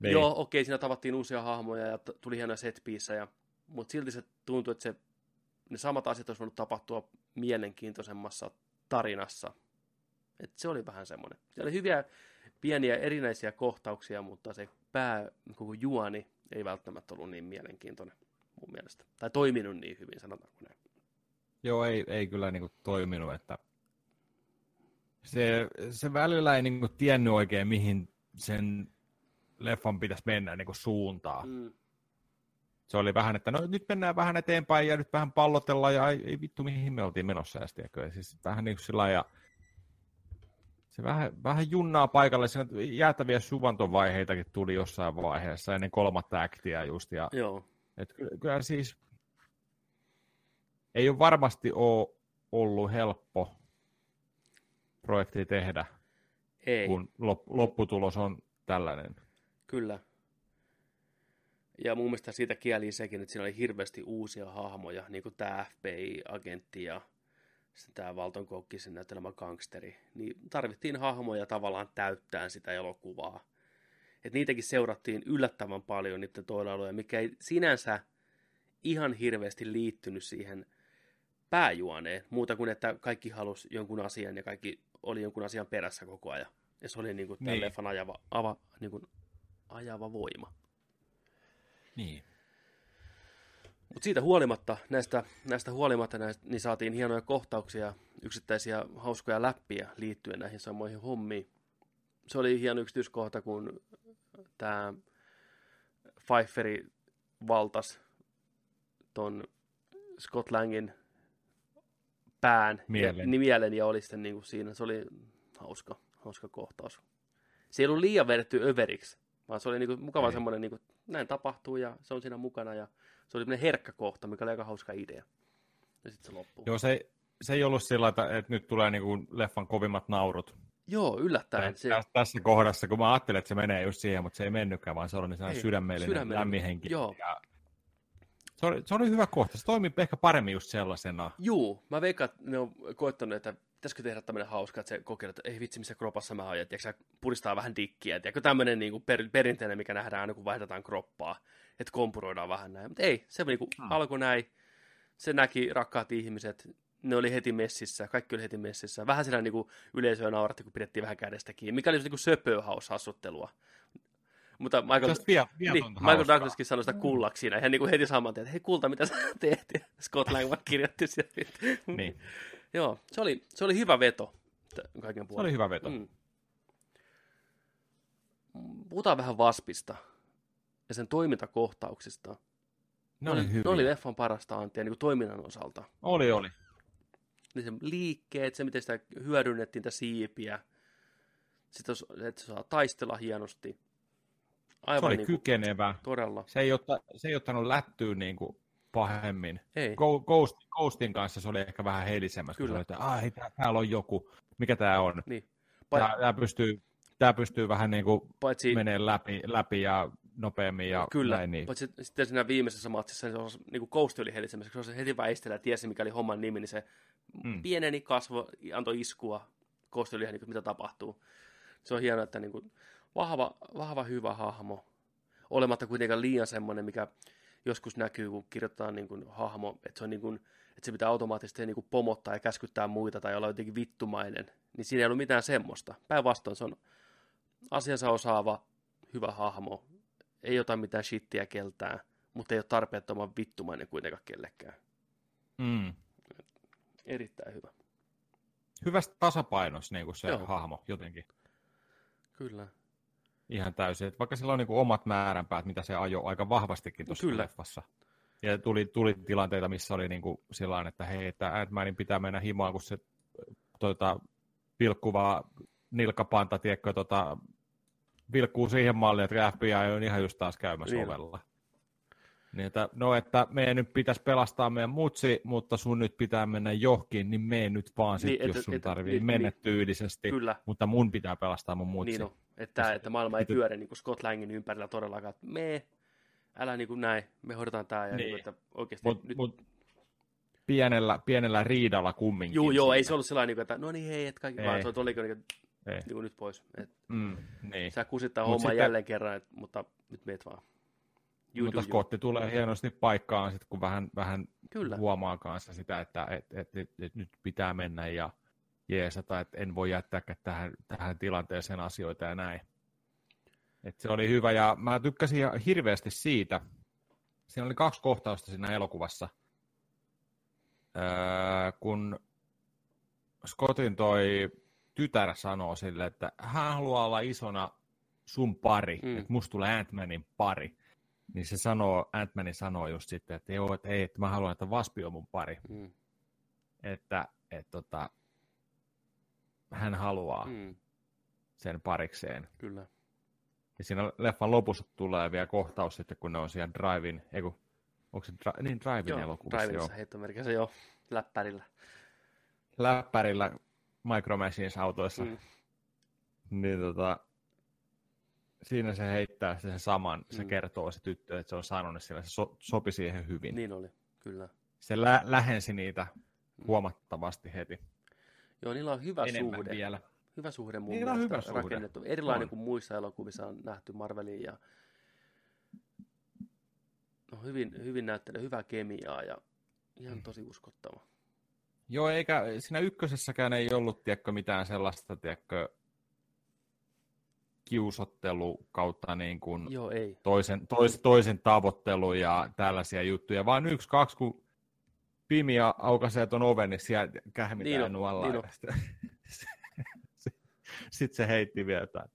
Niin. Joo, okei, siinä tavattiin uusia hahmoja ja tuli hienoja set ja mutta silti se tuntui, että se, ne samat asiat olisi voinut tapahtua mielenkiintoisemmassa tarinassa. Et se oli vähän semmoinen. Se oli hyviä pieniä erinäisiä kohtauksia, mutta se pää, koko juoni ei välttämättä ollut niin mielenkiintoinen mun mielestä. Tai toiminut niin hyvin, sanotaanko näin. Joo, ei, ei kyllä niin kuin toiminut, että se, se välillä ei niin kuin tiennyt oikein, mihin sen leffan pitäisi mennä niin kuin suuntaan. Mm se oli vähän, että no nyt mennään vähän eteenpäin ja nyt vähän pallotellaan ja ei, ei vittu mihin me oltiin menossa ja siis vähän niin kuin sillä ja se vähän, vähän junnaa paikalle, siinä jäätäviä suvantovaiheitakin tuli jossain vaiheessa ennen kolmatta aktia just. Ja, Joo. Et kyllä, kyllä siis ei ole varmasti ole ollut helppo projekti tehdä, ei. kun lopputulos on tällainen. Kyllä. Ja mun mielestä siitä kieli sekin, että siinä oli hirveästi uusia hahmoja, niin kuin tämä FBI-agentti ja sitten tämä Valton Kokkisen näyttelemä gangsteri. Niin tarvittiin hahmoja tavallaan täyttää sitä elokuvaa. Et niitäkin seurattiin yllättävän paljon niiden toilailuja, mikä ei sinänsä ihan hirveästi liittynyt siihen pääjuoneen, muuta kuin että kaikki halusi jonkun asian ja kaikki oli jonkun asian perässä koko ajan. Ja se oli niin kuin niin. leffan ajava, ava, niin kuin ajava voima. Niin. Mutta siitä huolimatta, näistä, näistä huolimatta, näistä, niin saatiin hienoja kohtauksia, yksittäisiä hauskoja läppiä liittyen näihin samoihin hommiin. Se oli hieno yksityiskohta, kun tämä Pfeifferi valtas ton Scott Langin pään mielen. Ja, niin mielen ja oli sitten niin kuin siinä. Se oli hauska, hauska kohtaus. Se ei ollut liian vedetty överiksi, vaan se oli niin kuin mukava ei. semmoinen, niin kuin, näin tapahtuu ja se on siinä mukana ja se oli semmoinen herkkä kohta, mikä oli aika hauska idea. Ja sitten se loppuu. Joo, se, se ei ollut sillä, että, että nyt tulee niin kuin leffan kovimmat naurut. Joo, yllättäen. Se... Tässä, kohdassa, kun mä ajattelin, että se menee just siihen, mutta se ei mennytkään, vaan se oli niin sydämellinen, sydämellinen, lämmin Joo. Ja se oli, se oli hyvä kohta. Se toimi ehkä paremmin just sellaisena. Juu, mä veikkaan, että ne on koettanut, että pitäisikö tehdä tämmöinen hauska, että se kokeilee, että ei vitsi, missä kropassa mä oon, ja puristaa vähän dikkiä, tiedätkö, tämmöinen niin kuin per, perinteinen, mikä nähdään aina, kun vaihdetaan kroppaa, että kompuroidaan vähän näin. Mutta ei, se niin kuin hmm. alkoi näin, se näki rakkaat ihmiset, ne oli heti messissä, kaikki oli heti messissä. Vähän siellä niin kuin yleisöä nauratti, kun pidettiin vähän kädestä kiinni, mikä oli niin kuin söpöhaushassuttelua. Mutta Michael, vie, niin, Michael Douglaskin sanoi sitä kullaksi siinä, ihan niin kuin heti saman tien, että hei kulta, mitä sä teet? Ja Scott Lang vaan kirjoitti sieltä. niin. Joo, se oli, se oli hyvä veto kaiken puolella. Se oli hyvä veto. Mm. Puhutaan vähän Vaspista ja sen toimintakohtauksista. Ne oli, ne oli leffan parasta antia niin kuin toiminnan osalta. Oli, oli. Niin se liikkeet, se miten sitä hyödynnettiin, sitä siipiä. Sitten että se saa taistella hienosti. Aivan se oli niin kuin, kykenevä. Todella. Se ei, otta, se ei ottanut lättyä niin kuin pahemmin. Ei. Ghost, Ghostin kanssa se oli ehkä vähän heilisemmässä. Kyllä. Että ah, hei, täällä on joku. Mikä tämä on? Niin. Tämä, tämä, pystyy, tämä pystyy vähän niin kuin Paitsi... menee läpi, läpi ja nopeammin ja Kyllä, näin. Niin. paitsi sitten siinä viimeisessä matsissa se olisi, niin kuin Ghost oli heilisemmässä, kun se heti väistellä ja tiesi, mikä oli homman nimi, niin se mm. pieneni kasvo, antoi iskua. Ghost oli ihan niin kuin, mitä tapahtuu. se on hienoa, että niin kuin vahva, vahva, hyvä hahmo, olematta kuitenkaan liian semmoinen, mikä joskus näkyy, kun kirjoitetaan niin kuin hahmo, että se, on niin kuin, että se pitää automaattisesti niin kuin pomottaa ja käskyttää muita tai olla jotenkin vittumainen, niin siinä ei ollut mitään semmoista. Päinvastoin se on asiansa osaava, hyvä hahmo, ei ota mitään shittiä keltään, mutta ei ole tarpeettoman vittumainen kuitenkaan kellekään. Mm. Erittäin hyvä. Hyvästä tasapainossa niin kuin se Joo. hahmo jotenkin. Kyllä. Ihan täysin. Et vaikka sillä on niin omat määränpäät, mitä se ajoi aika vahvastikin tuossa Kyllä. leffassa. Ja tuli, tuli tilanteita, missä oli niin kuin sillä että hei, että Ant-Manin pitää mennä himaan, kun se tota, vilkkuva nilkkapanta, tiedätkö, tota, vilkkuu siihen malliin, että FBI on ihan just taas käymässä Niin. ovella. Niin, että, no, että meidän nyt pitäisi pelastaa meidän mutsi, mutta sun nyt pitää mennä johonkin, niin mene nyt vaan sit, Niin, et- jos sun et- tarvii niin, mennä niin. tyylisesti, Kyllä. mutta mun pitää pelastaa mun mutsi. Niin on. Että, että maailma ei pyöri niin kuin Scott Langin ympärillä todellakaan, että me, älä niin kuin näin, me hoidetaan tämä ja Niin. niin. että oikeasti Mut, nyt... mut pienellä, pienellä riidalla kumminkin. Joo, joo, ei se ollut sellainen, niin että no niin hei, että kaikki, Ei. vaan se oli niin kuin, Ei. niin kuin nyt pois. Et, Mm, niin. sä kusittaa Mut homman sitten- jälleen kerran, et, mutta nyt meet vaan. You Mutta. Scotti tulee hienosti paikkaan, sit, kun vähän, vähän Kyllä. huomaa kanssa sitä, että et, et, et, et nyt pitää mennä ja jeesata, että en voi jättääkään tähän, tähän tilanteeseen asioita ja näin. Et se oli hyvä ja mä tykkäsin hirveästi siitä. Siinä oli kaksi kohtausta siinä elokuvassa. Öö, kun Scottin toi tytär sanoo sille, että hän haluaa olla isona sun pari, Mm. että musta tulee Ant-Manin pari. Niin se sanoo, Ant-Manin sanoo just sitten, että joo, että ei, että mä haluan, että Vaspi on mun pari. Mm. Että, että tota, hän haluaa mm. Mm. sen parikseen. Kyllä. Ja siinä leffan lopussa tulee vielä kohtaus sitten, kun ne on siellä Drive-in, ei kun, onko se dri, niin Drive-in Joo, elokuvassa, joo. Drivinissa heittomerkissä joo, läppärillä. Läppärillä Micro Machines-autoissa. Mm. Niin tota, siinä se heittää sen saman, se Mm. kertoo se tyttö, että se on sanonut sillä, se so, sopi siihen hyvin. Niin oli, kyllä. Se lä- lähensi niitä huomattavasti heti. Joo, niillä on hyvä Enemmän suhde. vielä. Hyvä suhde mun Niillä on hyvä suhde. rakennettu. Erilainen On. kuin muissa elokuvissa on nähty Marveliin ja no, hyvin, hyvin näyttely, hyvää kemiaa ja ihan Mm. tosi uskottava. Joo, eikä siinä ykkösessäkään ei ollut, tiedätkö, mitään sellaista, tiedätkö, kiusottelu kautta niin kuin Joo, ei. toisen, tois, toisen tavoittelu ja tällaisia juttuja, vaan yksi, kaksi, kun Pimi aukaisee tuon oven, niin siellä kähmitään Niin nuolla. niin. Sitten se heitti vielä jotain.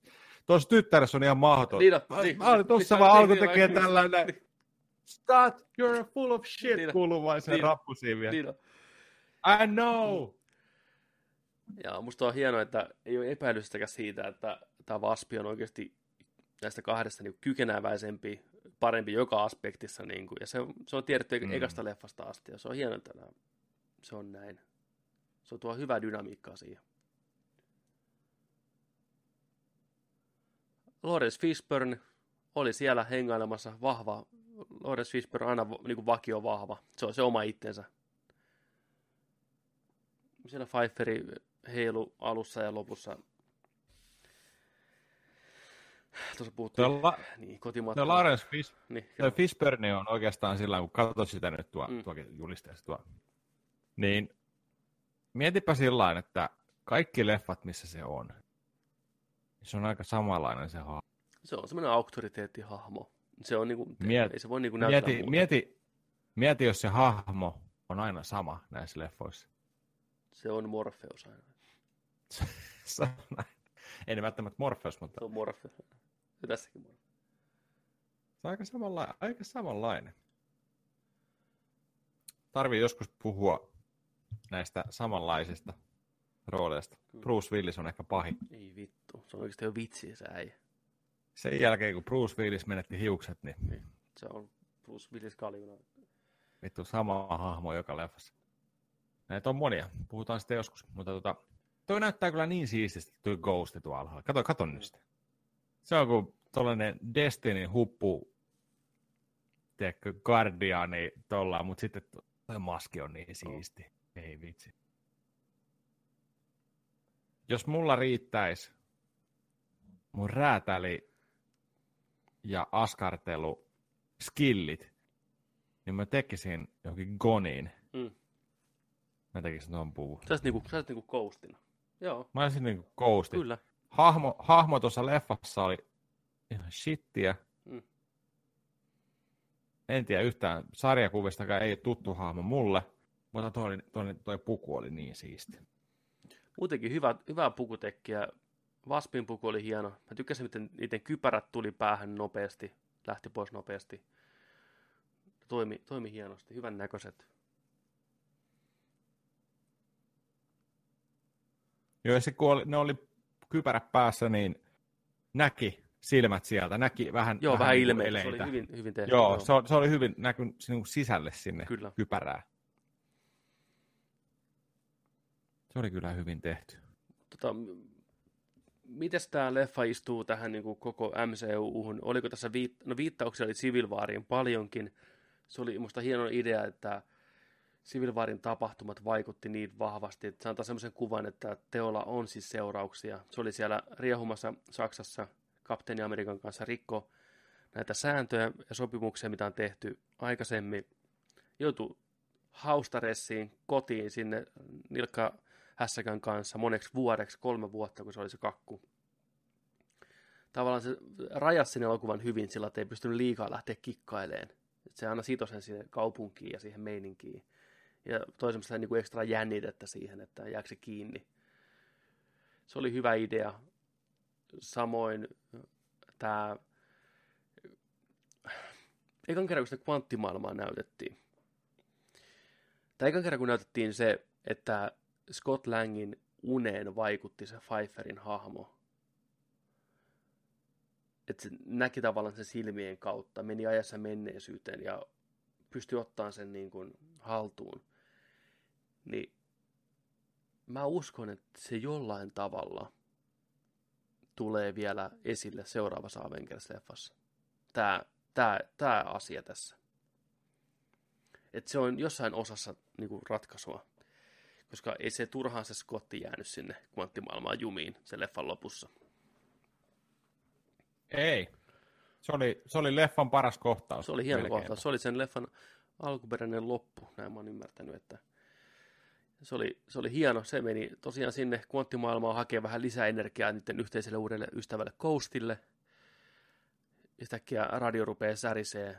Tuossa tyttäressä on ihan mahdoton. On, Mä- niin. mä olin tuossa vaan alkoi tekee tällainen. Scott, you're full of shit, on, kuuluu vain sen on, rappu siinä vielä. I know! Ja musta on hienoa, että ei ole epäilystäkään siitä, että tämä Vaspi on oikeasti näistä kahdesta niin kykeneväisempi, parempi joka aspektissa. Niin kuin, ja se on, se on tiedetty Mm. ekasta leffasta asti, ja se on hienoa, että nämä- se on näin. Se tuo hyvää dynamiikkaa siihen. Lawrence Fishburne oli siellä hengailemassa vahva. Lawrence Fishburne on aina niin kuin vakio vahva. Se on se oma itsensä. Siellä Pfeifferi heilu alussa ja lopussa. Tuossa puhuttiin Tuo, la, niin, tuo kotimatkalla. Lawrence Fish, Niin, Fishburne on oikeastaan sillä kun katsot sitä nyt tuo, Mm. tuokin julisteessa tuo, niin mietipä sillä että kaikki leffat, missä se on, niin se on aika samanlainen se hahmo. se on semmoinen auktoriteettihahmo. Se on niinku, Miet- ei se voi niinku näyttää Mieti, muuta. mieti, mieti, jos se hahmo on aina sama näissä leffoissa. Se on Morpheus aina. Se on näin. Ei ne välttämättä Morpheus, mutta Se on Morpheus. Ja tässäkin Morpheus. se on aika samanlainen. Aika samanlainen. Tarvii joskus puhua näistä samanlaisista rooleista. Bruce Willis on ehkä pahin. Ei vittu. Se on oikeasti jo vitsi se äijä. Sen jälkeen, kun Bruce Willis menetti hiukset, niin Niin. Se on Bruce Willis kaljuna. vittu sama hahmo joka leffassa. Näitä on monia, puhutaan sitten joskus, mutta tota, toi näyttää kyllä niin siististi tuo Ghost tuolla alhaalla. Kato, kato nyt sitä. Se on kuin tollanen Destiny huppu, tiedätkö, Guardiani tuolla, mutta sitten tuo maski on niin siisti. Ei vitsi. Jos mulla riittäisi mun räätäli ja askartelu skillit, niin mä tekisin johonkin goniin. Mm. Mä tekisin tuon puun. Sä olisit niinku, sä niinku coastina. Joo, Mä olisin niinku kousti. kyllä. Hahmo, hahmo tuossa leffassa oli ihan shittiä. Mm. En tiedä yhtään sarjakuvistakaan, ei tuttu hahmo mulle, mutta toi, toi, toi puku oli niin siisti. Muutenkin hyvä, hyvää pukutekkiä. Vaspin puku oli hieno. Mä tykkäsin, miten niiden kypärät tuli päähän nopeasti, lähti pois nopeasti. Toimi, toimi hienosti, hyvän näköiset. Joo, se, kun oli, ne oli kypärä päässä, niin näki silmät sieltä, näki vähän, Joo, vähän, niin kuin ilmeitä. Se oli hyvin, hyvin tehty. Joo, se, oli- se oli hyvin näkynyt sinun sisälle sinne Kyllä. kypärää. Se oli kyllä hyvin tehty. Tota, m- mites tämä leffa istuu tähän niin kuin koko MCU-hun? Oliko tässä viit- no, viittauksia oli Civil Wariin paljonkin. Se oli musta hieno idea, että Civil Warin tapahtumat vaikutti niin vahvasti, että se antaa semmoisen kuvan, että teolla on siis seurauksia. Se oli siellä riehumassa Saksassa kapteeni Amerikan kanssa rikko näitä sääntöjä ja sopimuksia, mitä on tehty aikaisemmin. Joutui haustaressiin kotiin sinne nilkka hässäkän kanssa moneksi vuodeksi, kolme vuotta, kun se oli se kakku. Tavallaan se rajasi sen elokuvan hyvin sillä, että ei pystynyt liikaa lähteä kikkaileen. Se aina sitoi sen siihen kaupunkiin ja siihen meininkiin. Ja toi semmoista niin kuin ekstra jännitettä siihen, että jääkö se kiinni. Se oli hyvä idea. Samoin tämä... Ekan kerran, kun sitä kvanttimaailmaa näytettiin. Tai ekan kerran, kun näytettiin se, että Scott Langin uneen vaikutti se Pfeifferin hahmo. Että se näki tavallaan sen silmien kautta, meni ajassa menneisyyteen ja pystyi ottamaan sen niin kuin haltuun. Niin mä uskon, että se jollain tavalla tulee vielä esille seuraavassa Avengers-leffassa. Tämä, tämä, tämä asia tässä. Että se on jossain osassa niin kuin ratkaisua koska ei se turhaan se Scotti jäänyt sinne kvanttimaailmaan jumiin sen leffan lopussa. Ei. Se oli, se oli leffan paras kohtaus. Se oli hieno melkeinpä. kohtaus. Se oli sen leffan alkuperäinen loppu, näin mä oon ymmärtänyt, että se oli, se oli hieno. Se meni tosiaan sinne kvanttimaailmaan hakemaan vähän lisää energiaa niiden yhteiselle uudelle ystävälle Coastille. Yhtäkkiä radio rupeaa särisee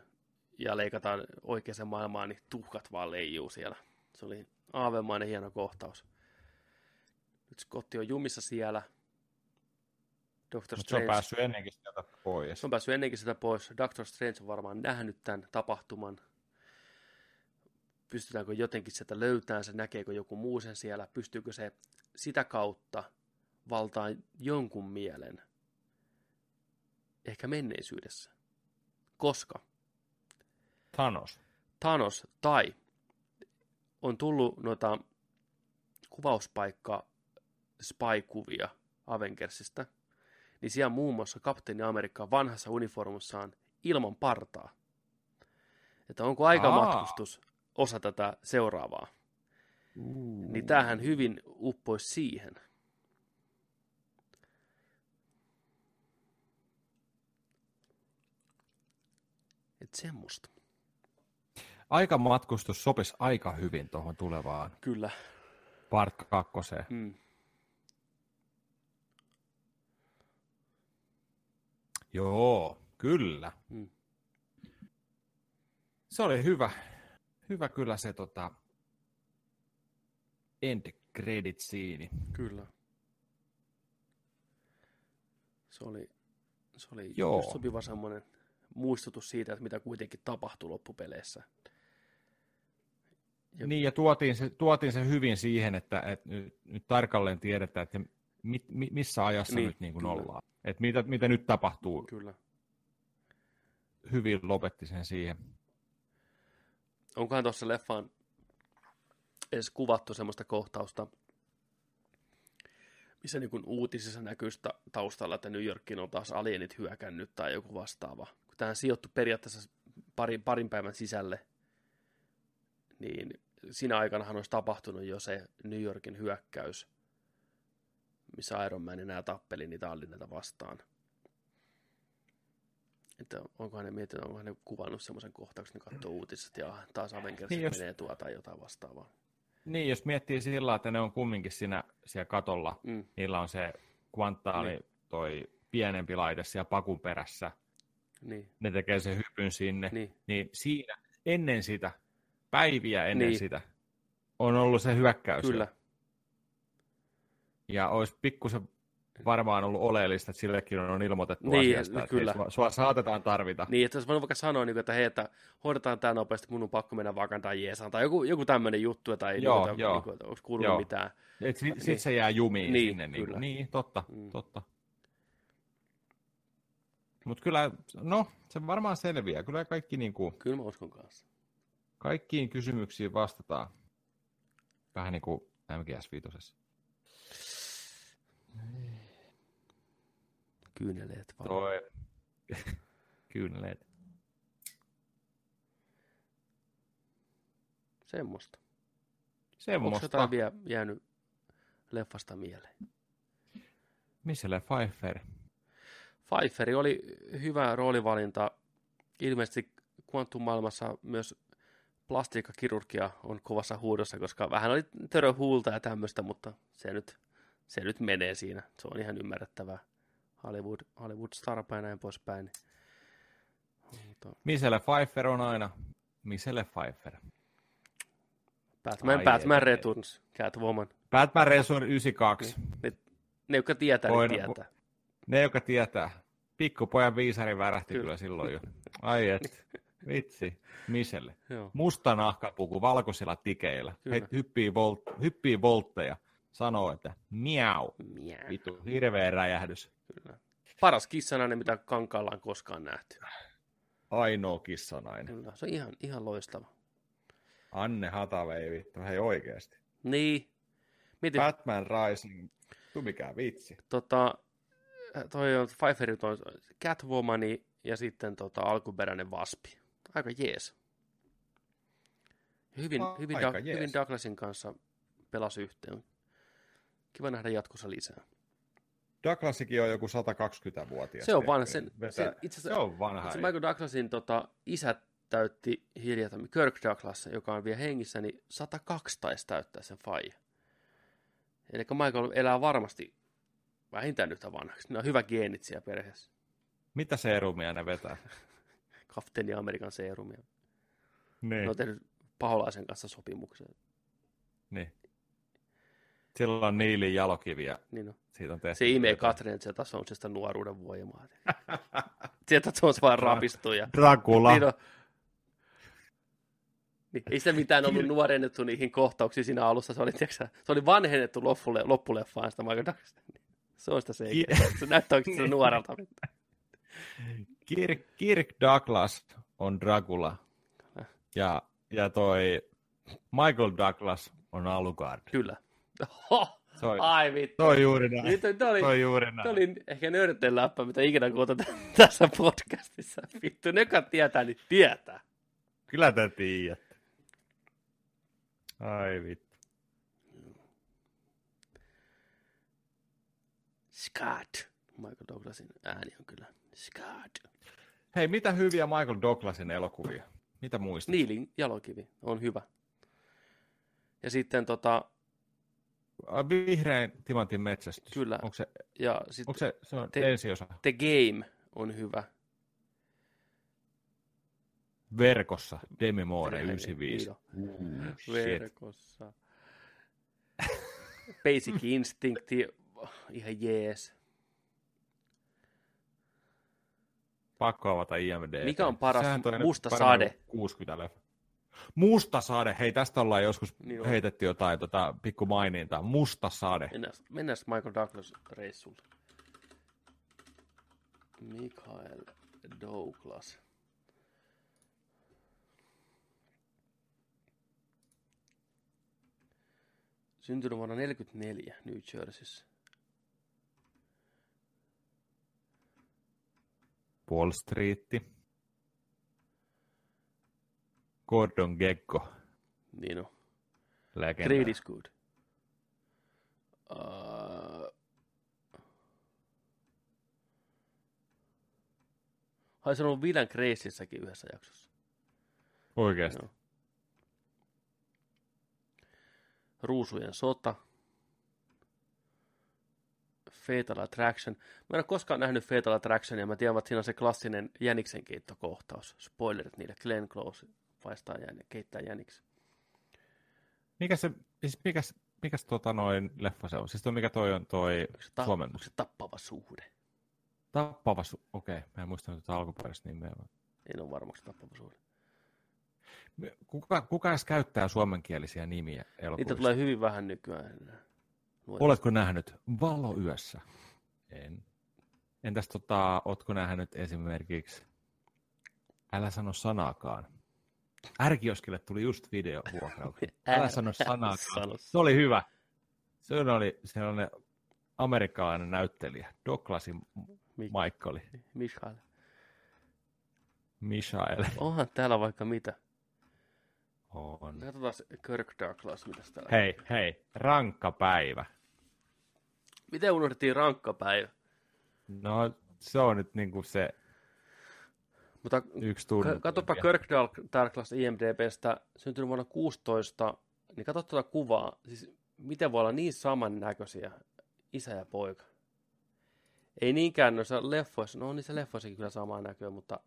ja leikataan oikeaan maailmaan, niin tuhkat vaan leijuu siellä. Se oli aavemainen hieno kohtaus. Nyt Scotti on jumissa siellä. Doctor Mutta se on Strange, päässyt ennenkin sieltä pois. se on päässyt ennenkin sitä pois. Doctor Strange on varmaan nähnyt tämän tapahtuman. Pystytäänkö jotenkin sieltä löytämään se, näkeekö joku muu sen siellä, pystyykö se sitä kautta valtaan jonkun mielen, ehkä menneisyydessä. Koska Thanos. Thanos tai on tullut noita kuvauspaikka spy-kuvia Avengersista, niin siellä muun muassa kapteeni Amerikka vanhassa uniformussaan ilman partaa. Että onko aikamatkustus osa tätä seuraavaa. Uh. Niin tämähän hyvin uppoisi siihen. Että semmoista. Aikamatkustus sopisi aika hyvin tuohon tulevaan Kyllä. part kakkoseen. Mm. Joo, kyllä. Mm. Se oli hyvä. Hyvä kyllä se tota, end credit siini. Kyllä. Se oli, se oli Joo. just sopiva semmoinen muistutus siitä, että mitä kuitenkin tapahtui loppupeleissä. Ja- Niin, ja tuotiin se, tuotiin se hyvin siihen, että, että nyt, nyt tarkalleen tiedetään, että mit, mi, missä ajassa Niin, nyt niin kuin kyllä. ollaan. Että mitä, mitä nyt tapahtuu. Kyllä. Hyvin lopetti sen siihen. Onkohan tuossa leffaan edes kuvattu semmoista kohtausta, missä niin uutisissa näkyy taustalla, että New Yorkiin on taas alienit hyökännyt tai joku vastaava. Kun tähän sijoittui periaatteessa parin, parin päivän sisälle, niin siinä aikanahan olisi tapahtunut jo se New Yorkin hyökkäys, missä Iron Man enää tappeli niitä alineita vastaan. Että onkohan ne miettinyt, onkohan ne kuvannut semmoisen kohtauksen, ne katsoo uutiset ja taas Avengers Niin, jos- menee tuo tai jotain vastaavaa. Niin, jos miettii sillä lailla, että ne on kumminkin siinä, siellä katolla, Mm. niillä on se kvantaali, Niin. toi pienempi laite siellä pakun perässä, Niin, ne tekee sen hypyn sinne, niin, niin, siinä ennen sitä, päiviä ennen Niin. sitä, on ollut se hyökkäys. jo. kyllä. Ja olisi pikkusen varmaan ollut oleellista, että sillekin on ilmoitettu Niin, asiasta, että kyllä. hei, sua, saatetaan tarvita. Niin, että olisi voinut vaikka sanoa, niin että hei, että hoidetaan tämä nopeasti, mun on pakko mennä Vakandaan jeesaan, tai joku, joku tämmöinen juttu, tai Joo, niin, joo. niin että onko kuulunut Joo. mitään. Et sit, sit Niin. se jää jumiin Niin, sinne. Niin, kyllä. niin totta, Mm. totta. Mutta kyllä, no, se varmaan selviää. Kyllä kaikki, niin kuin, Kyllä mä uskon kanssa. kaikkiin kysymyksiin vastataan. Vähän niin kuin MGS5. Kyyneleet vaan. Toi. Kyyneleet. Semmoista. Onko Semmosta. jotain vielä jäänyt leffasta mieleen? Missä le Pfeiffer? Pfeifferi oli hyvä roolivalinta. Ilmeisesti Quantum-maailmassa myös plastiikkakirurgia on kovassa huudossa, koska vähän oli töröhuulta ja tämmöistä, mutta se nyt, se nyt menee siinä. Se on ihan ymmärrettävää. Hollywood, Hollywood starpa ja näin poispäin. Mutta Michelle Pfeiffer on aina Michelle Pfeiffer. Batman, Ai Batman ei. Returns, Catwoman. Batman Resurn 92. Ne, ne jotka tietää, Voin- niin tietää. Ne, jotka tietää. Pikkupojan viisari värähti Kyllä. kyllä, silloin jo. Ai et. Vitsi. Michelle. Joo. Musta nahkapuku valkoisilla tikeillä. Kyllä. He hyppii, volt, hyppii voltteja. Sanoo, että miau. Miau. Vitu, hirveä räjähdys. Kyllä. Paras kissanainen, mitä kankaalla on koskaan nähty. Ainoa kissanainen. Kyllä. Se on ihan, ihan loistava. Anne Hatavei, vittu, hei oikeesti. Niin. Mietin, Batman Rising, tu mikä vitsi. tota, toi on Pfeifferit on Catwomani ja sitten tota, alkuperäinen Vaspi. Aika jees. Hyvin, A- hyvin, aika da, jees. hyvin Douglasin kanssa pelasi yhteen. Kiva nähdä jatkossa lisää. Douglasikin on joku 120-vuotias. Se on vanha. Sen, sen, itse se asiassa on vanha. se Michael Douglasin tota, isä täytti hiljattain, Kirk Douglas, joka on vielä hengissä, niin 102 taisi täyttää sen faija. Eli Michael elää varmasti vähintään yhtä vanhaksi. Ne on hyvä geenit siellä perheessä. Mitä serumia ne vetää? Kapteeni Amerikan seerumia. Niin. Ne on tehnyt paholaisen kanssa sopimuksen. niin. Sillä on Niilin jalokiviä. Niin on. Siitä on tehty. Se imee se on sitä nuoruuden voimaa. Sieltä se on vaan rapistuu. Ja... Dracula. Niin on. Niin, ei sitä mitään ollut nuorennettu niihin kohtauksiin siinä alussa. Se oli, tiiäksä, se oli vanhennettu loppule, loppuleffaan sitä Michael Douglas. Se on sitä se, Ki- se näyttää oikeasti nuorelta. Kirk, Kirk Douglas on Dracula. Ja, ja toi Michael Douglas on Alucard. Kyllä. Ho! Se on, Ai vittu. on juuri näin. Niin, toi, toi, oli, on juuri toi näin. oli ehkä nörteen läppä, mitä ikinä kuulta tässä podcastissa. Vittu, ne jotka tietää, niin tietää. Kyllä te tiedätte. Ai vittu. Scott. Michael Douglasin ääni on kyllä Scott. Hei, mitä hyviä Michael Douglasin elokuvia? Mitä muistat? Niilin jalokivi on hyvä. Ja sitten tota, Vihreän timantin metsästys. Kyllä. Onko se, ja sitten onko se, se on Te- ensiosa? The Game on hyvä. Verkossa, Demi Moore, Niin, 95. niin Uh. Verkossa. Basic Instinct, ihan jees. Pakko avata IMD. Mikä on paras Sehän musta sade? joku 60 leffa. Musta sade. Hei, tästä ollaan joskus Niin on. heitetty jotain tota, pikku mainintaa. Musta sade. Mennään, mennään Michael Douglas reissulle. Michael Douglas. Syntynyt vuonna 1944 New Jerseyssä. Wall Street. Gordon Gekko. Niin on. Legenda. Greed is good. Uh... On ollut Villain Graceissäkin yhdessä jaksossa. Oikeasti. Joo. Ruusujen sota. Fatal Attraction. Mä en ole koskaan nähnyt Fatal Attractionia. Mä tiedän, että siinä on se klassinen jäniksen keittokohtaus. Spoilerit niille. Glenn Close paistaa jän, keittää jäniksen. Mikä se, siis mikäs, mikäs tota noin leffa se on? Siis toi, mikä toi on toi ta- Suomen onko se tappava suhde? tappava su- Okei, okay. mä en muistanut tätä alkuperäistä nimeä. En ole varmaksi tappava suhde. Kuka, kuka edes käyttää suomenkielisiä nimiä elokuvissa? Niitä tulee hyvin vähän nykyään. Luetaan. Oletko nähnyt Valo yössä? En. Entäs tota, ootko nähnyt esimerkiksi Älä sano sanaakaan? Ärkioskille tuli just video vuokraukseen. Älä sano sano Se oli hyvä. Se oli sellainen amerikkalainen näyttelijä, Douglasin Mi- Michael, Michael. Michael. Onhan täällä vaikka mitä. On. Katsotaan Kirk Douglas, mitä täällä. Hei, hei, rankka päivä. Miten unohdettiin rankkapäivä? No, se on nyt niinku se Mutta yksi tunne. Katsopa Kirk Douglas IMDBstä, syntynyt vuonna 16, niin katso tuota kuvaa, siis miten voi olla niin samannäköisiä isä ja poika. Ei niinkään noissa leffoissa, no on niissä leffoissakin kyllä samaa näköä, mutta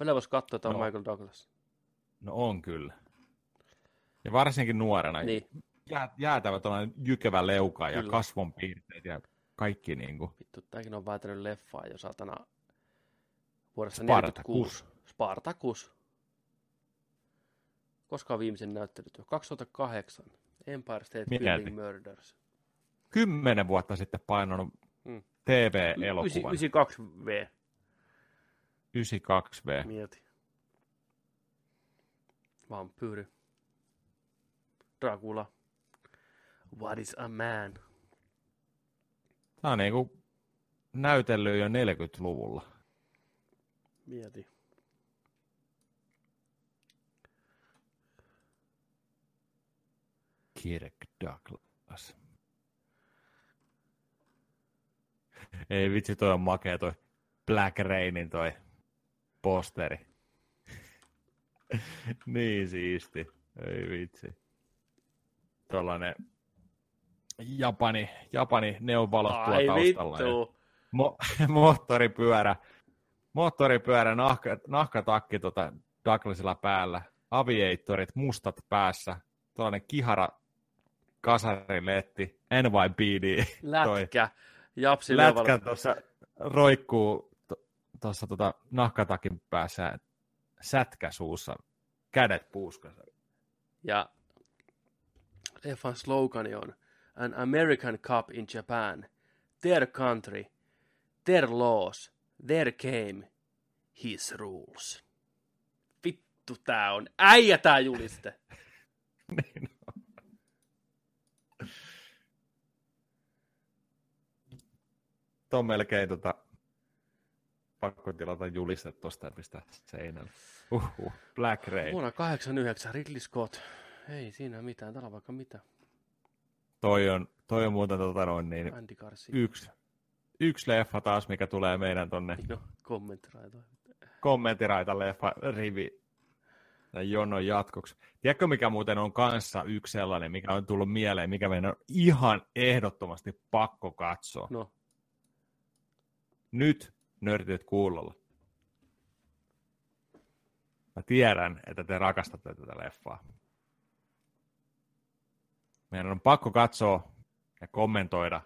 välillä voisi katsoa, että on No. Michael Douglas. No on kyllä. Ja varsinkin nuorena. Niin, Jää, jäätävä tuollainen jykevä leuka ja kasvonpiirteet ja kaikki niinku. vittu, tämäkin on väitänyt leffaa jo satana vuodessa Spartacus. 46. Spartacus. Koska on viimeisen näyttelyt jo? 2008. Empire State Mieti. Building Murders. Kymmenen vuotta sitten painanut Mm. TV-elokuvan. 92V. 92V. Mieti. Vampyyri. Dracula. What is a man? Tämä on niinku näytellyt jo 40-luvulla. Mieti. Kirk Douglas. Ei vitsi, toi on makea toi Black Rainin toi posteri. niin siisti. Ei vitsi. Tuollainen Japani, Japani neonvalot tuo Ai taustalla. vittu. Mo- moottoripyörä, moottoripyörä, nahka, nahkatakki tota Douglasilla päällä, aviatorit mustat päässä, tuollainen kihara kasariletti, NYPD, Lätkä. Japsi lätkä tuossa roikkuu tuossa tota nahkatakin päässä, sätkä suussa, kädet puuskassa. Ja leffan slogani on An American Cup in Japan. Their country. Their laws. There came his rules. Vittu tää on. Äijä tää juliste. niin on. Tuo on melkein tota, pakko tilata juliste tuosta ja pistää seinälle. Uhuh, Black Ray. Vuonna 89 Ridley Scott. Ei siinä mitään, täällä on vaikka mitä. Toi on, toi on muuten tota noin, niin yksi, yksi leffa taas, mikä tulee meidän tonne No, kommenttiraita. kommenttiraita leffa rivi tai jonon jatkoksi. Tiedätkö, mikä muuten on kanssa yksi sellainen, mikä on tullut mieleen, mikä meidän on ihan ehdottomasti pakko katsoa. No, Nyt nörtit kuulolla. Mä tiedän, että te rakastatte tätä leffaa. Meidän on pakko katsoa ja kommentoida,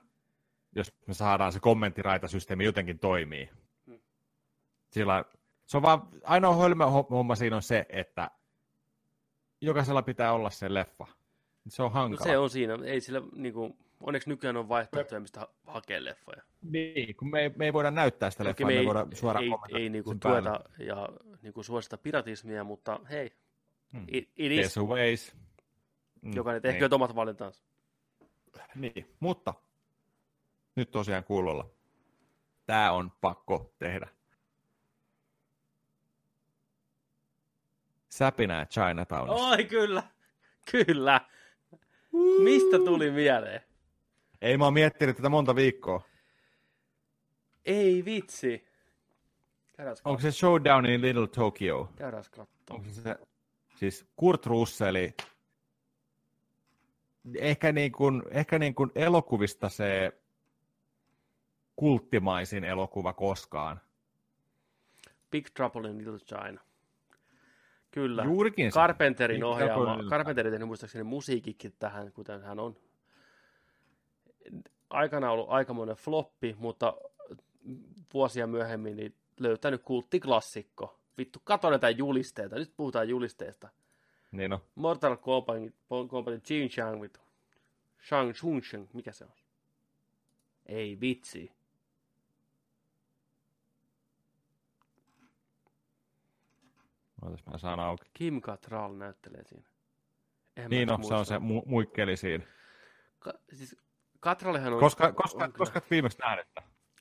jos me saadaan se kommenttiraitasysteemi jotenkin toimii. Hmm. Sillä se on vaan, ainoa hölmö homma siinä on se, että jokaisella pitää olla se leffa. Se on no hankala. se on siinä. Ei sillä niinku, onneksi nykyään on vaihtoehtoja, mistä ha- hakee leffoja. Niin, kun me ei, me ei voida näyttää sitä leffaa, me me, ei, voidaan suoraan ei, ei niinku sen päälle. tueta ja niinku suosita piratismia, mutta hei, Hmm. it, it is. There's ways. Mm, Jokainen niin. tehkööt omat valintansa. Niin, mutta nyt tosiaan kuulolla. Tämä on pakko tehdä. Säpinää Chinatownissa. Oi kyllä, kyllä. Mistä tuli mieleen? Ei mä oon miettinyt tätä monta viikkoa. Ei vitsi. Käydään Onko se Showdown in Little Tokyo? Käydään katsoa. Onko se, siis Kurt Russelli, ehkä, niin kuin, ehkä niin kuin elokuvista se kulttimaisin elokuva koskaan. Big Trouble in Little China. Kyllä. Juurikin se. Carpenterin Big ohjaama. Carpenteri tehnyt muistaakseni musiikikin tähän, kuten hän on. Aikana ollut aikamoinen floppi, mutta vuosia myöhemmin niin löytänyt kulttiklassikko. Vittu, kato näitä julisteita. Nyt puhutaan julisteista. Niin on. Mortal Kombat, Kombat Jin Chang, vittu. Shang Sheng, mikä se on? Ei vitsi. Ootas mä saan auki. Kim Cattrall näyttelee siinä. Mä Niin on, se on se mu- muikkeli siinä. Ka- siis Catrallehan on... Koska, on koska, kyllä koska viimeksi nähnyt?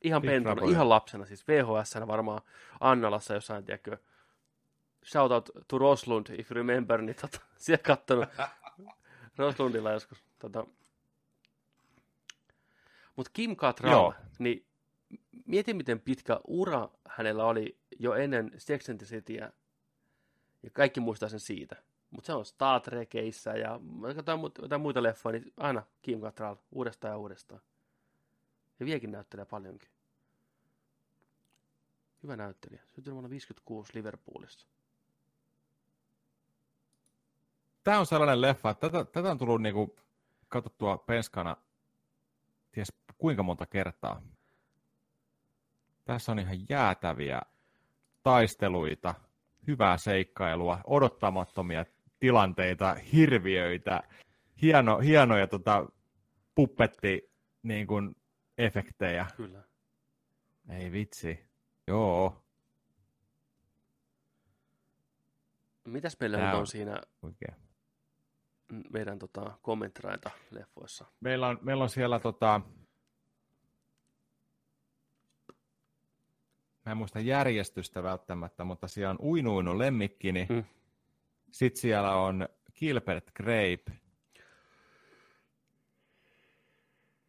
Ihan pentuna, ihan lapsena, siis VHS varmaan Annalassa jossain, tiedätkö, shout out to Roslund, if you remember, niin tota, siellä kattonut Roslundilla joskus. Tota. Mutta Kim Cattrall, Joo. niin mieti miten pitkä ura hänellä oli jo ennen Sex and the Cityä, ja kaikki muistaa sen siitä. Mutta se on Star Trekeissä ja muut- jotain muita leffoja, niin aina Kim Cattrall uudestaan ja uudestaan. Ja vieläkin näyttelee paljonkin. Hyvä näyttelijä. Syntynyt vuonna 56 Liverpoolissa. Tämä on sellainen leffa, että tätä, tätä on tullut niinku katsottua penskana ties kuinka monta kertaa. Tässä on ihan jäätäviä taisteluita, hyvää seikkailua, odottamattomia tilanteita, hirviöitä, hieno, hienoja tota, puppetti niin kuin, efektejä. Kyllä. Ei vitsi. Joo, Mitäs meillä Tää on- siinä oikein. meidän tota, kommenttiraita leffoissa? Meillä on, meillä on siellä tota, mä en muista järjestystä välttämättä, mutta siellä on Uinuinu lemmikkini. Mm. Sitten siellä on Gilbert Grape.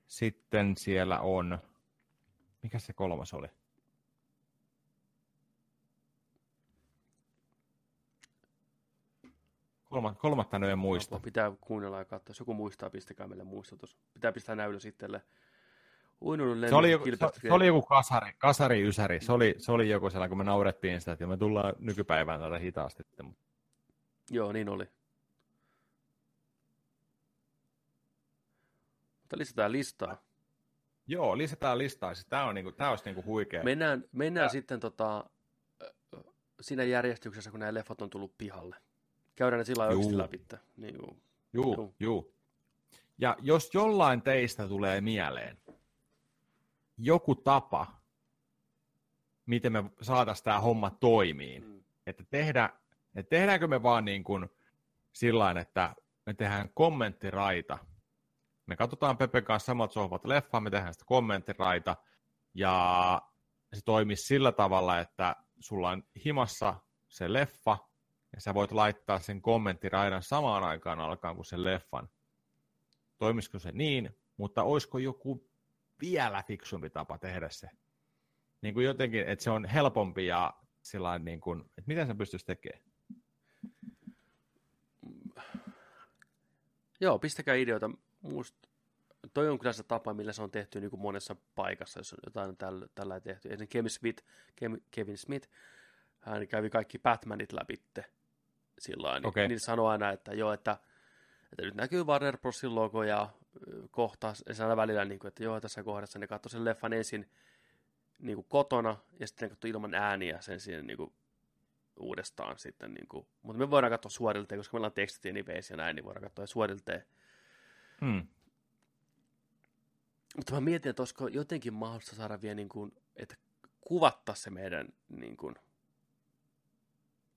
Sitten siellä on, mikä se kolmas oli? Kolma, kolmatta en muista. Pitää kuunnella ja katsoa. Jos joku muistaa, pistäkää meille muistutus. Pitää pistää näylä sitten. Uinunut Se oli, joku, se, se oli joku kasari, kasari ysäri. Se oli, se oli joku sellainen, kun me naurettiin sitä, että me tullaan nykypäivään tätä hitaasti. Mutta Joo, niin oli. Mutta lisätään listaa. Joo, lisätään listaa. Siis Tämä on niinku, tää olisi niinku huikea. Mennään, mennään Ja- sitten tota, siinä järjestyksessä, kun nämä leffat on tullut pihalle. Käydään ne sillä lailla läpi. Niin, juu. Juu, Juu. juu. Ja jos jollain teistä tulee mieleen joku tapa, miten me saataisiin tämä homma toimiin, Mm. että, tehdä, että tehdäänkö me vaan niin kuin sillä että me tehdään kommenttiraita. Me katsotaan Pepen kanssa samat sohvat leffaa, me tehdään sitä kommenttiraita, ja se toimisi sillä tavalla, että sulla on himassa se leffa, ja sä voit laittaa sen kommenttiraidan samaan aikaan alkaan kuin sen leffan. Toimisiko se niin, mutta olisiko joku vielä fiksumpi tapa tehdä se? Niin kuin jotenkin, että se on helpompi ja sillä niin kuin, että miten sä pystyisi tekemään? Joo, pistäkää ideoita. Muist, toi on kyllä se tapa, millä se on tehty niin kuin monessa paikassa, jos on jotain tällä, tällä tehty. Esimerkiksi Kevin Smith, Kev- Kevin Smith, hän kävi kaikki Batmanit läpitte sillä. Niin, niin sanoi aina, että joo, että, että nyt näkyy Warner Brosin logo ja kohta, aina välillä, niin kuin, että joo, tässä kohdassa ne katsoi sen leffan ensin niin kuin kotona, ja sitten ne katsoi ilman ääniä sen siinä niin kuin, uudestaan sitten. Niin kuin. Mutta me voidaan katsoa suorilteen, koska meillä on tekstit anyways ja näin, niin voidaan katsoa suorilteen. Hmm. Mutta mä mietin, että olisiko jotenkin mahdollista saada vielä, niin kuin, että kuvattaa se meidän, niin kuin,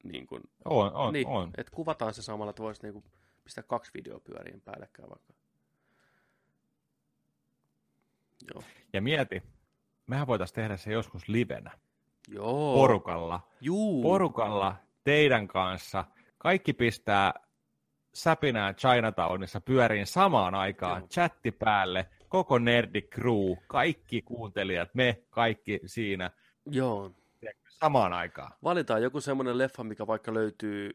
niin kuin, On, on, niin, on. että kuvataan se samalla, että voisi niin kuin, pistää kaksi videopyöriin päällekkäin vaikka. Joo. Ja mieti, mehän voitaisiin tehdä se joskus livenä, Joo. porukalla. Juu. Porukalla teidän kanssa. Kaikki pistää säpinää Chinatownissa pyöriin samaan aikaan, Joo. chatti päälle, koko nerdi crew, kaikki kuuntelijat, me kaikki siinä. Joo. samaan aikaan. Valitaan joku semmoinen leffa, mikä vaikka löytyy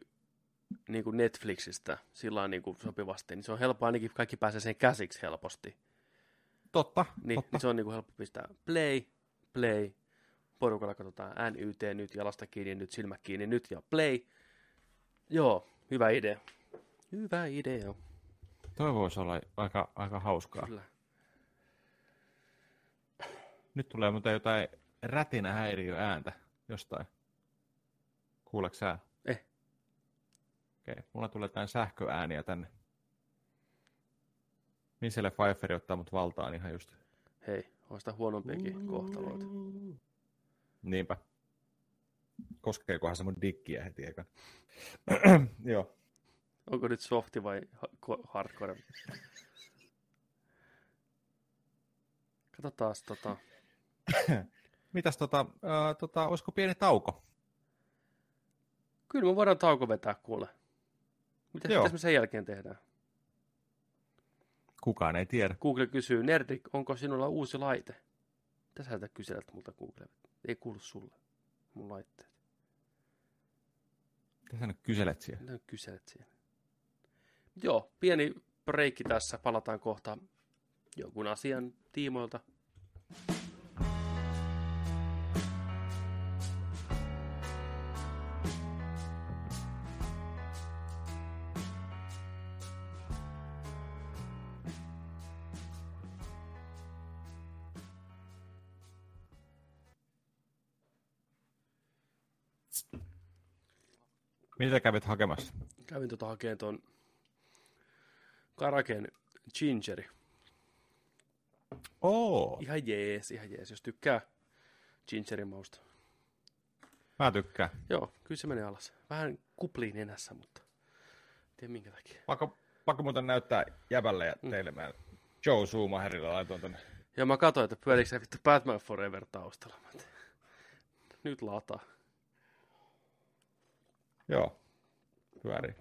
niin kuin Netflixistä sillä niin kuin sopivasti, niin se on helppo ainakin kaikki pääsee sen käsiksi helposti. Totta, Niin, totta. niin se on niin kuin helppo pistää play, play, porukalla katsotaan NYT nyt, jalasta kiinni nyt, silmä kiinni nyt ja play. Joo, hyvä idea. Hyvä idea, Toi voisi olla aika, aika hauskaa. kyllä. Nyt tulee muuten jotain rätinä häiriöääntä jostain. Kuuleeko sä? Eh. Okei, okay. mulla tulee jotain sähköääniä tänne. Michelle Pfeiffer ottaa mut valtaan ihan just. Hei, on sitä huonompiakin kohtaloita. Niinpä. Koskeekohan se mun dikkiä heti ekan. Joo. Onko nyt softi vai hardcore? Katsotaan tota. Mitäs tota, ää, tota, olisiko pieni tauko? Kyllä me voidaan tauko vetää kuule. Mitä, me sen jälkeen tehdään? Kukaan ei tiedä. Google kysyy, Nerdik, onko sinulla uusi laite? Mitä sä kyselet multa Google? Ei kuulu sulle. Mun laitteet. Mitä sä nyt kyselet siellä? Mitä kyselet siinä? Joo, pieni breikki tässä. Palataan kohta jonkun asian tiimoilta. Mitä kävit hakemassa? Kävin tota hakemaan tuon Karaken Gingeri. Oo, Ihan jees, ihan jees, jos tykkää Gingerin mausta. mä tykkään. Joo, kyllä se menee alas. Vähän kupliin nenässä, mutta en tiedä minkä takia. Pakko, pakko muuten näyttää jäbälle ja teille. Mä Joe Schumacherilla laitoin tonne. Ja mä katsoin, että pyöriikö se vittu Batman Forever taustalla. Nyt lataa. Joo, pyörii.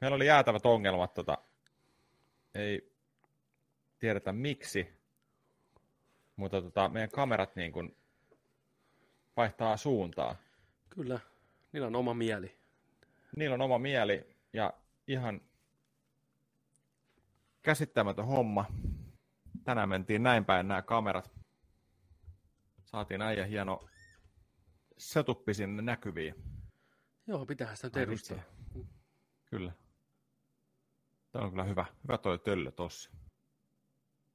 Meillä oli jäätävät ongelmat, tota, ei tiedetä miksi, mutta tota, meidän kamerat niin kuin vaihtaa suuntaa. Kyllä, niillä on oma mieli. Niillä on oma mieli ja ihan käsittämätön homma. Tänään mentiin näin päin nämä kamerat. Saatiin äijä hieno setuppi sinne näkyviin. Joo, pitäähän sitä nyt Ai edustaa. vitsi. Kyllä. Tämä on kyllä hyvä. Hyvä toi töllö tossa.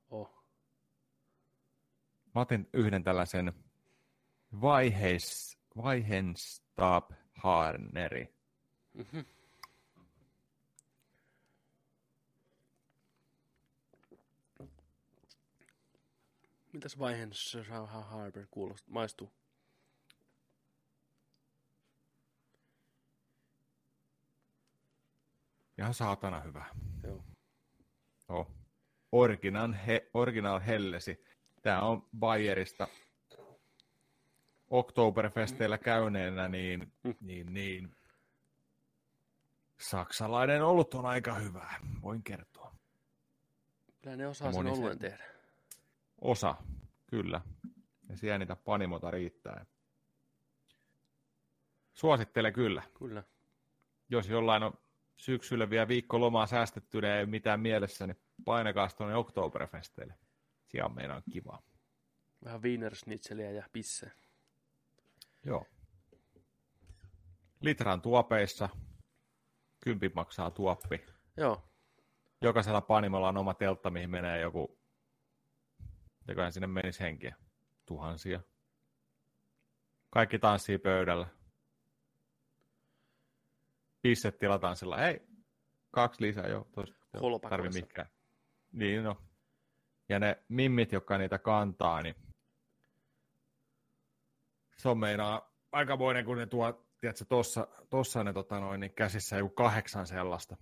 Oh. Mä otin yhden tällaisen vaiheis, vaihenstab harneri. Mhm. Mitäs vaiheessa Harbor kuulostaa? Maistuu. Ihan saatana hyvä. Joo. Oh. Original, he, original Hellesi. Tämä on Bayerista Oktoberfesteillä käyneenä, niin, Mm. niin, niin saksalainen olut on aika hyvä, voin kertoa. Kyllä ne osaa sen oluen tehdä. Osa, kyllä. Ja siellä niitä panimota riittää. Suosittelen kyllä. Kyllä. Jos jollain on syksyllä vielä viikko lomaa säästettynä ja ei mitään mielessä, niin painakaa tuonne Oktoberfesteille. Siellä on meidän kiva. Vähän wienersnitzeliä ja pisse. Joo. Litran tuopeissa. Kympi maksaa tuoppi. Joo. Jokaisella panimolla on oma teltta, mihin menee joku, jokainen sinne menisi henkiä. Tuhansia. Kaikki tanssii pöydällä. Pisset tilataan sillä, hei, kaksi lisää jo. Tarvi mikään. Niin no. Ja ne mimmit, jotka niitä kantaa, niin se on meinaa aikamoinen, kun ne tuo, tiedätkö, tossa, tossa ne tota noin, niin käsissä joku kahdeksan sellaista.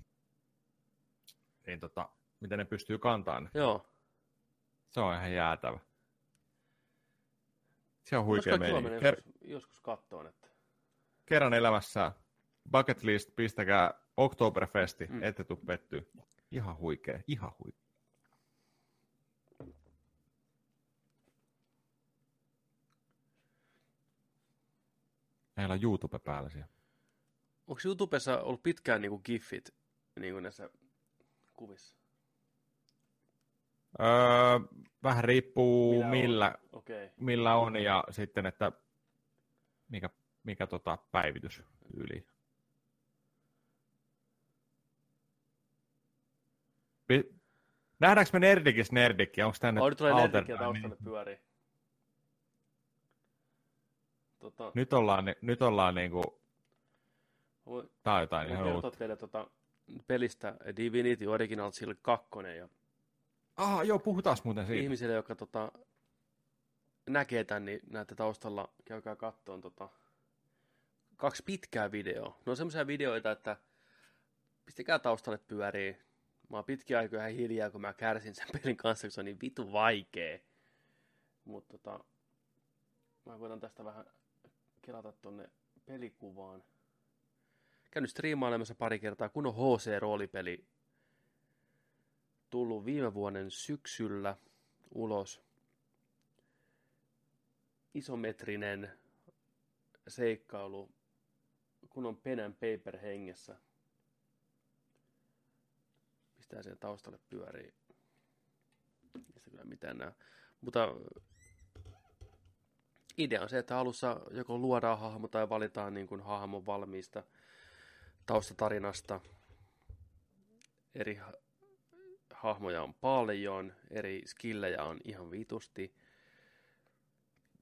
Niin tota, miten ne pystyy kantamaan, niin Joo. se on ihan jäätävä. Se on huikea mennä Ker- joskus, joskus kattoon, että kerran elämässä bucket list, pistäkää Oktoberfesti, Mm. ette tuu pettyä. Ihan huikea, ihan huikea. Meillä on YouTube päällä siellä. Onko YouTubessa ollut pitkään niin kuin giffit niin kuin näissä kuvissa? Öö, vähän riippuu Millä on? millä, Okei. millä on ja sitten, että mikä, mikä tota päivitys yli. Nähdäänkö me Nerdikis Nerdikki? Onko tänne Oh, nyt tulee time? taustalle pyörii. Tota, Nyt ollaan, nyt ollaan niinku, voin, tää on jotain ihan uutta. teille tota Pelistä Divinity Original Sin 2 ja Ah, joo, puhutaan muuten siitä. ihmisille, jotka tota, näkee tän, niin näette taustalla, käykää kattoon tota, kaksi pitkää videoa. Ne on semmoisia videoita, että pistäkää taustalle pyörii. Mä oon pitkiä aikoja ihan hiljaa, kun mä kärsin sen pelin kanssa, kun se on niin vitu vaikee. Mutta tota, mä koitan tästä vähän kelata tonne pelikuvaan. Käynyt striimailemassa pari kertaa, kun on HC-roolipeli tullut viime vuoden syksyllä ulos. Isometrinen seikkailu, kun on pen and paper hengessä. Pistää sen taustalle pyörii. Se kyllä mitään näy. Mutta idea on se, että alussa joko luodaan hahmo tai valitaan niin kuin hahmon valmiista taustatarinasta. Eri ha- hahmoja on paljon, eri skillejä on ihan vitusti.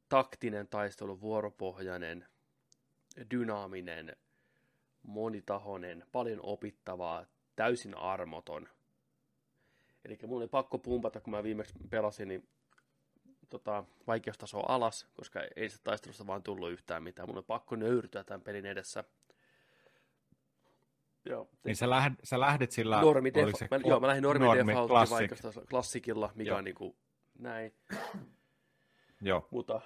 Taktinen taistelu, vuoropohjainen, dynaaminen, monitahoinen, paljon opittavaa, täysin armoton. Eli mulla oli pakko pumpata, kun mä viimeksi pelasin, niin tota, vaikeustaso alas, koska ei se taistelusta vaan tullut yhtään mitään. Mulla oli pakko nöyrtyä tämän pelin edessä. Joo, Niin sä, lähd, sä lähdit sillä... normi defa- se mä, joo, mä lähdin normi, normi default classic? vaikeustaso klassikilla, mikä Joo. on niinku näin. Joo, Mutta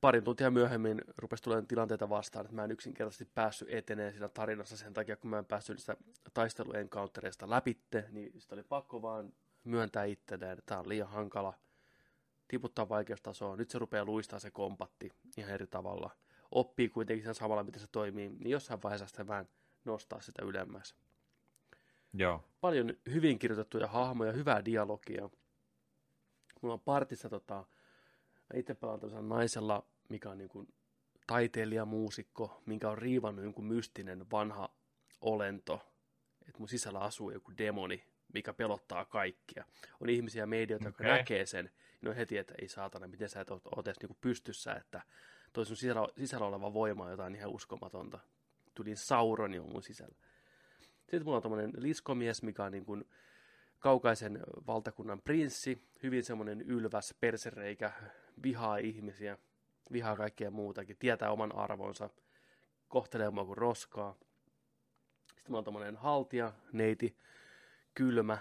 parin tuntia myöhemmin rupesi tulemaan tilanteita vastaan, että mä en yksinkertaisesti päässyt eteneen siinä tarinassa sen takia, kun mä en päässyt niistä taisteluencountereista läpitte, niin sitä oli pakko vaan myöntää itselleen, että tämä on liian hankala tiputtaa vaikeustasoa. Nyt se rupeaa luistaa se kompatti ihan eri tavalla. Oppii kuitenkin sen samalla, miten se toimii, niin jossain vaiheessa sitten vähän nostaa sitä ylemmäs. joo. Paljon hyvin kirjoitettuja hahmoja, hyvää dialogia. Mulla on partissa tota, mä itse pelaan tällaisella naisella, mikä on niin kuin taiteilija, muusikko, minkä on riivannut jonkun mystinen vanha olento, että mun sisällä asuu joku demoni, mikä pelottaa kaikkia. On ihmisiä medioita, jotka Okei. näkee sen, on heti, että ei saatana, miten sä et ole, ole edes niin kuin pystyssä, että toi sun sisällä, sisällä oleva voima on jotain ihan uskomatonta. Tulin Sauroni on mun sisällä. Sitten mulla on tämmöinen liskomies, mikä on niin kuin kaukaisen valtakunnan prinssi, hyvin semmoinen ylväs persereikä, vihaa ihmisiä, vihaa kaikkea muutakin, tietää oman arvonsa, kohtelee mua kuin roskaa. Sitten mulla on tämmöinen haltija, neiti, kylmä,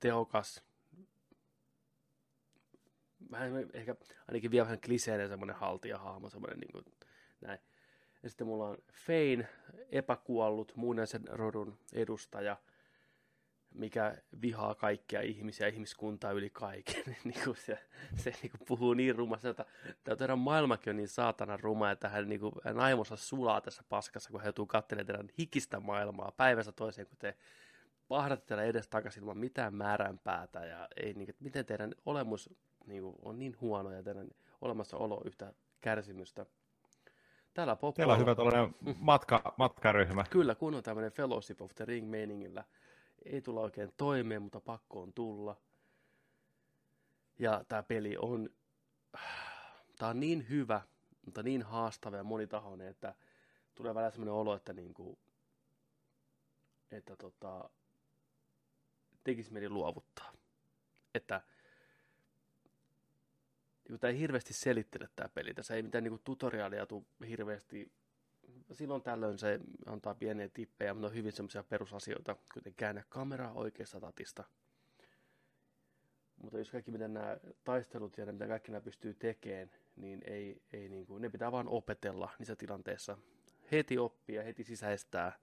tehokas, vähän ehkä ainakin vielä vähän kliseinen semmoinen haltijahahmo, semmoinen niin kuin näin. Ja sitten mulla on Fein, epäkuollut, muinaisen rodun edustaja, mikä vihaa kaikkia ihmisiä, ihmiskuntaa yli kaiken. niin kuin se se niin kuin puhuu niin rumasti, että tämä teidän maailmakin on niin saatana ruma, että hän niin kuin, hän aimonsa sulaa tässä paskassa, kun hän joutuu katselemaan teidän hikistä maailmaa päivästä toiseen, kun te pahdatte täällä edes takaisin ilman mitään määränpäätä ja ei, niin, kuin, että miten teidän olemus niin kuin, on niin huono ja teidän olemassaolo yhtä kärsimystä. Täällä. Teillä on hyvä tällainen matka, matkaryhmä. Kyllä, kun on tämmöinen Fellowship of the Ring meiningillä. Ei tulla oikein toimeen, mutta pakko on tulla. Ja tämä peli on, tää on niin hyvä, mutta niin haastava ja monitahoinen, että tulee välillä semmoinen olo, että niinku, että tota, tekisi mieli luovuttaa. Että niin tämä ei hirveästi selittele tämä peli. Tässä ei mitään niin tutoriaalia tule hirveästi. Silloin tällöin se antaa pieniä tippejä, mutta on hyvin semmoisia perusasioita, kuten käännä kameraa oikeasta tatista. Mutta jos kaikki mitä nämä taistelut ja ne, mitä kaikki nämä pystyy tekemään, niin ei, ei niin kuin, ne pitää vaan opetella niissä tilanteissa. Heti oppia, heti sisäistää.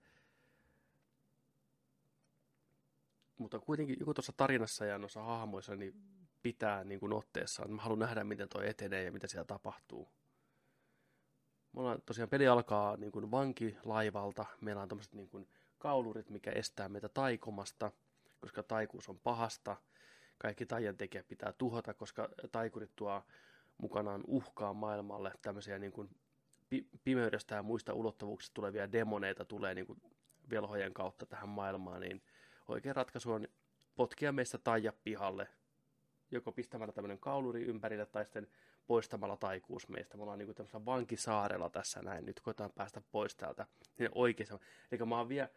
Mutta kuitenkin joku tuossa tarinassa ja noissa hahmoissa niin pitää niin kuin otteessaan. Mä haluan nähdä, miten toi etenee ja mitä siellä tapahtuu. Me ollaan, tosiaan peli alkaa niin kuin vankilaivalta. Meillä on tämmöiset niin kaulurit, mikä estää meitä taikomasta, koska taikuus on pahasta. Kaikki taian tekijät pitää tuhota, koska taikurit tuo mukanaan uhkaa maailmalle. Tämmöisiä niin kuin pi- pimeydestä ja muista ulottuvuuksista tulevia demoneita tulee niin kuin velhojen kautta tähän maailmaan, niin oikea ratkaisu on potkia meistä taija pihalle, joko pistämällä tämmöinen kauluri ympärille tai sitten poistamalla taikuus meistä. Me ollaan niin tämmöisellä vankisaarella tässä näin. Nyt koetaan päästä pois täältä. Niin oikeassa. Eli mä oon vielä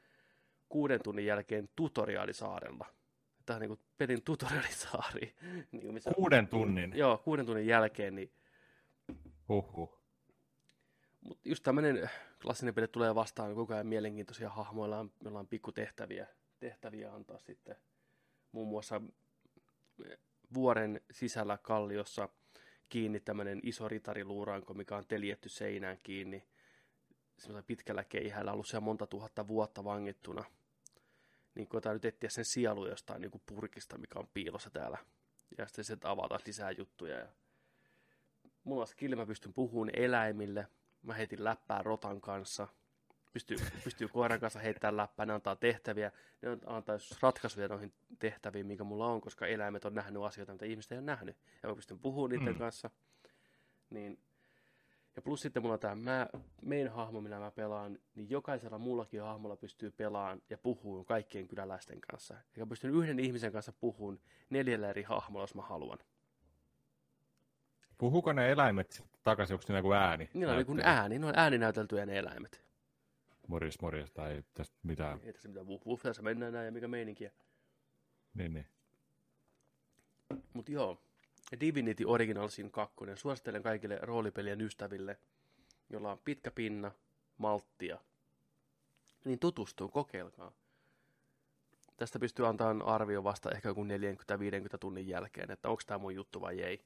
kuuden tunnin jälkeen tutoriaalisaarella. Tämä on niin kuin pelin tutoriaalisaari. niin kuin missä, kuuden tunnin? Joo, kuuden tunnin jälkeen. Niin... Huhhuh. Mutta just tämmöinen klassinen peli tulee vastaan koko ajan mielenkiintoisia hahmoja. Meillä on pikku tehtäviä, tehtäviä antaa sitten. Muun muassa vuoren sisällä kalliossa kiinni tämmöinen iso ritariluuranko, mikä on teljetty seinään kiinni. Semmoisella pitkällä keihällä, ollut siellä monta tuhatta vuotta vangittuna. Niin koetaan nyt etsiä sen sielu jostain niin kuin purkista, mikä on piilossa täällä. Ja sitten se avata lisää juttuja. Ja mulla on skill, mä pystyn puhumaan eläimille. Mä heitin läppää rotan kanssa – pystyy, pystyy koiran kanssa heittämään läppää, ne antaa tehtäviä, ne antaa ratkaisuja noihin tehtäviin, mikä mulla on, koska eläimet on nähnyt asioita, mitä ihmiset ei ole nähnyt. Ja mä pystyn puhumaan niiden mm. kanssa. Niin, ja plus sitten mulla on tämä main hahmo, millä mä pelaan, niin jokaisella muullakin hahmolla pystyy pelaamaan ja puhumaan kaikkien kyläläisten kanssa. Ja pystyn yhden ihmisen kanssa puhumaan neljällä eri hahmolla, jos mä haluan. Puhuuko ne eläimet takaisin, onko ne kuin ääni? Niin on niin kuin ääni, ne on ääninäyteltyjä ne eläimet morjes morjes tai tästä mitään. Ei tässä mitään tässä mennään näin ja mikä meininkiä. Niin, niin. Mut joo, Divinity Original Sin 2. Suosittelen kaikille roolipelien ystäville, jolla on pitkä pinna, malttia. Niin tutustuu, kokeilkaa. Tästä pystyy antamaan arvio vasta ehkä joku 40-50 tunnin jälkeen, että onko tämä mun juttu vai ei.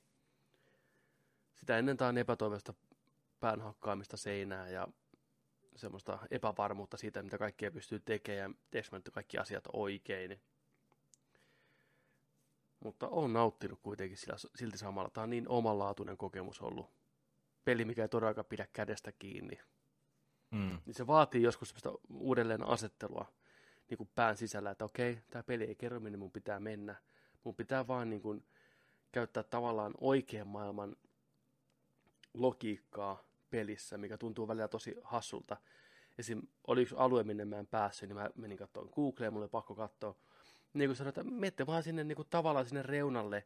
Sitä ennen tämä on epätoivoista päänhakkaamista seinää ja semmoista epävarmuutta siitä, mitä kaikkea pystyy tekemään ja teekö mä nyt kaikki asiat oikein. Mutta on nauttinut kuitenkin sillä, silti samalla. Tämä on niin omanlaatuinen kokemus ollut. Peli, mikä ei todellakaan pidä kädestä kiinni. Mm. Niin se vaatii joskus semmoista uudelleen asettelua niin kuin pään sisällä, että okei, tämä peli ei kerro, minne mun pitää mennä. Mun pitää vaan niin kuin käyttää tavallaan oikean maailman logiikkaa pelissä, mikä tuntuu välillä tosi hassulta. Esim. oli yksi alue, minne mä en päässyt, niin mä menin katsomaan Googleen, mulla oli pakko katsoa. Niin kuin sanoin, että menette vaan sinne niin kuin tavallaan sinne reunalle,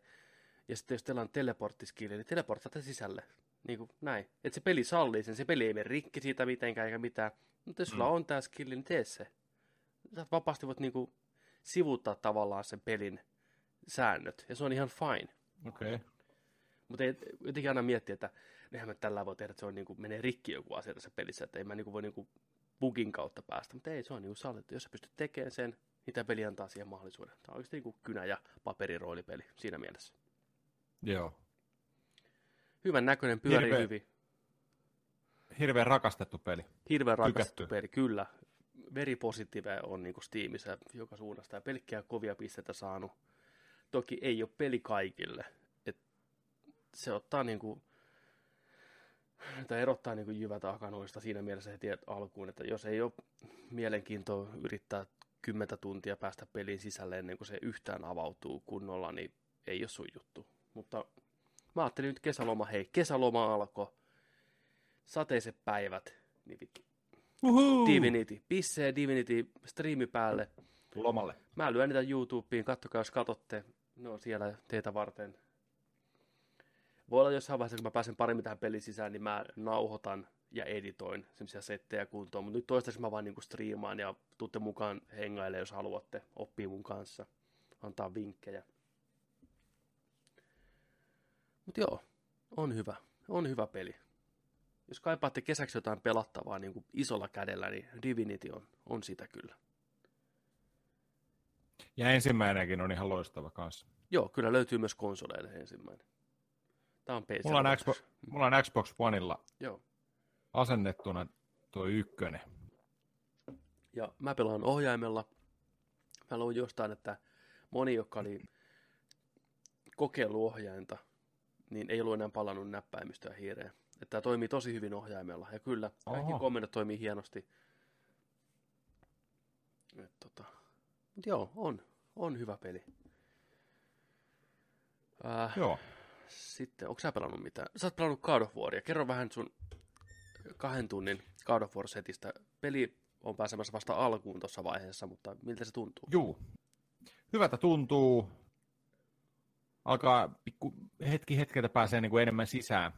ja sitten jos teillä on teleporttiskille, niin teleportatte sisälle. Niin kuin näin. Että se peli sallii sen, se peli ei mene rikki siitä mitenkään eikä mitään. Mutta jos sulla mm. on tämä skilli, niin tee se. Sä vapaasti voit niin kuin sivuttaa tavallaan sen pelin säännöt, ja se on ihan fine. Okei. Okay. Mutta jotenkin aina miettiä, että nehän me tällä voi tehdä, että se on, niin kuin, menee rikki joku asia tässä pelissä, että ei mä niin kuin, voi niin kuin, bugin kautta päästä, mutta ei, se on niin kuin sallittu. Jos sä pystyt tekemään sen, niin tämä peli antaa siihen mahdollisuuden. Tämä on oikeasti niin kuin kynä- ja paperiroolipeli siinä mielessä. Joo. Hyvän näköinen, pyörii Hirve... hyvin. Hirveän rakastettu peli. Hirveän rakastettu Tykätty. peli, kyllä. Veri positive on niin Steamissa joka suunnasta ja pelkkiä kovia pisteitä saanut. Toki ei ole peli kaikille. Et se ottaa niin kuin Tämä erottaa niin kuin jyvät akanoista siinä mielessä heti alkuun, että jos ei ole mielenkiintoa yrittää kymmentä tuntia päästä pelin sisälle ennen kuin se yhtään avautuu kunnolla, niin ei ole sun juttu. Mutta mä ajattelin nyt kesäloma, hei, kesäloma alkoi, sateiset päivät, niin vittu. Uhu. Divinity, pissee Divinity, striimi päälle. Lomalle. Mä lyön niitä YouTubeen, kattokaa jos katsotte, ne on siellä teitä varten voi olla jossain vaiheessa, kun mä pääsen paremmin tähän pelin sisään, niin mä nauhoitan ja editoin semmoisia settejä kuntoon. Mutta nyt toistaiseksi mä vaan niinku striimaan ja tuutte mukaan hengaille, jos haluatte oppia mun kanssa. Antaa vinkkejä. Mutta joo, on hyvä. On hyvä peli. Jos kaipaatte kesäksi jotain pelattavaa niin kuin isolla kädellä, niin Divinity on, on sitä kyllä. Ja ensimmäinenkin on ihan loistava kanssa. Joo, kyllä löytyy myös konsoleille ensimmäinen. Tämä on PC. Mulla on, Xbox, mulla on Xbox Oneilla Joo. asennettuna tuo ykkönen. Ja mä pelaan ohjaimella. Mä luin jostain, että moni, joka oli kokeiluohjainta niin ei ollut enää palannut näppäimistöä hiireen. Että tämä toimii tosi hyvin ohjaimella. Ja kyllä, kaikki Oho. komennot toimii hienosti. Et, tota, mut joo, on, on hyvä peli. Äh, Joo. Sitten, onko sä pelannut mitään? Sä oot pelannut God of Waria. Kerro vähän sun kahden tunnin God of War-setistä. Peli on pääsemässä vasta alkuun tuossa vaiheessa, mutta miltä se tuntuu? Juu. Hyvältä tuntuu. Alkaa pikku hetki hetkeltä pääsee niin kuin enemmän sisään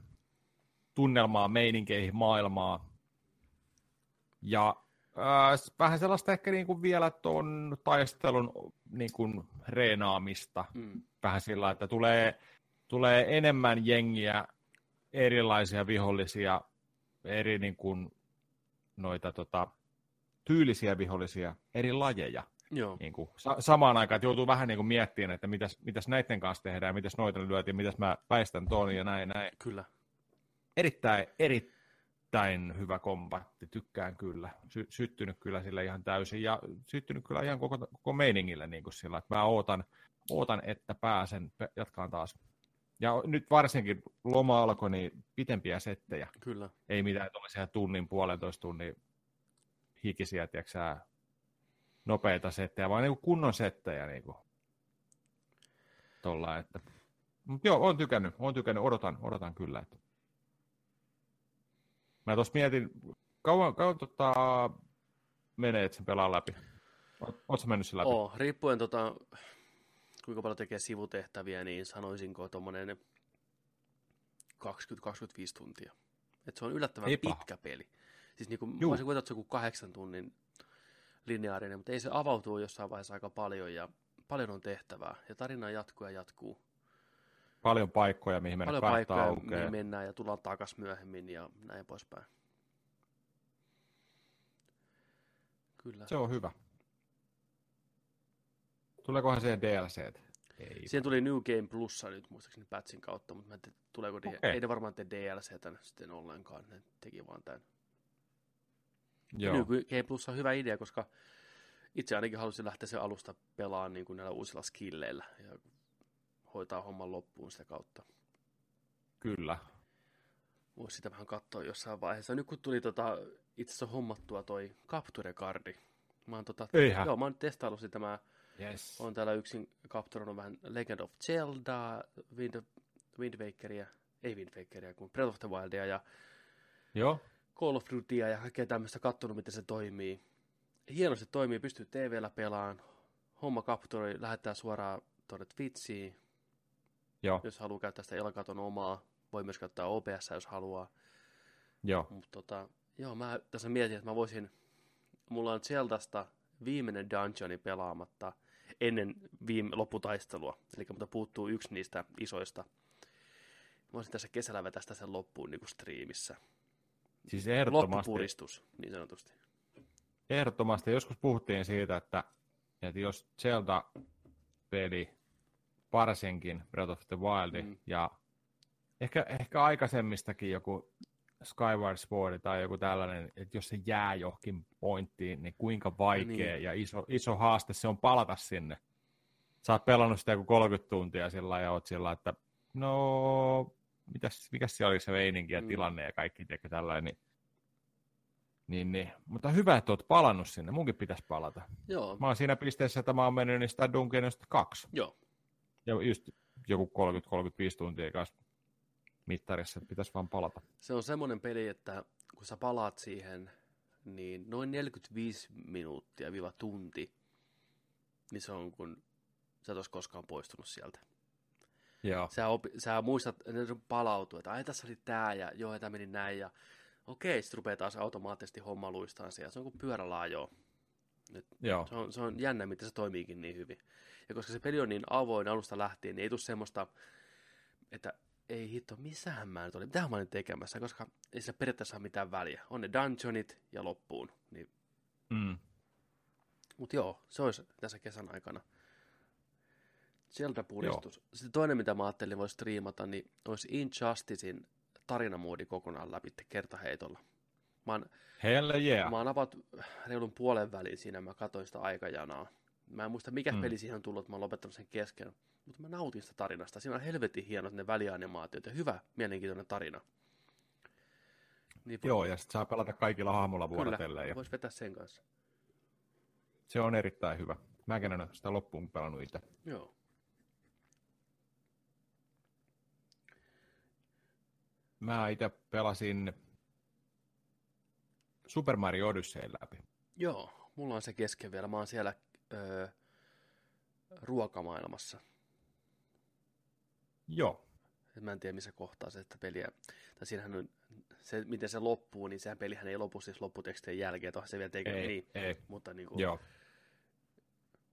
tunnelmaan, meininkeihin, maailmaa. Ja äh, vähän sellaista ehkä niin kuin vielä tuon taistelun niin kuin reenaamista. Mm. Vähän sillä, että tulee, tulee enemmän jengiä, erilaisia vihollisia, eri niin kuin, noita tota, tyylisiä vihollisia, eri lajeja Joo, niin kuin, sa- samaan aikaan, että joutuu vähän niin kuin miettimään, että mitäs, mitäs näiden kanssa tehdään, mitäs noita lyötiin, mitäs mä väistän ton ja näin, näin. kyllä. Erittäin, erittäin hyvä kompatti, tykkään kyllä. Sy- syttynyt kyllä sille ihan täysin ja syttynyt kyllä ihan koko, koko meiningille niin kuin sillä, että mä ootan, ootan että pääsen jatkaan taas. Ja nyt varsinkin loma alkoi, niin pitempiä settejä. Kyllä. Ei mitään tuollaisia tunnin, puolentoista tunnin hikisiä, tiedätkö nopeita settejä, vaan niin kunnon settejä. Niin kuin. Tolla, että. Mut joo, on tykännyt, on tykännyt, odotan, odotan kyllä. Että. Mä tuossa mietin, kauan, kauan tota, menee, että sen pelaa läpi. Sä mennyt sen läpi? Oo, riippuen tota, kuinka paljon tekee sivutehtäviä, niin sanoisinko tuommoinen 20-25 tuntia. Et se on yllättävän Ei paha. pitkä peli. Siis niin kuin, Juu. voisin kuvitella, että se on kahdeksan tunnin lineaarinen, mutta ei se avautuu jossain vaiheessa aika paljon ja paljon on tehtävää. Ja tarina jatkuu ja jatkuu. Paljon paikkoja, mihin mennä paljon paikkoja, aukeaa. mihin mennään ja tullaan takas myöhemmin ja näin poispäin. Kyllä. Se on hyvä. Tuleekohan siihen DLC? Ei. Siihen tuli New Game Plussa nyt muistaakseni patchin kautta, mutta mä en tiedä, tuleeko D- Okei. ei ne varmaan tee DLCtä sitten ollenkaan, ne teki vaan tämän. Joo. New Game Plus on hyvä idea, koska itse ainakin halusin lähteä sen alusta pelaamaan niin kuin näillä uusilla skilleillä ja hoitaa homman loppuun sitä kautta. Kyllä. Voisi sitä vähän katsoa jossain vaiheessa. Nyt kun tuli tota, itse asiassa hommattua toi Capture Cardi. Mä oon, tota, Eihän. joo, mä oon testaillut sitä. Mä Yes. oon täällä yksin kapturoinut vähän Legend of Zelda, Wind, Wind Wakeria, ei Wind Wakeria, kun Breath of the Wildia ja Joo. Call of Dutya ja kaikkea tämmöistä kattonut, miten se toimii. Hienosti toimii, pystyy TVllä pelaan. Homma kapturoi, lähettää suoraan tuonne Twitchiin, Joo. jos haluaa käyttää sitä Elkaton omaa. Voi myös käyttää OBS, jos haluaa. Joo. Mutta tota, joo, mä tässä mietin, että mä voisin, mulla on Zeldasta viimeinen dungeoni pelaamatta ennen viime, lopputaistelua. Eli mutta puuttuu yksi niistä isoista. Mä voisin tässä kesällä vetästä sen loppuun niin kuin striimissä. Siis ehdottomasti, Loppupuristus, niin sanotusti. ehdottomasti. Joskus puhuttiin siitä, että, että jos Zelda-peli, varsinkin Breath of the Wild, Mm. mm. ja ehkä, ehkä aikaisemmistakin joku Skyward Sword tai joku tällainen, että jos se jää johonkin pointtiin, niin kuinka vaikea Niin. ja iso, iso haaste se on palata sinne. Sä oot pelannut sitä joku 30 tuntia sillä ja oot sillä että no, mitäs, mikäs se oli se meininki ja Mm. tilanne ja kaikki, tiedätkö, tällainen, niin niin, niin. Mutta hyvä, että oot palannut sinne. Munkin pitäisi palata. Joo, Mä oon siinä pisteessä, että mä oon mennyt niistä Dungeonista kaksi. joo. Ja just joku 30-35 tuntia kanssa mittarissa, että pitäisi vaan palata. Se on semmoinen peli, että kun sä palaat siihen, niin noin 45 minuuttia viiva tunti, niin se on kun sä et olisi koskaan poistunut sieltä. Joo. Sä, opi, sä muistat, ne sun palautuu, että ai tässä oli tää ja joo, tämä meni näin ja okei, sitten rupeaa taas automaattisesti homma luistaan siellä. Se on kuin pyörälaajoa. Joo. Se on, se on jännä, miten se toimiikin niin hyvin. Ja koska se peli on niin avoin alusta lähtien, niin ei tule semmoista, että ei hitto, missähän mä nyt olin, mitähän mä olin tekemässä, koska ei sillä periaatteessa ole mitään väliä. On ne dungeonit ja loppuun. Niin, Mm. Mutta joo, se olisi tässä kesän aikana. Sieltä puristus. Sitten toinen, mitä mä ajattelin voisi striimata, niin olisi Injusticein tarinamoodi kokonaan läpi kertaheitolla. Mä oon, Hell yeah. mä oon about reilun puolen väliin siinä, mä katsoin sitä aikajanaa. Mä en muista, mikä mm. peli siihen on tullut, että mä oon lopettanut sen kesken. Mutta mä nautin sitä tarinasta. Siinä on helvetin hienot ne välianimaatiot ja hyvä, mielenkiintoinen tarina. Niin, Joo, ja sitten saa pelata kaikilla hahmolla vuorotellen. Kyllä, voisi vetää sen kanssa. Se on erittäin hyvä. Mäkin en ole sitä loppuun pelannut itse. Joo. Mä itse pelasin Super Mario Odyssey läpi. Joo, mulla on se kesken vielä. Mä oon siellä öö, ruokamaailmassa. Joo. Mä en tiedä, missä kohtaa se että peliä, tai siinähän on, se, miten se loppuu, niin sehän pelihän ei lopu siis lopputekstien jälkeen, että se vielä tekee ei, niin. Ei. Mutta niin kuin, Joo.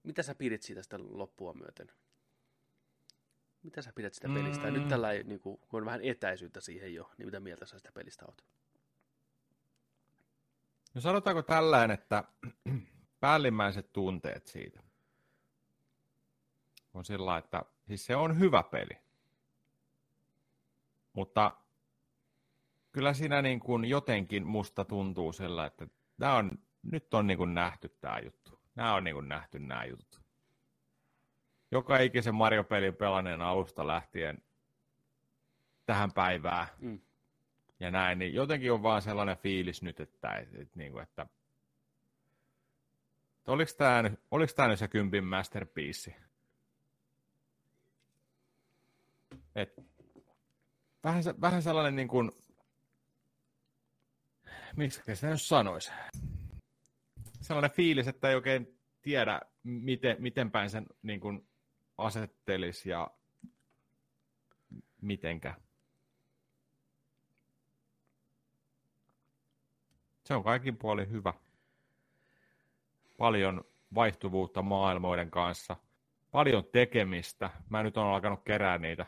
Mitä sä pidit siitä sitä loppua myöten? Mitä sä pidät sitä pelistä? Mm. Ja nyt tällä niin kuin, kun on vähän etäisyyttä siihen jo, niin mitä mieltä sä sitä pelistä oot? No sanotaanko tällään, että päällimmäiset tunteet siitä on sillä, että siis se on hyvä peli. Mutta kyllä siinä niin kuin jotenkin musta tuntuu sillä, että tämä on, nyt on niin kuin nähty tämä juttu. Nämä on niin kuin nähty nämä jutut. Joka ikisen Mario-pelin pelanneen alusta lähtien tähän päivään mm. ja näin, niin jotenkin on vaan sellainen fiilis nyt, että, että, että, niin kuin, että, että oliko tämä, oliko tämä nyt se kympin masterpiece? Et, vähän, vähän sellainen niin kuin, miksi sitä nyt sanoisi? Sellainen fiilis, että ei oikein tiedä, miten, miten päin sen niin kuin asettelisi ja mitenkä. Se on kaikin puolin hyvä. Paljon vaihtuvuutta maailmoiden kanssa. Paljon tekemistä. Mä nyt on alkanut kerää niitä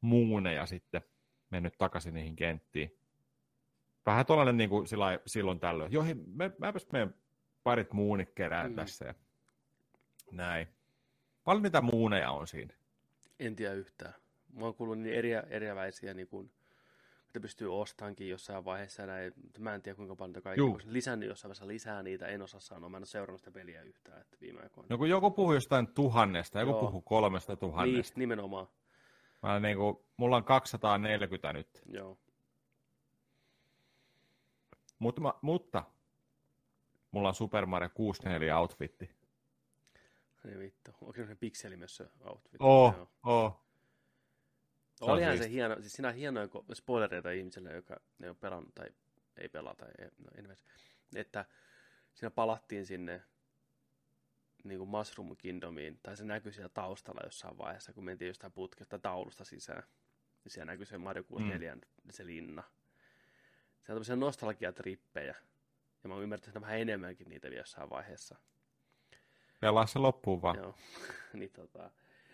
muuneja sitten. Mennyt takaisin niihin kenttiin. Vähän tuollainen niin kuin sillä, silloin tällöin. Joo, hei, mä, mäpäs menen parit muunit kerään mm. tässä. Ja näin. Paljon niitä muuneja on siinä? En tiedä yhtään. Mä oon kuullut niin eri, eriäväisiä, niin kuin, että pystyy ostaankin jossain vaiheessa. Näin. Mä en tiedä kuinka paljon kaikki on lisännyt jossain vaiheessa lisää niitä. En osaa sanoa. Mä en ole seurannut sitä peliä yhtään että viime aikoina. No kun joku puhuu jostain tuhannesta, joku Joo. puhuu kolmesta tuhannesta. Niin, nimenomaan. Mä niin kuin, mulla on 240 nyt. Joo. Mut, ma, mutta mulla on Super Mario 64 outfitti. Niin vittu. Onko se pikselimössö outfit? Oo, oh, oo. Oh. Olihan se hieno, siis siinä on hienoja spoilereita ihmisille, joka ne on pelannut tai ei pelaa tai ei, no anyways, että siinä palattiin sinne niin kuin Mushroom Kingdomiin, tai se näkyi siellä taustalla jossain vaiheessa, kun mentiin jostain putkesta taulusta sisään. Niin siellä näkyi se Mario 64, mm. se linna. Se on tämmöisiä nostalgiatrippejä. Ja mä oon ymmärtänyt, vähän enemmänkin niitä vielä jossain vaiheessa. Pelaa se loppuun vaan. Joo, niin tota,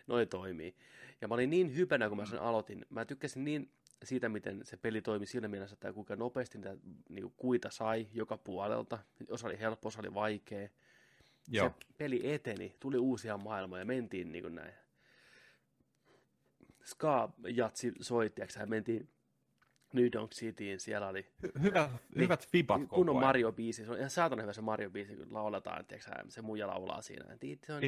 noin toimii. Ja mä olin niin hypänä, kun mä sen aloitin. Mä tykkäsin niin siitä, miten se peli toimi siinä mielessä, että kuinka nopeasti niitä niin kuita sai joka puolelta. Osa oli helppo, osa oli vaikea. Joo. Se peli eteni, tuli uusia maailmoja, mentiin niin kuin näin. Ska-jatsi soittiaksi, mentiin New Donk Cityin, siellä oli... Hyvä, niin, hyvät fibat koko Kunnon Mario-biisi, se on ihan saatana hyvä se Mario-biisi, kun lauletaan, tiiäksä, se muija laulaa siinä. Se on,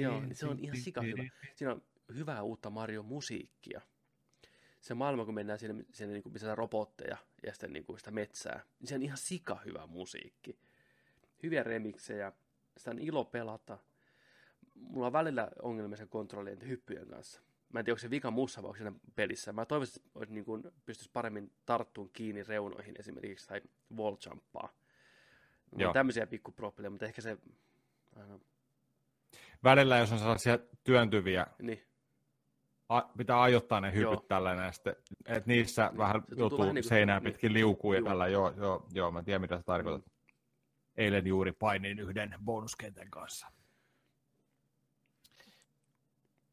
joo, niin se on ihan sika hyvä. Siinä on hyvää uutta Mario-musiikkia. Se maailma, kun mennään sinne, sinne niin kuin, missä on robotteja ja sitten niin kuin sitä metsää, niin se on ihan sika hyvä musiikki. Hyviä remiksejä, sitä on ilo pelata. Mulla on välillä ongelmia sen kontrollien hyppyjen kanssa Mä en tiedä, onko se vika muussa vai siinä pelissä. Mä toivoisin, että niin kuin, pystyisi paremmin tarttuun kiinni reunoihin esimerkiksi tai wall jumppaa. No, tämmöisiä pikkuprobleemeja, mutta ehkä se... Aina... Välillä, jos on sellaisia työntyviä, niin. a, pitää ajoittaa ne hypyt joo. tällä että niissä niin. vähän joutuu vähän niin seinää niin. pitkin liukuu ja tällä. Joo, joo, joo, mä tiedän mitä sä tarkoitat. Mm. Eilen juuri painin yhden bonuskentän kanssa.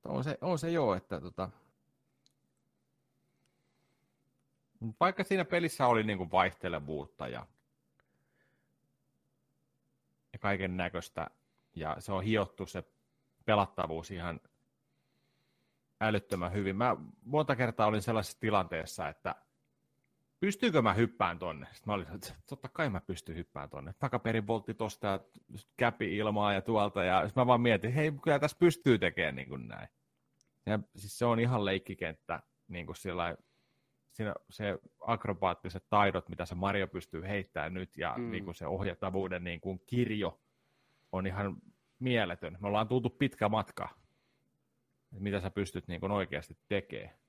On se, on se joo, että tota... Vaikka siinä pelissä oli niin kuin vaihtelevuutta ja, ja kaiken näköistä, ja se on hiottu se pelattavuus ihan älyttömän hyvin. Mä monta kertaa olin sellaisessa tilanteessa, että pystyykö mä hyppään tonne? Sitten mä olin, että totta kai mä pystyn hyppään tonne. Takaperin voltti tosta ja käpi ilmaa ja tuolta. Ja sitten mä vaan mietin, hei, kyllä tässä pystyy tekemään niin kuin näin. Ja siis se on ihan leikkikenttä, niin kuin sillä siinä se akrobaattiset taidot, mitä se Mario pystyy heittämään nyt, ja mm. niin kuin se ohjattavuuden niin kuin kirjo on ihan mieletön. Me ollaan tultu pitkä matka, mitä sä pystyt niin kuin oikeasti tekemään.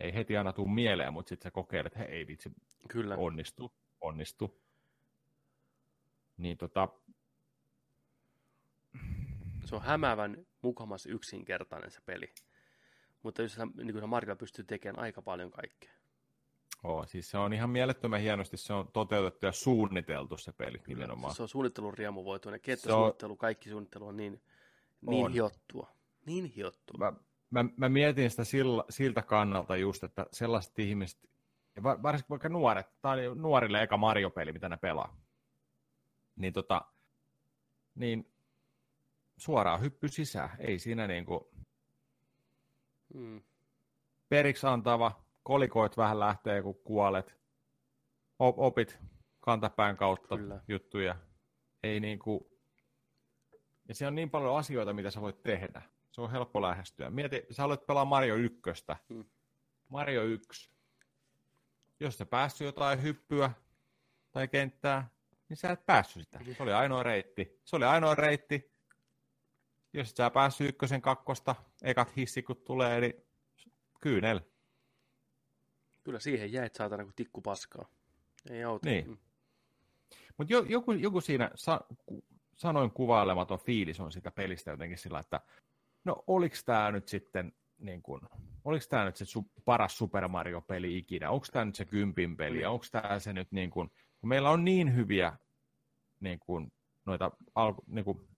Ei heti aina tule mieleen, mutta sitten sä kokeilet, että hei vitsi, Kyllä. onnistu, onnistu. Niin tota... Se on hämäävän mukamas yksinkertainen se peli. Mutta jos niin kuin Mario pystyy tekemään aika paljon kaikkea. Oo, siis se on ihan mielettömän hienosti, se on toteutettu ja suunniteltu se peli Kyllä, nimenomaan. Se on suunnittelun riemuvoituinen, kenttäsuunnittelu, on... kaikki suunnittelu on niin, niin on. hiottua. Niin hiottua. Mä, mä, mä mietin sitä sillä, siltä kannalta just, että sellaiset ihmiset, ja varsinkin vaikka nuoret, tai nuorille eka Mario-peli, mitä ne pelaa, niin, tota, niin suoraan hyppy sisään. Ei siinä niinku, Mm. Periksi antava, kolikoit vähän lähtee, kun kuolet. Opit kantapään kautta Kyllä. juttuja. Ei niin kuin... Ja se on niin paljon asioita, mitä sä voit tehdä. Se on helppo lähestyä. Mieti, sä haluat pelaa Mario 1. Mm. Mario 1. Jos sä päässyt jotain hyppyä tai kenttää, niin sä et päässyt sitä. Se oli ainoa reitti. Se oli ainoa reitti. Jos et sä päässyt ykkösen kakkosta, ekat hissi kun tulee, eli kyynel. Kyllä siihen jäit saatana kuin tikku paskaa. Ei auta. Niin. Mm. Mutta jo, joku, joku siinä sa, sanoin kuvailematon fiilis on sitä pelistä jotenkin sillä, että no oliks tämä nyt sitten niin kun, oliko tämä nyt se su, paras Super Mario-peli ikinä? Onko tämä nyt se kympin peli? Mm. Onko tämä se nyt niin kun, kun meillä on niin hyviä niin kun, noita alku, niin kun,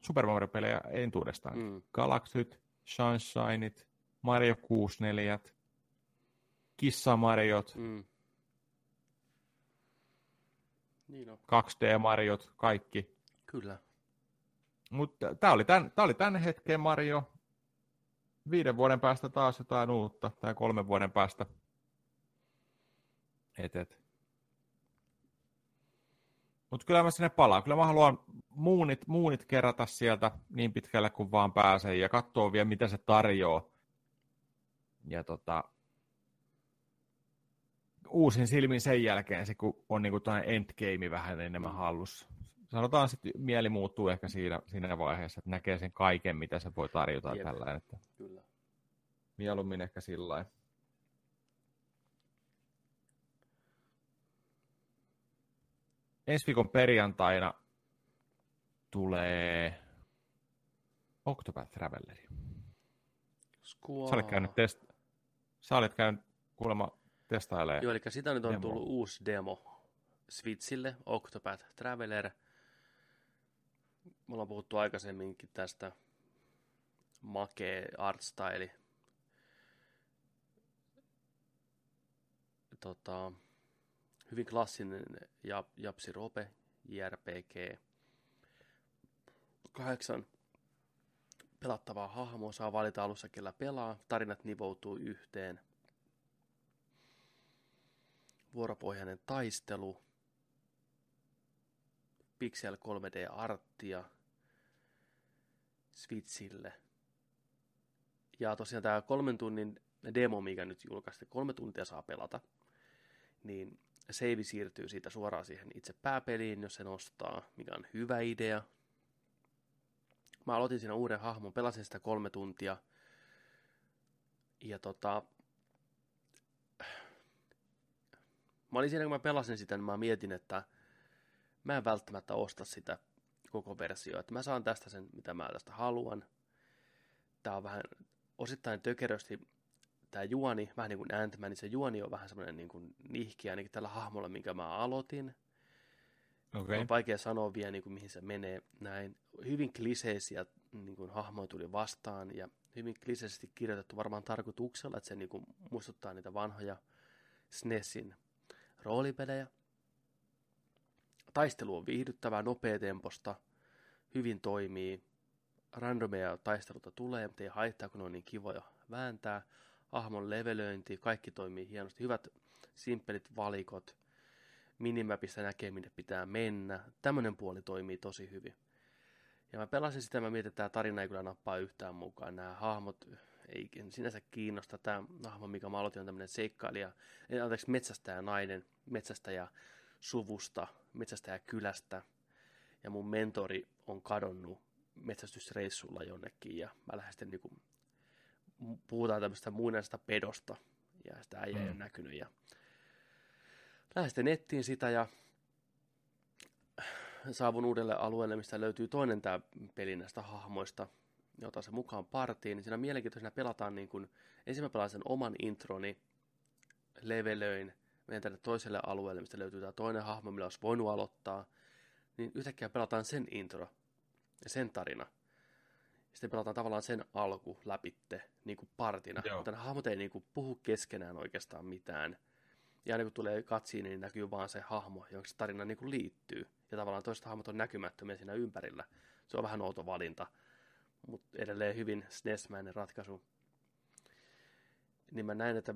Super Mario-pelejä entuudestaan. Mm. Galaxyt, Sunshineit, Mario 64, Kissamariot, mm. niin on. 2D-mariot, kaikki. Kyllä. Mutta tämä oli, tämän, oli tämän hetken Mario. Viiden vuoden päästä taas jotain uutta, tai kolmen vuoden päästä. Et, et. Mutta kyllä mä sinne palaan. Kyllä mä haluan muunit, muunit kerätä sieltä niin pitkälle kuin vaan pääsee ja katsoa vielä, mitä se tarjoaa. Ja tota, uusin silmin sen jälkeen se, kun on niinku endgame vähän enemmän hallussa. Sanotaan sitten mieli muuttuu ehkä siinä, siinä vaiheessa, että näkee sen kaiken, mitä se voi tarjota Jep. tällä. Että Kyllä. Mieluummin ehkä sillä lailla. ensi viikon perjantaina tulee Octopath Traveleri. Sä olet käynyt, test... Sä olet käynyt kuulemma testailemaan. Joo, eli sitä nyt on demo. tullut uusi demo Switchille, Octopath Traveler. Me ollaan puhuttu aikaisemminkin tästä makee artstyle. Tota, hyvin klassinen Japsi Rope, JRPG. Kahdeksan pelattavaa hahmoa saa valita alussa, kellä pelaa. Tarinat nivoutuu yhteen. Vuoropohjainen taistelu. Pixel 3D-arttia Switchille. Ja tosiaan tämä kolmen tunnin demo, mikä nyt julkaistiin, kolme tuntia saa pelata, niin save siirtyy siitä suoraan siihen itse pääpeliin, jos se nostaa, mikä on hyvä idea. Mä aloitin siinä uuden hahmon, pelasin sitä kolme tuntia. Ja tota... Mä olin siinä, kun mä pelasin sitä, niin mä mietin, että mä en välttämättä osta sitä koko versiota. Että mä saan tästä sen, mitä mä tästä haluan. Tää on vähän osittain tökerösti tämä juoni, vähän niin kuin ant niin se juoni on vähän semmoinen niin kuin nihkiä ainakin tällä hahmolla, minkä mä aloitin. Okay. On vaikea sanoa vielä, niin kuin, mihin se menee. Näin hyvin kliseisiä niin kuin, hahmoja tuli vastaan ja hyvin kliseisesti kirjoitettu varmaan tarkoituksella, että se niin kuin, muistuttaa niitä vanhoja SNESin roolipelejä. Taistelu on viihdyttävää, nopeatemposta, hyvin toimii. Randomeja taisteluta tulee, mutta ei haittaa, kun ne on niin kivoja vääntää hahmon levelöinti, kaikki toimii hienosti. Hyvät simppelit valikot, minimapissa näkee, minne pitää mennä. Tämmöinen puoli toimii tosi hyvin. Ja mä pelasin sitä, mä mietin, että tämä tarina ei kyllä nappaa yhtään mukaan. Nämä hahmot ei sinänsä kiinnosta. Tämä hahmo, mikä mä aloitin, on tämmöinen seikkailija, anteeksi, metsästäjä nainen, metsästäjä suvusta, metsästäjä kylästä. Ja mun mentori on kadonnut metsästysreissulla jonnekin ja mä lähden sitten niin kuin, puhutaan tämmöistä muinaisesta pedosta ja sitä äijä mm. ei ole näkynyt ja lähdin sitten nettiin sitä ja saavun uudelle alueelle, mistä löytyy toinen tämä peli näistä hahmoista, jota se mukaan partiin, niin siinä mielenkiintoisena pelataan niin kuin, ensin mä pelaan sen oman introni, levelöin, menen tänne toiselle alueelle, mistä löytyy tämä toinen hahmo, millä olisi voinut aloittaa, niin yhtäkkiä pelataan sen intro ja sen tarina. Sitten pelataan tavallaan sen alku läpitte niin kuin partina, Joo. mutta ne hahmot ei niin kuin puhu keskenään oikeastaan mitään. Ja aina kun tulee katsiin, niin näkyy vaan se hahmo, jonka se tarina niin kuin liittyy. Ja tavallaan toista hahmot on näkymättömiä siinä ympärillä. Se on vähän outo valinta, mutta edelleen hyvin SNES-mäinen ratkaisu. Niin mä näin, että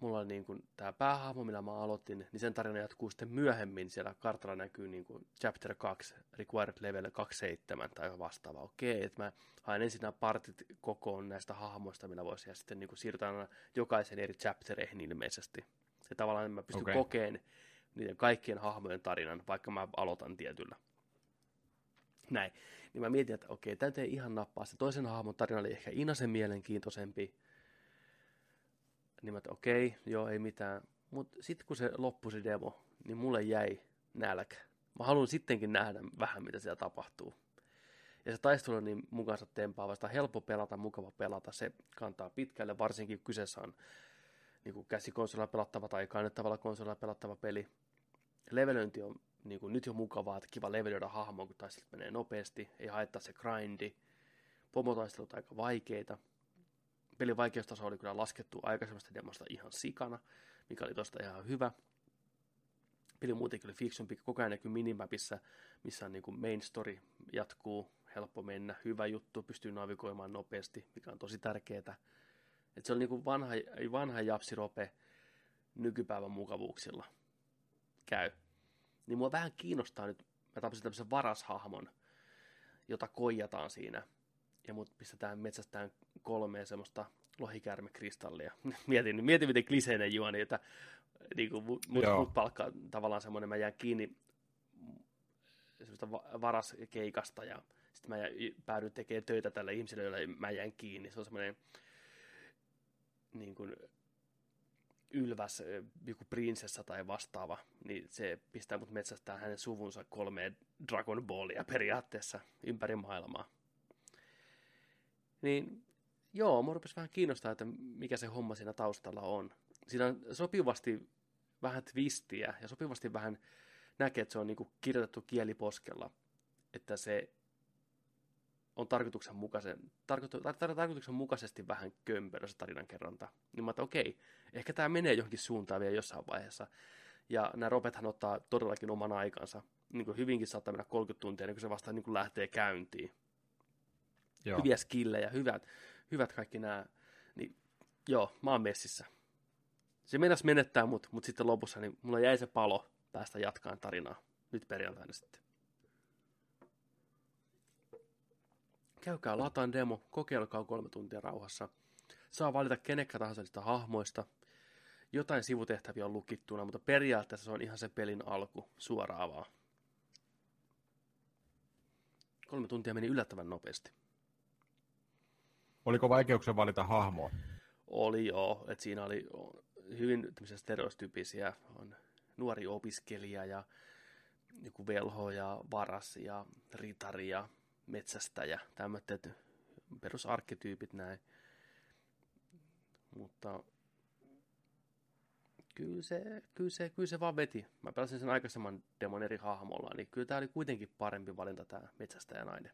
mulla on niin kuin tämä päähahmo, millä mä aloitin, niin sen tarina jatkuu sitten myöhemmin. Siellä kartalla näkyy niin kuin chapter 2, required level 27 tai vastaava. Okei, että mä haen ensin nämä partit kokoon näistä hahmoista, millä voisi ja sitten niin kuin siirrytään jokaisen eri chaptereihin ilmeisesti. Ja tavallaan mä pystyn okay. kokeen niiden kaikkien hahmojen tarinan, vaikka mä aloitan tietyllä. Näin. Niin mä mietin, että okei, tämä ei ihan nappaa. Se toisen hahmon tarina oli ehkä inasen mielenkiintoisempi. Niin mä että okei, joo, ei mitään. Mutta sitten kun se loppui se demo, niin mulle jäi nälkä. Mä haluan sittenkin nähdä vähän, mitä siellä tapahtuu. Ja se taistelu on niin mukansa tempaavasta, helppo pelata, mukava pelata, se kantaa pitkälle, varsinkin kyseessä on niin kuin käsikonsolilla pelattava tai kannettavalla konsolilla pelattava peli. Levelöinti on niin kuin nyt jo mukavaa, että kiva levelöidä hahmo, kun taistelut menee nopeasti, ei haittaa se grindi. Pomotaistelut aika vaikeita. Pelin vaikeustaso oli kyllä laskettu aikaisemmasta demosta ihan sikana, mikä oli tosta ihan hyvä. Peli muutenkin oli fiksumpi, koko ajan näkyy minimapissa, missä on niin kuin main story jatkuu, helppo mennä, hyvä juttu, pystyy navigoimaan nopeasti, mikä on tosi tärkeää. Et se on niin kuin vanha, vanha japsirope nykypäivän mukavuuksilla. Käy. Niin mua vähän kiinnostaa nyt, mä tapasin tämmöisen varashahmon, jota koijataan siinä. Ja mut pistetään metsästään kolmea semmoista lohikäärmekristallia. mietin, mietin, miten kliseinen juoni, että niin kuin mut, mut palkkaa tavallaan semmoinen, mä jään kiinni semmoista varaskeikasta ja sitten mä päädyin tekemään töitä tälle ihmiselle, jolle mä jään kiinni. Se on semmoinen niin kuin ylväs joku prinsessa tai vastaava, niin se pistää mut metsästään hänen suvunsa kolmeen Dragon Ballia periaatteessa ympäri maailmaa. Niin joo, mua rupesi vähän kiinnostaa, että mikä se homma siinä taustalla on. Siinä on sopivasti vähän twistiä ja sopivasti vähän näkee, että se on niin kirjoitettu kieliposkella, että se on tarkoituksenmukaisen, tarkoitu, tar, tar, tarkoituksenmukaisesti vähän kömpelö se tarinankerronta. Niin mä että okei, ehkä tämä menee johonkin suuntaan vielä jossain vaiheessa. Ja nämä ropethan ottaa todellakin oman aikansa. Niin kuin hyvinkin saattaa mennä 30 tuntia, niin kun se vasta niin kuin lähtee käyntiin. Joo. Hyviä skillejä, hyvät, hyvät kaikki nämä. Niin joo, mä oon messissä. Se mennäs menettää mut, mutta sitten lopussa niin mulla jäi se palo päästä jatkaan tarinaa. Nyt perjantaina sitten. Käykää lataan demo, kokeilkaa kolme tuntia rauhassa. Saa valita kenekkä tahansa niistä hahmoista. Jotain sivutehtäviä on lukittuna, mutta periaatteessa se on ihan se pelin alku, suoraan vaan. Kolme tuntia meni yllättävän nopeasti. Oliko vaikeuksia valita hahmoa? Oli joo, että siinä oli hyvin stereotypisiä, on nuori opiskelija ja joku velho ja varas ja ritari ja metsästäjä, tämmöiset perusarkkityypit näin. Mutta kyllä se, kyllä, se, kyllä se vaan veti. Mä pelasin sen aikaisemman demon eri hahmolla, niin kyllä tämä oli kuitenkin parempi valinta tämä metsästäjä nainen.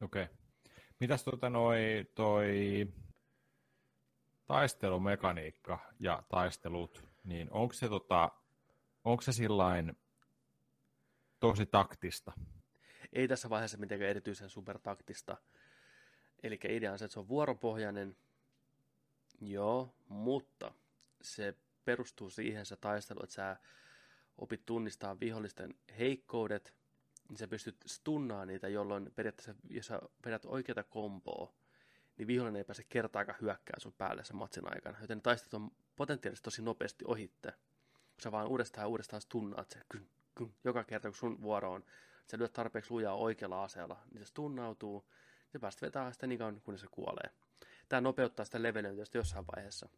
Okei. Okay. Mitäs tota noi, toi taistelumekaniikka ja taistelut, niin onko se, tota, onko se sillain tosi taktista? ei tässä vaiheessa mitenkään erityisen supertaktista. Eli idea on se, että se on vuoropohjainen, joo, mutta se perustuu siihen se taistelu, että sä opit tunnistaa vihollisten heikkoudet, niin sä pystyt stunnaamaan niitä, jolloin periaatteessa, jos sä vedät oikeata komboa, niin vihollinen ei pääse kertaakaan hyökkää sun päälle sen matsin aikana. Joten ne taistelut on potentiaalisesti tosi nopeasti ohitte. Kun sä vaan uudestaan ja uudestaan stunnaat se, kyn, kyn, joka kerta kun sun vuoro on, sä lyöt tarpeeksi lujaa oikealla aseella, niin se stunnautuu, ja päästä vetää sitä niin kauan, kunnes se kuolee. Tämä nopeuttaa sitä levelöintiä jossain vaiheessa.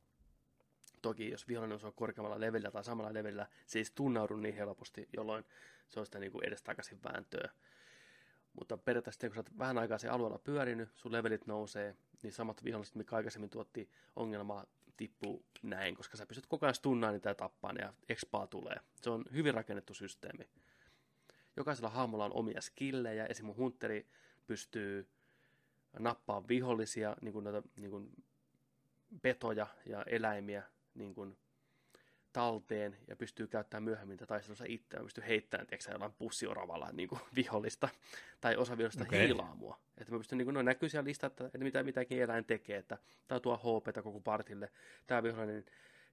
Toki jos vihollinen on korkeammalla levelillä tai samalla levelillä, se ei tunnaudu niin helposti, jolloin se on sitä niin kuin edestakaisin vääntöä. Mutta periaatteessa kun sä oot vähän aikaa se alueella pyörinyt, sun levelit nousee, niin samat viholliset, mikä aikaisemmin tuotti ongelmaa, tippuu näin, koska sä pystyt koko ajan stunnaan niitä ja tappaa ja expaa tulee. Se on hyvin rakennettu systeemi. Jokaisella hahmolla on omia skillejä, esim. hunteri pystyy nappaa vihollisia, niin kuin noita, niin kuin petoja ja eläimiä niin kuin talteen ja pystyy käyttämään myöhemmin tätä taistelussa itseään, pystyy heittämään tiedätkö, jollain pussioravalla niin kuin vihollista tai osa vihollista okay. heilaa mua. Että mä pystyn, niin kuin, no näkyy siellä listata, että mitä mitäkin eläin tekee, että tämä tuo HP koko partille, tämä vihollinen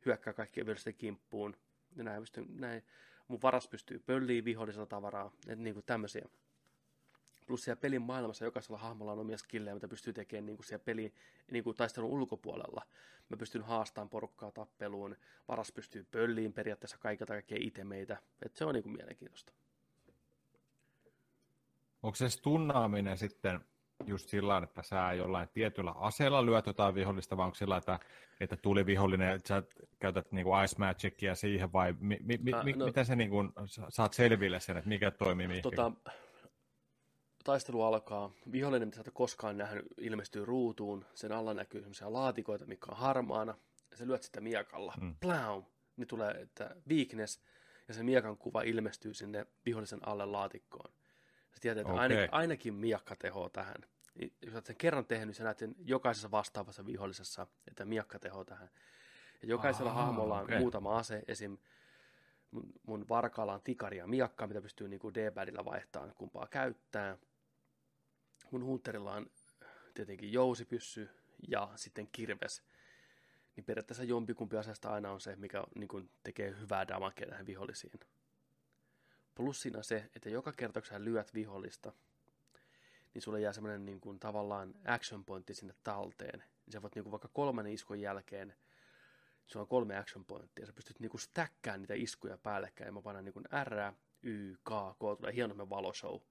hyökkää kaikkien vihollisten kimppuun, ja näin, pystyn, näin mun varas pystyy pölliin vihollisella tavaraa, että niin kuin tämmöisiä. Plus siellä pelin maailmassa jokaisella hahmolla on omia skillejä, mitä pystyy tekemään niin kuin siellä pelin niin kuin taistelun ulkopuolella. Mä pystyn haastamaan porukkaa tappeluun, varas pystyy pölliin periaatteessa kaikilta kaikkea itemeitä. Et se on niin kuin mielenkiintoista. Onko se stunnaaminen sitten just sillä että sä jollain tietyllä aseella lyöt jotain vihollista, vai onko sillä että, että tuli vihollinen, että sä käytät niinku Ice Magicia siihen, vai mi, mi, mi, äh, no, miten sä niinku, saat selville sen, että mikä toimii mihin? Tota, taistelu alkaa. Vihollinen, mitä sä et koskaan nähnyt, ilmestyy ruutuun. Sen alla näkyy sellaisia laatikoita, mikä on harmaana. Ja sä lyöt sitä miekalla. Mm. Pläum! Niin tulee, että weakness. Ja se miekan kuva ilmestyy sinne vihollisen alle laatikkoon. Sä tiedät, että okay. ainakin, ainakin miakka tehoa tähän. Niin, jos olet sen kerran tehnyt, niin sä näet sen jokaisessa vastaavassa vihollisessa, että miakka tehoa tähän. Ja jokaisella Aha, hahmolla on okay. muutama ase, esim. mun, mun varkaalla on tikari ja miakka, mitä pystyy niin D-badilla vaihtamaan, kumpaa käyttää mun hunterilla on tietenkin jousipyssy ja sitten kirves. Niin periaatteessa jompikumpi asiasta aina on se, mikä niin kuin tekee hyvää damakea näihin vihollisiin. Plussina se, että joka kerta kun sä lyöt vihollista, niin sulle jää semmoinen niin tavallaan action pointti sinne talteen. Niin sä voit niin kuin, vaikka kolmen iskun jälkeen, sulla on kolme action pointtia, sä pystyt niin kuin, stäkkään niitä iskuja päällekkäin, mä painan niin kuin R, Y, K, K, tulee hieno valoshow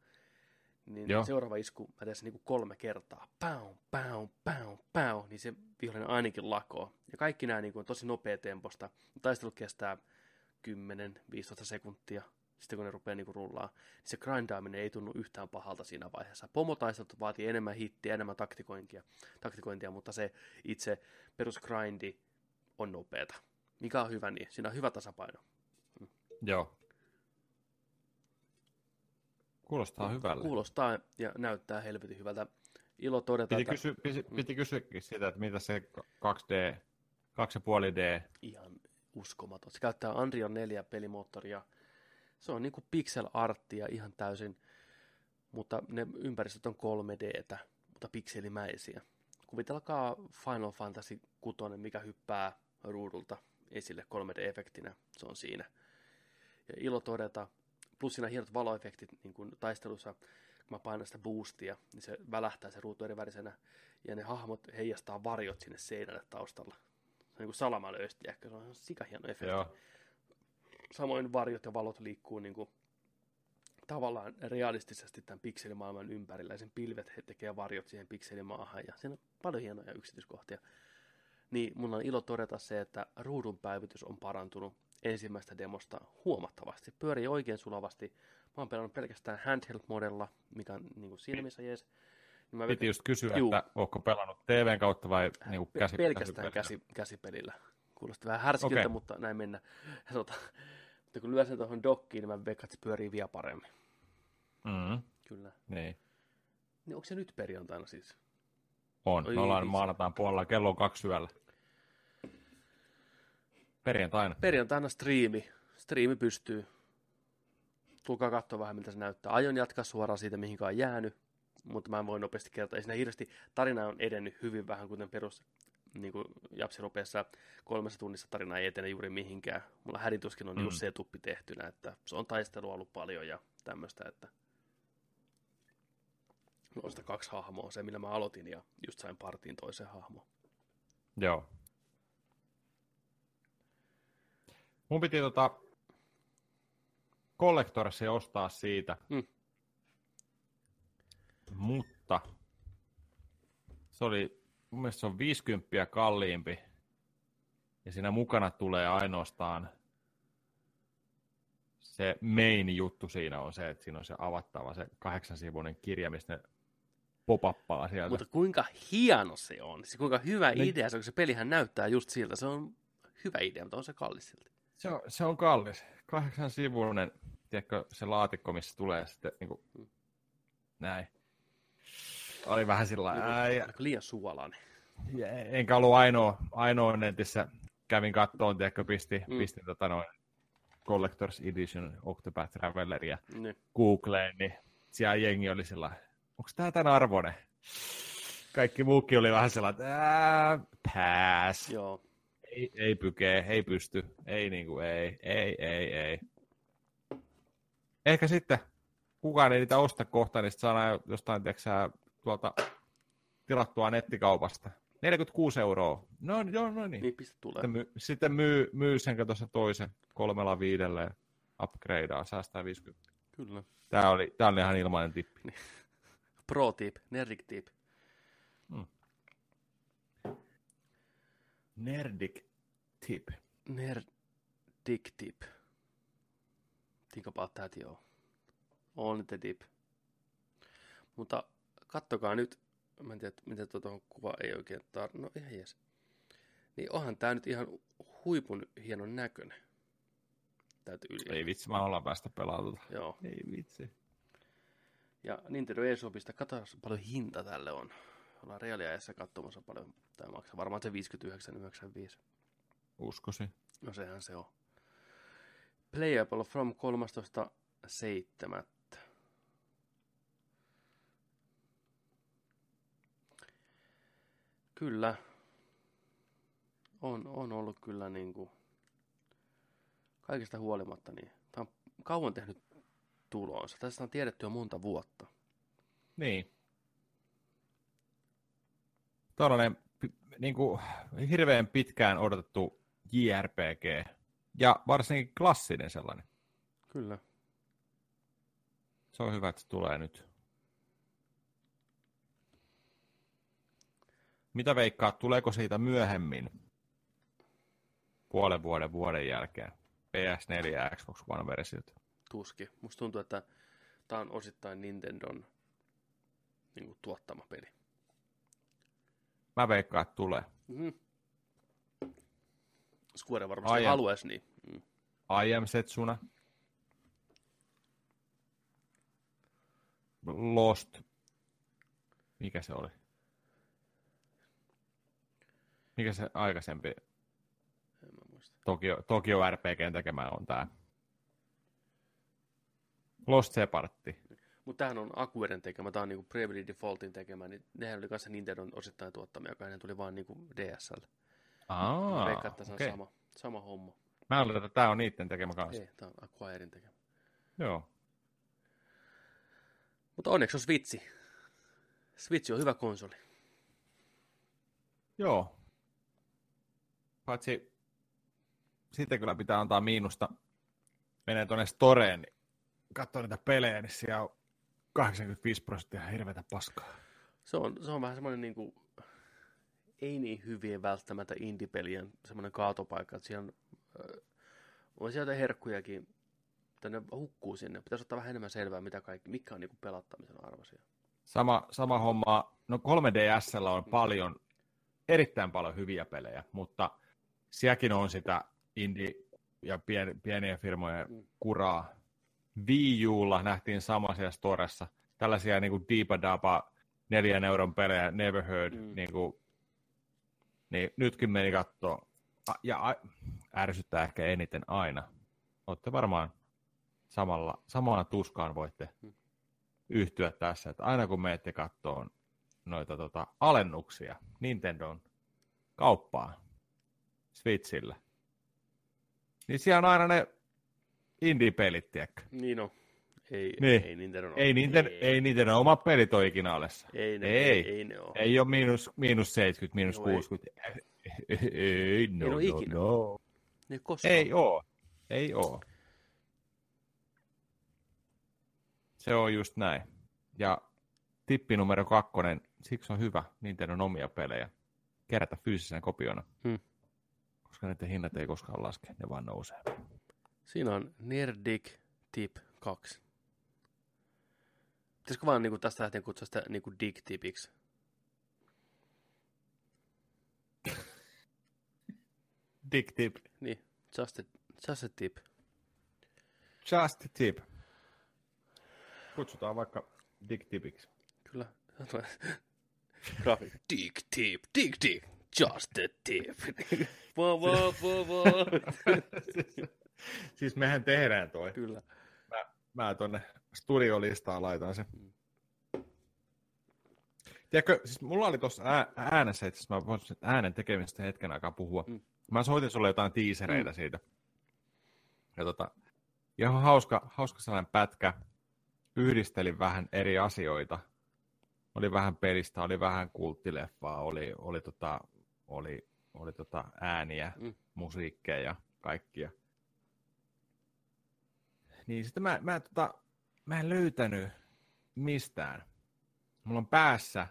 niin Joo. seuraava isku mä teen niin kolme kertaa. Pau, pau, pau, pau, niin se vihollinen ainakin lakoo. Ja kaikki nämä niin kuin, on tosi nopea temposta. Taistelut kestää 10-15 sekuntia. Sitten kun ne rupeaa niin rullaa, niin se grindaaminen ei tunnu yhtään pahalta siinä vaiheessa. Pomotaistelut vaatii enemmän hittiä, enemmän taktikointia, taktikointia mutta se itse perusgrindi on nopeata. Mikä on hyvä, niin siinä on hyvä tasapaino. Mm. Joo, Kuulostaa hyvältä. Kuulostaa ja näyttää helvetin hyvältä. Ilo todeta, piti, kysy, piti, piti kysyäkin sitä, että mitä se 2D, 2,5D. Ihan uskomaton. Se käyttää Unreal 4 pelimoottoria. Se on niinku pixel arttia ihan täysin, mutta ne ympäristöt on 3Dtä, mutta pikselimäisiä. Kuvitelkaa Final Fantasy 6, mikä hyppää ruudulta esille 3D-efektinä. Se on siinä. Ja ilo todeta, plus siinä hienot valoefektit niin kuin taistelussa, kun mä painan sitä boostia, niin se välähtää se ruutu eri värisenä, ja ne hahmot heijastaa varjot sinne seinälle taustalla. Se on niin kuin salamalöysti, ehkä se on sika hieno efekti. Joo. Samoin varjot ja valot liikkuu niin kuin, tavallaan realistisesti tämän pikselimaailman ympärillä, ja sen pilvet he tekee varjot siihen pikselimaahan, ja siinä on paljon hienoja yksityiskohtia. Niin mun on ilo todeta se, että ruudun päivitys on parantunut ensimmäistä demosta huomattavasti. Pyörii oikein sulavasti. Mä oon pelannut pelkästään handheld-modella, mikä on niin kuin siinä missä jees. Niin mä Piti just kysyä, juu, että onko pelannut TVn kautta vai niin kuin käsi, pelkästään käsi, käsipelillä. Kuulosti vähän härskiltä, okay. mutta näin mennä. Tota, mutta kun lyö sen tuohon dokkiin, niin mä veikkaan, että se pyörii vielä paremmin. Mm. Kyllä. Niin. Niin onko se nyt perjantaina siis? On. Oi, Me ollaan maanataan puolella kello on kaksi yöllä. Perjantaina. Perjantaina striimi. Striimi pystyy. Tulkaa katsoa vähän, miltä se näyttää. Aion jatkaa suoraan siitä, mihin on jäänyt, mutta mä en voi nopeasti kertoa. Ei siinä hirveästi tarina on edennyt hyvin vähän, kuten perus niin kuin Japsi rupeessa kolmessa tunnissa tarina ei etene juuri mihinkään. Mulla hädituskin on mm. just se tuppi tehtynä, että se on taistelua ollut paljon ja tämmöistä, että on sitä kaksi hahmoa, se millä mä aloitin ja just sain partiin toisen hahmo. Joo. Mun piti tota Collectorsi ostaa siitä, mm. mutta se oli, mun mielestä se on 50 kalliimpi, ja siinä mukana tulee ainoastaan se main juttu siinä on se, että siinä on se avattava, se kahdeksansivuinen kirja, mistä ne popappaa sieltä. Mutta kuinka hieno se on, siis kuinka hyvä niin. idea se on, se pelihän näyttää just siltä, se on hyvä idea, mutta on se kallis silti. Se on, se on kallis. Kahdeksan sivuinen, tiedätkö, se laatikko, missä tulee sitten niin kuin, näin. Oli vähän sillä lailla. Liian suolainen. Enkä ollut ainoa, ainoa netissä. Kävin kattoon, tiedätkö, pisti, mm. pistin tota noin Collector's Edition Octopath Travelleria niin. Googleen, niin siellä jengi oli sillä onko tämä tämän arvoinen? Kaikki muukin oli vähän sellainen, että pass. Joo. Ei, ei pykee, ei pysty, ei niinku, ei, ei, ei, ei. Ehkä sitten kukaan ei niitä osta kohta, niin sitten saa jostain, tiedätkö, tuolta tilattua nettikaupasta. 46 euroa. No joo, no niin. Niin, pistä tulee. Sitten, myy, sitten myy, myy sen tuossa toisen kolmella viidelle upgradea, säästää 50. Kyllä. Tämä oli, tämä oli ihan ilmainen tippi. Niin. Pro tip, nerdik tip. Hmm. Nerdik tip. Nerdik tip. Think about that, joo. On the tip. Mutta kattokaa nyt, mä en tiedä, miten tuota kuva ei oikein tar... No ihan jes. Niin onhan tää nyt ihan huipun hienon näköinen. Täytyy yli. Ei vitsi, mä ollaan päästä pelaamaan. Joo. Ei vitsi. Ja Nintendo eShopista, katso paljon hinta tälle on. Ollaan reaaliajassa katsomassa paljon. Tämä maksaa varmaan se 59,95. Uskosi. No sehän se on. Playable from 13.7. Kyllä. On, on ollut kyllä niin kuin kaikista huolimatta, niin tämä on kauan tehnyt tulonsa. Tästä on tiedetty jo monta vuotta. Niin. Tuollainen niin kuin, hirveän pitkään odotettu JRPG. Ja varsinkin klassinen sellainen. Kyllä. Se on hyvä, että se tulee nyt. Mitä veikkaat, tuleeko siitä myöhemmin? Puolen vuoden vuoden jälkeen. PS4 ja Xbox One-versiot tuski. Musta tuntuu, että tämä on osittain Nintendon niin kuin, tuottama peli. Mä veikkaan, että tulee. Mm-hmm. Square varmasti haluaisi niin. Mm. I am Setsuna. Lost. Mikä se oli? Mikä se aikaisempi en mä muista. Tokio, Tokio RPGn tekemä on tää? Lost Separtti. Mutta tämähän on Akueren tekemä, tämä on niinku Bravely Defaultin tekemä, niin nehän oli kanssa Nintendo osittain tuottamia, joka ennen tuli vaan niinku DSL. Aa, Veikka, että se on okay. sama, sama homma. Mä luulen, että tämä on niiden tekemä kanssa. Ei, tämä on Acquirein tekemä. Joo. Mutta onneksi on Switchi. Switch on hyvä konsoli. Joo. Paitsi sitten kyllä pitää antaa miinusta. Menee tuonne Storeen, niin katsoo niitä pelejä, niin siellä on 85 prosenttia hirveätä paskaa. Se on, se on vähän semmoinen niin kuin, ei niin hyvien välttämättä indie-pelien semmoinen kaatopaikka, että siellä on, on sieltä herkkujakin, että ne hukkuu sinne. Pitäisi ottaa vähän enemmän selvää, mitä kaikki, mikä on niin kuin pelattamisen arvoisia. Sama, sama homma. No 3DSllä on paljon, erittäin paljon hyviä pelejä, mutta sielläkin on sitä indie- ja pien, pieniä firmoja mm. kuraa Wii Ulla nähtiin sama siellä storessa. Tällaisia niin kuin Deepa Dapa neljän euron pelejä, Never Heard, mm. niin, kuin, niin nytkin meni katsoa. Ja ärsyttää ehkä eniten aina. Olette varmaan samalla, samalla tuskaan voitte mm. yhtyä tässä, että aina kun menette kattoon noita tota, alennuksia Nintendon kauppaan Switchillä, niin siellä on aina ne indie-pelit, tiedätkö? Niin on. Ei, Niin. ei Nintendo Ei, Nintendo, ei Nintendo omat pelit ole ikinä alessa. Ei, ne, ei. ei, ei ne ole. Ei ole miinus, miinus 70, miinus ei. 60. Ei, ei, no, ole no, ikinä. no. Ne ei koskaan. Ei oo. Ei oo. Se on just näin. Ja tippi numero kakkonen, siksi on hyvä Nintendon omia pelejä kerätä fyysisenä kopiona. Hmm. Koska näiden hinnat ei koskaan laske, ne vaan nousee. Siinä on Nerdic Tip 2. Pitäisikö vaan niin tästä lähtien kutsua sitä niin Dick Tipiksi? Dick tip. Niin, just a, just a tip. Just a tip. Kutsutaan vaikka Dick tipiksi. Kyllä. Dick tip, dick tip, just a tip. Vo, vo, vo, vo. siis mehän tehdään toi. Kyllä. Mä, mä tonne studiolistaan laitan sen. Tiedätkö, siis mulla oli tuossa ää- äänessä, itse asiassa mä voisin äänen tekemistä hetken aikaa puhua. Mm. Mä soitin sulle jotain tiisereitä Mm. siitä. Ja tota, ihan hauska, hauska sellainen pätkä. Yhdistelin vähän eri asioita. Oli vähän pelistä, oli vähän kulttileffaa, oli, oli, tota, oli, oli tota ääniä, Mm. musiikkeja ja kaikkia. Niin sitten mä, mä, tota, mä en löytänyt mistään. Mulla on päässä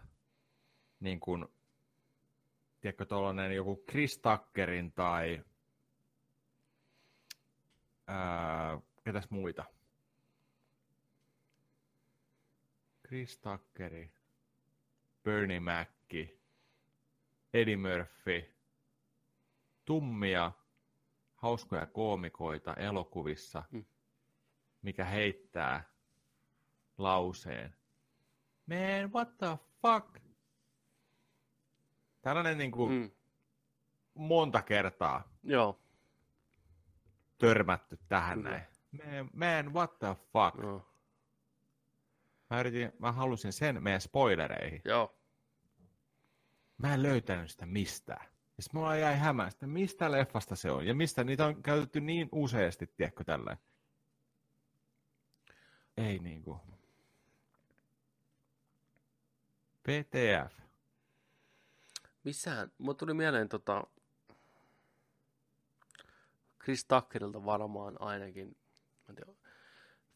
niin kuin, tiedätkö, tuollainen joku Chris Tuckerin tai ää, ketäs muita? Chris Tuckeri, Bernie Mac, Eddie Murphy, tummia, hauskoja koomikoita elokuvissa, Mm. Mikä heittää lauseen. Man, what the fuck? Tällainen niin kuin Mm. monta kertaa Joo. törmätty tähän Kyllä. näin. Man, man, what the fuck? Joo. Mä, yritin, mä halusin sen meidän spoilereihin. Joo. Mä en löytänyt sitä mistään. Ja sit mulla jäi hämään, että mistä leffasta se on. Ja mistä niitä on käytetty niin useasti, tiedätkö, tällä. Ei niinku. PTF. Missähän, mulla tuli mieleen tota, Chris Tuckerilta varmaan ainakin, mä tiedä,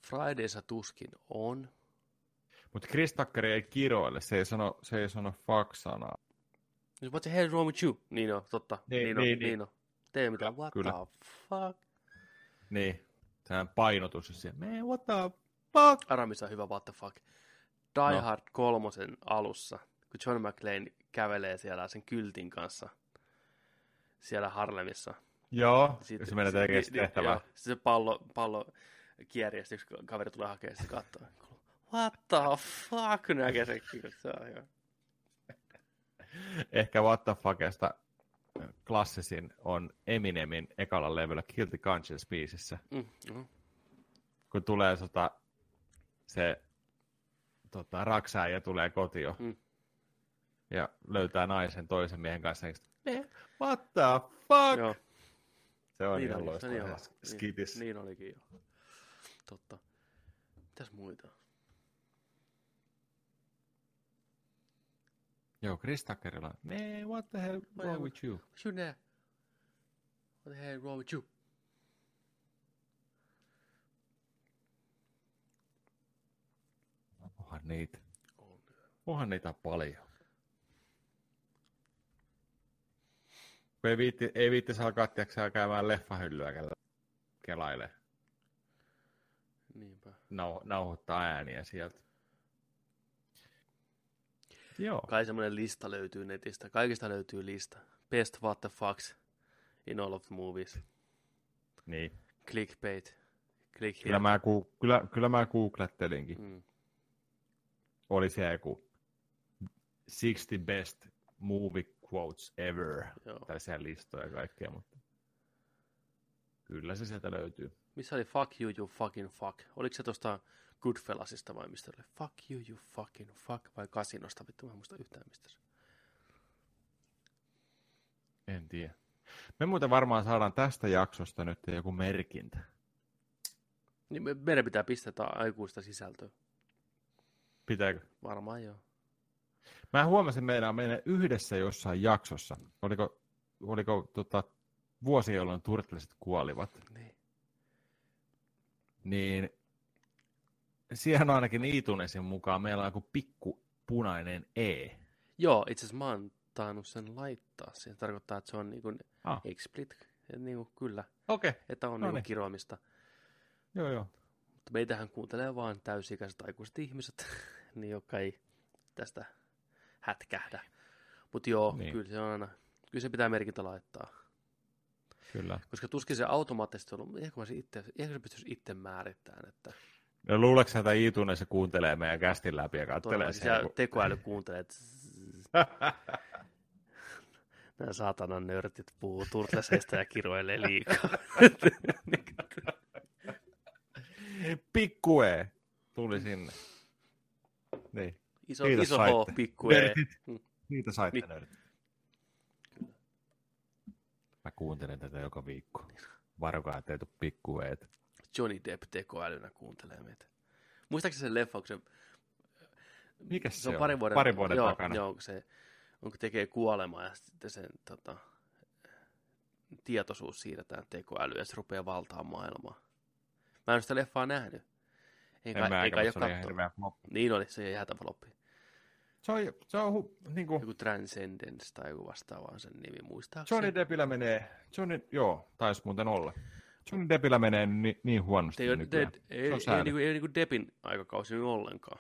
Fridaysa tuskin on. Mutta Chris Tucker ei kiroile, se ei sano, se ei sano fuck-sanaa. Jos What's the hell wrong with you? Niin on, totta. Niin, Niin, on, niin, niin, niin. on. Tee mitään, what Kyllä. the fuck? Niin, tähän painotus. ja siellä, Man, what the fuck? Aramissa on hyvä what the fuck. Die No. Hard kolmosen alussa, kun John McClane kävelee siellä sen kyltin kanssa siellä Harlemissa. Joo, Sitten- se menee tekemään niin- niin, tehtävää. joo, Se pallo, pallo sitten yksi kaveri tulee hakemaan, se katsoo. What the fuck, näkee se, se on hyvä. Ehkä What the fuckista klassisin on Eminemin ekalla levyllä Guilty Conscience-biisissä. Mm, mm. Kun tulee sota, se tota, raksäijä tulee kotiin Mm. ja löytää naisen toisen miehen kanssa. niin sitten, What the fuck? Joo, Se on niin ihan loistava. niin. Skitis. Niin, niin olikin jo. Totta. Mitäs muita? Joo, Chris Tuckerilla. Man, what the hell wrong with you? What you there? What the hell wrong with you? Niitä. On. Onhan niitä paljon. Ei viitti, ei viittis alkaa tiiäksä, käymään leffahyllyä kela- kelaile. Niinpä. Nau, nauhoittaa ääniä sieltä. Joo. Kai semmoinen lista löytyy netistä. Kaikista löytyy lista. Best what the fucks in all of the movies. Niin. Clickbait. Click Kyllä mä, ku, kyllä, kyllä mä googlettelinkin. Mm. Oli se joku 60 best movie quotes ever. Joo. Tällaisia listoja ja kaikkea, mutta kyllä se sieltä löytyy. Missä oli fuck you, you fucking fuck? Oliko se tuosta Goodfellasista vai mistä oli? Fuck you, you fucking fuck vai Kasinosta? Vittu, mä en muista yhtään mistä se. En tiedä. Me muuten varmaan saadaan tästä jaksosta nyt joku merkintä. Niin me, meidän pitää pistää aikuista sisältöä. Pitääkö? Varmaan joo. Mä huomasin meidän meidän yhdessä jossain jaksossa. Oliko, oliko tota, vuosi, jolloin turtlesit kuolivat? Niin. Niin siihen ainakin Iitunesin mukaan meillä on joku pikku punainen E. Joo, itse asiassa mä oon tainnut sen laittaa. Se tarkoittaa, että se on niin kuin Ah. explit. Niin kuin, kyllä, Okei, okay. että on No niin niin. kiroamista. joo joo. Mutta meitähän kuuntelee vaan täysikäiset aikuiset ihmiset, niin jotka ei tästä hätkähdä. Mutta joo, Niin. kyllä se on aina, kyllä se pitää merkintä laittaa. Kyllä. Koska tuskin se automaattisesti on, ehkä, mä se itse, ehkä se pystyisi itse määrittämään, että No luuleeko että Iitunen se kuuntelee meidän kästin läpi ja katselee sen? siellä tekoäly kuuntelee, että nämä saatanan nörtit puhuu turtleseista ja kiroilee liikaa. Pikku E tuli sinne. Niin, iso, Kiitos, iso saitte. H, pikku E. Nörtit. Mm. niitä saitte Niin. nörtit. Mä kuuntelen tätä joka viikko. Varokaa, ettei tule pikku Eet. Johnny Depp tekoälynä kuuntelee meitä. Muistaakseni sen leffauksen? Mikä se, Se on pari vuoden, pari vuoden joo, takana. Joo, kun se onko tekee kuolemaa ja sitten sen tota, tietoisuus siirretään tekoälyyn ja se rupeaa valtaamaan maailmaa. Mä en ole sitä leffaa nähnyt. Enkä, En mä eikä, jo se oli hirveä floppi. Niin oli, se jäätävä loppi. Se on, se on hu, niin kuin, Joku Transcendence tai joku vastaava on sen nimi, muistaakseni. Johnny Deppillä menee, Johnny, joo, taisi muuten olla. Johnny Deppillä menee ni, niin huonosti ei, ole, nykyään. de, ei, on ei, ei, niinku, ei niinku Deppin aikakausi ollenkaan.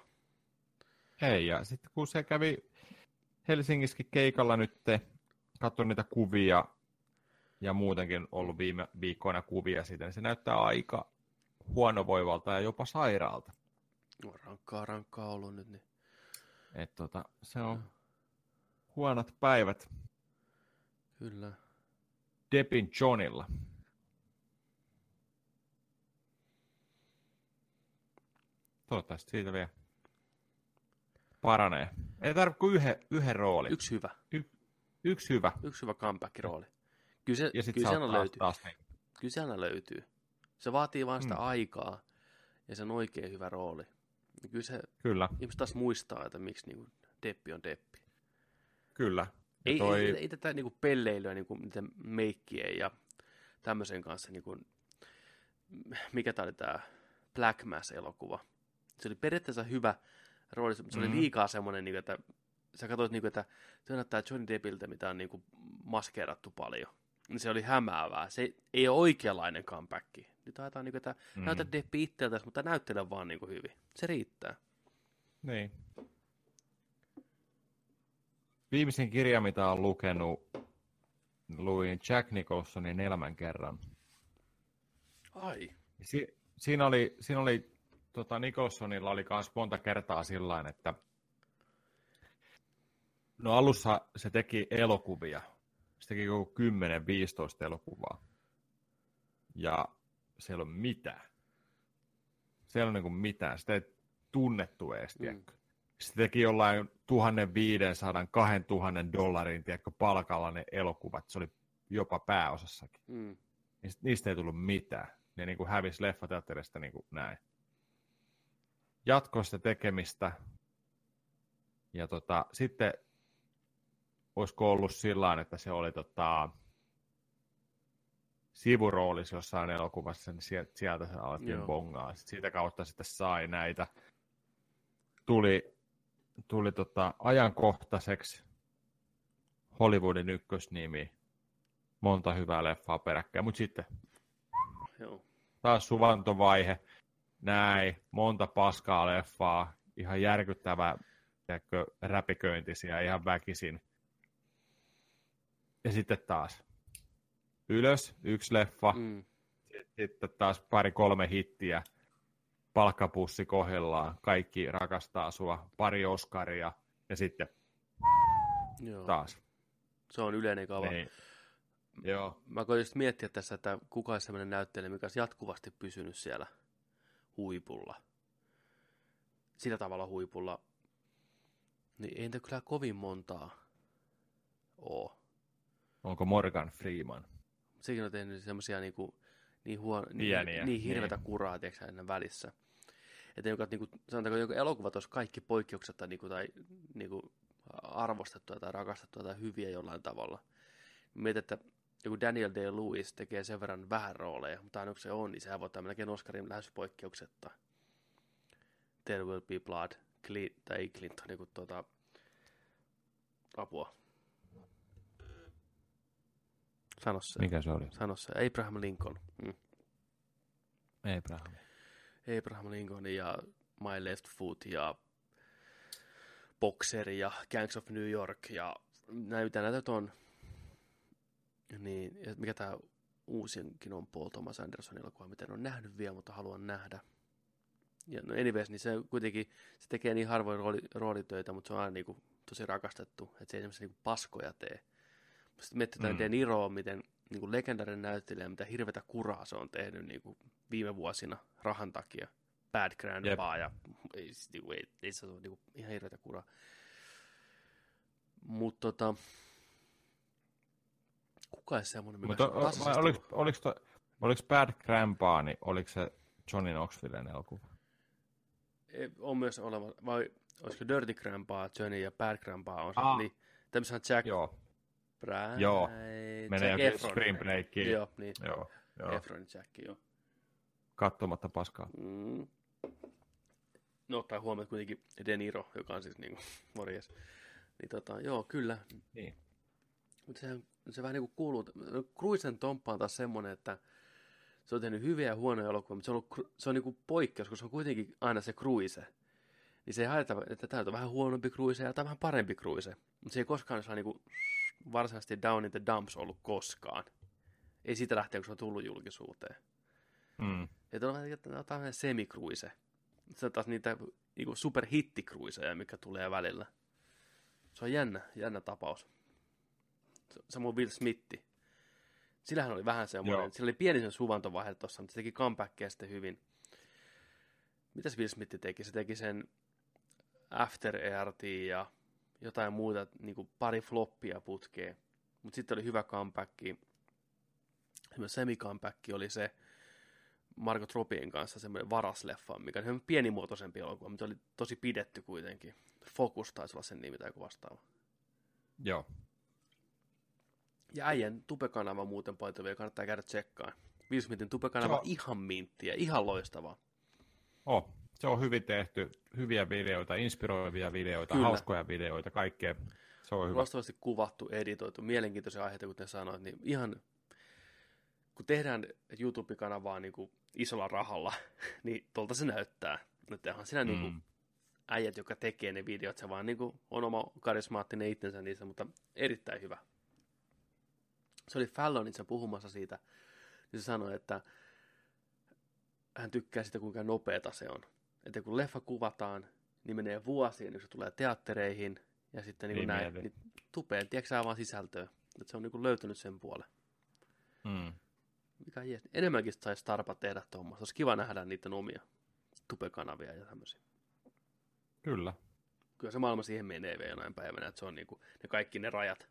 Ei, ja sitten kun se kävi Helsingissäkin keikalla nyt, katsoin niitä kuvia ja muutenkin ollut viime viikkoina kuvia siitä, niin se näyttää aika huonovoivalta ja jopa sairaalta. No, rankkaa, rankkaa ollut nyt. Niin. Et tota, se on huonot päivät Kyllä. Deppin Johnilla. Toivottavasti siitä vielä paranee. Ei tarvitse kuin yhden, yhden roolin. Yksi hyvä. Yksi hyvä. Yksi hyvä comeback-rooli. Kyllä se, Ja sitten kyllä taas, löytyy. taas niin. Kyllä se aina löytyy. Se vaatii vaan sitä Mm. mm. aikaa ja sen oikein hyvä rooli. Ja kyllä se Kyllä, ihmiset taas muistaa, että miksi niin Deppi on Deppi. kyllä. Ja Ei, toi... ei, ei, tätä niin kuin pelleilyä niin kuin niiden meikkien ja tämmöisen kanssa, niin kuin, mikä tämä oli tämä Black Mass-elokuva. Se oli periaatteessa hyvä rooli, mutta se oli Mhm. liikaa semmoinen, niin kuin, että sä katsoit, niin kuin, että se näyttää Johnny Deppiltä, mitä on niin kuin, maskeerattu paljon. Niin se oli hämäävää. Se ei, ei ole oikeanlainen comeback. Nyt ajetaan, niin kuin, että Mm. näytä Deppi itseltäsi, mutta näyttele vaan niin kuin, hyvin. Se riittää. Niin. Viimeisin kirja, mitä olen lukenut, luin Jack Nicholsonin elämän kerran. Ai. Si- siinä oli, siinä oli tota Nicholsonilla oli myös monta kertaa sillä että no alussa se teki elokuvia. Se teki joku 10-15 elokuvaa. Ja siellä on mitään. Siellä on niinku mitään. Sitä ei tunnettu edes, Mm. Se teki jollain 1500-2000 dollarin tiedätkö, palkalla ne elokuvat. Se oli jopa pääosassakin. Mm. Niistä, niistä ei tullut mitään. Ne niin kuin hävisi leffateatterista niin kuin näin. Jatkoi sitä tekemistä. Ja tota, sitten olisiko ollut sillä että se oli tota, sivuroolissa jossain elokuvassa, niin sieltä, se alettiin Joo. bongaa. Sitten siitä kautta sitten sai näitä. Tuli, tuli tota, ajankohtaiseksi Hollywoodin ykkösnimi. Monta hyvää leffaa peräkkäin, mutta sitten Joo. taas suvantovaihe, näin, monta paskaa leffaa, ihan järkyttävää tiedätkö, räpiköintisiä ihan väkisin. Ja sitten taas ylös, yksi leffa, mm. Sitten taas pari kolme hittiä, palkkapussi kohdellaan, kaikki rakastaa sua, pari Oscaria ja sitten Joo. taas. Se on yleinen kaava. Niin. Joo. Mä koitin just miettiä tässä, että kuka olisi sellainen näyttelijä, mikä olisi jatkuvasti pysynyt siellä huipulla. Sillä tavalla huipulla. Niin ei niitä kyllä kovin montaa oo. Onko Morgan Freeman? Sekin on tehnyt semmoisia niinku, niin, huono, Pieniä, niin, niin hirvetä niin. kuraa, tiedätkö, ennen välissä. Että joka, niinku, sanotaanko joku elokuvat olisi kaikki poikkeuksetta niinku, tai niinku, arvostettuja tai rakastettuja tai hyviä jollain tavalla. Mietit, että joku Daniel Day-Lewis tekee sen verran vähän rooleja, mutta aina kun se on, niin sehän voittaa melkein Oscarin lähes poikkeuksetta. There will be blood, Clint, tai ei Clinton, niin kuin tuota, apua. Sano se. Mikä se oli? Sano se. Abraham Lincoln. Mm. Abraham. Abraham Lincoln ja My Left Foot ja Boxer ja Gangs of New York ja näin mitä näitä on. Niin, mikä tämä uusinkin on Paul Thomas Anderson elokuva, mitä en ole nähnyt vielä, mutta haluan nähdä. Ja no anyways, niin se kuitenkin, se tekee niin harvoin rooli, roolitöitä, mutta se on aina niin kuin, tosi rakastettu, että se ei semmoisia niin paskoja tee. Sitten miettii Mm. De Niroa, miten niin kuin legendaarinen näyttelijä, mitä hirvetä kuraa se on tehnyt niin kuin viime vuosina rahan takia. Bad Grandpa ja ei, siis niinku, ei, ei se ole niinku, ihan hirveätä kuraa. Mutta tota, kuka ei semmoinen, mikä Mutta on oliko, ollut? oliko, to, oliko Bad Grandpa, niin oliko se Johnny Knoxvillen elokuva? Ei, on myös oleva, vai olisiko Dirty Grandpa, Johnny ja Bad Grandpa on se, Ah. niin tämmöisen Jack Joo, Bride, Joo. menee Jack. Spring Breakiin. Joo, niin, joo, joo. Efron Jack, joo. katsomatta paskaa. Mm. No ottaa huomioon kuitenkin De Niro, joka on siis niinku morjes. Niin tota, joo, kyllä. Niin. Mutta se, se vähän niinku kuuluu, no, Cruisen Tomppa on taas semmoinen, että se on tehnyt hyviä ja huonoja elokuvia, mutta se on, ollut, se on niinku poikkeus, koska se on kuitenkin aina se Cruise. Niin se ei haeta, että tämä on vähän huonompi Cruise ja tämä on vähän parempi Cruise. Mutta se ei koskaan saa niinku varsinaisesti down in the dumps ollut koskaan. Ei siitä lähtien, kun se on tullut julkisuuteen. Mm. Että on vähän että tämä on tämmöinen semikruise. Se on taas niitä niinku superhittikruiseja, mikä tulee välillä. Se on jännä, jännä tapaus. Samoin Will Smithi. Sillähän oli vähän semmoinen, Joo. sillä oli pieni sen suvantovaihe tuossa, mutta se teki comebackia sitten hyvin. Mitäs Will Smith teki? Se teki sen After ERT ja jotain muuta, niin kuin pari floppia putkeen. Mutta sitten oli hyvä comeback. Semi-comeback oli se, Margot Robin kanssa semmoinen varasleffa, mikä on pienimuotoisempi elokuva, mutta oli tosi pidetty kuitenkin. Focus taisi olla sen nimi tai joku vastaava. Joo. Ja äijän tupekanava muuten vielä kannattaa käydä tsekkaan. Will Smithin tupekanava ihan minttiä, ihan loistavaa. Oh, se on hyvin tehty, hyviä videoita, inspiroivia videoita, Kyllä. hauskoja videoita, kaikkea. Se on hyvä. Loistavasti kuvattu, editoitu, mielenkiintoisia aiheita, kuten sanoit, niin ihan kun tehdään YouTube-kanavaa niin kuin isolla rahalla, niin tuolta se näyttää. Että onhan siinä mm. niin kuin äijät, jotka tekee ne videot, se vaan niin kuin on oma karismaattinen itsensä niissä, mutta erittäin hyvä. Se oli Fallonissa puhumassa siitä, niin se sanoi, että hän tykkää sitä, kuinka nopeata se on. Että kun leffa kuvataan, niin menee vuosia, niin se tulee teattereihin, ja sitten niin kuin Niin näin, niin tupeen, tiedätkö vaan sisältöä. Että se on niin kuin löytänyt sen puolen. Mm. Mikä jees. Enemmänkin saisi Starpa tehdä tuommoista. Olisi kiva nähdä niiden omia tupekanavia ja tämmöisiä. Kyllä. Kyllä se maailma siihen menee vielä jonain päivänä, että se on niinku, ne kaikki ne rajat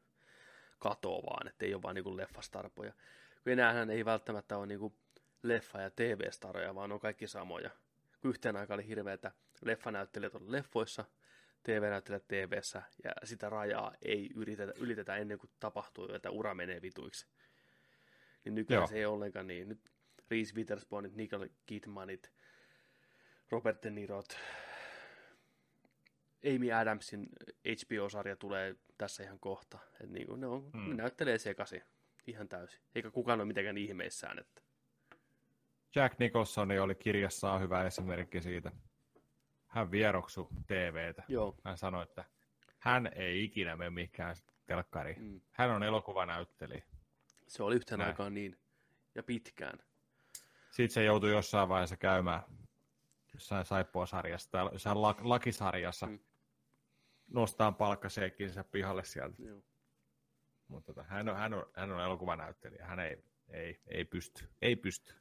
katoo vaan, että ei ole vaan niinku leffastarpoja. Kun enäähän ei välttämättä ole niinku leffa- ja TV-staroja, vaan on kaikki samoja. Kun yhteen aikaan oli hirveä, että leffanäyttelijät on leffoissa, TV-näyttelijät TVssä, ja sitä rajaa ei yritetä, ylitetä ennen kuin tapahtuu, että ura menee vituiksi. Niin nykyään Joo. se ei ollenkaan niin. Nyt Reese Witherspoonit, Nicole Kidmanit, Robert De Nirot, Amy Adamsin HBO-sarja tulee tässä ihan kohta. Et niin kuin ne, on, Mm. mm. ne näyttelee sekaisin ihan täysin. Eikä kukaan ole mitenkään ihmeissään. Että. Jack Nicholson oli kirjassaan hyvä esimerkki siitä. Hän vieroksu TVtä. Joo. Hän sanoi, että hän ei ikinä mene mihinkään telkkariin. Mm. Hän on elokuvanäyttelijä. Se oli yhteen Näin. aikaan niin. Ja pitkään. Sitten se joutui jossain vaiheessa käymään jossain saippuasarjassa tai jossain lak- lakisarjassa Mm. mm. nostaa palkkaseikkinsä pihalle sieltä. Joo. Mutta tota, hän, on, hän, on, hän on elokuvanäyttelijä. Hän ei, ei, ei pysty. Ei pysty.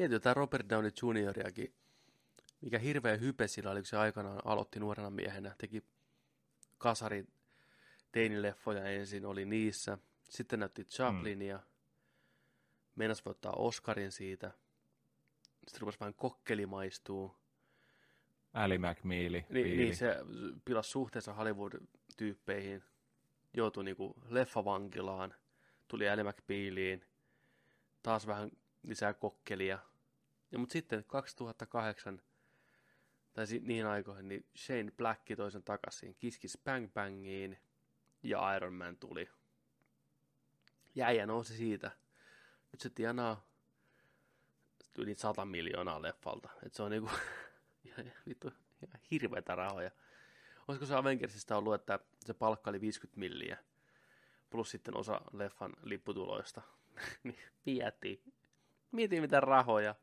Mietin jotain Robert Downey Junioriakin. Mikä hirveä hype sillä oli, kun se aikanaan aloitti nuorena miehenä. Teki kasari teinileffoja ensin, oli niissä. Sitten näytti Chaplinia. Mm. Meinas voittaa Oscarin siitä. Sitten rupesi vähän kokkelimaistuu. Ali McMeely. Niin, niin, se pilasi suhteessa Hollywood-tyyppeihin. Joutui niinku leffavankilaan. Tuli Ali McBealiin. Taas vähän lisää kokkelia. Ja mutta sitten 2008 tai niin aikoihin, niin Shane Black toisen takaisin, kiskis Bang Bangiin ja Iron Man tuli. Ja äijä nousi siitä. Nyt se tienaa yli 100 miljoonaa leffalta. Et se on niinku vittu, hirveitä rahoja. Olisiko se Avengersista ollut, että se palkka oli 50 milliä, plus sitten osa leffan lipputuloista. niin mieti. Mieti mitä rahoja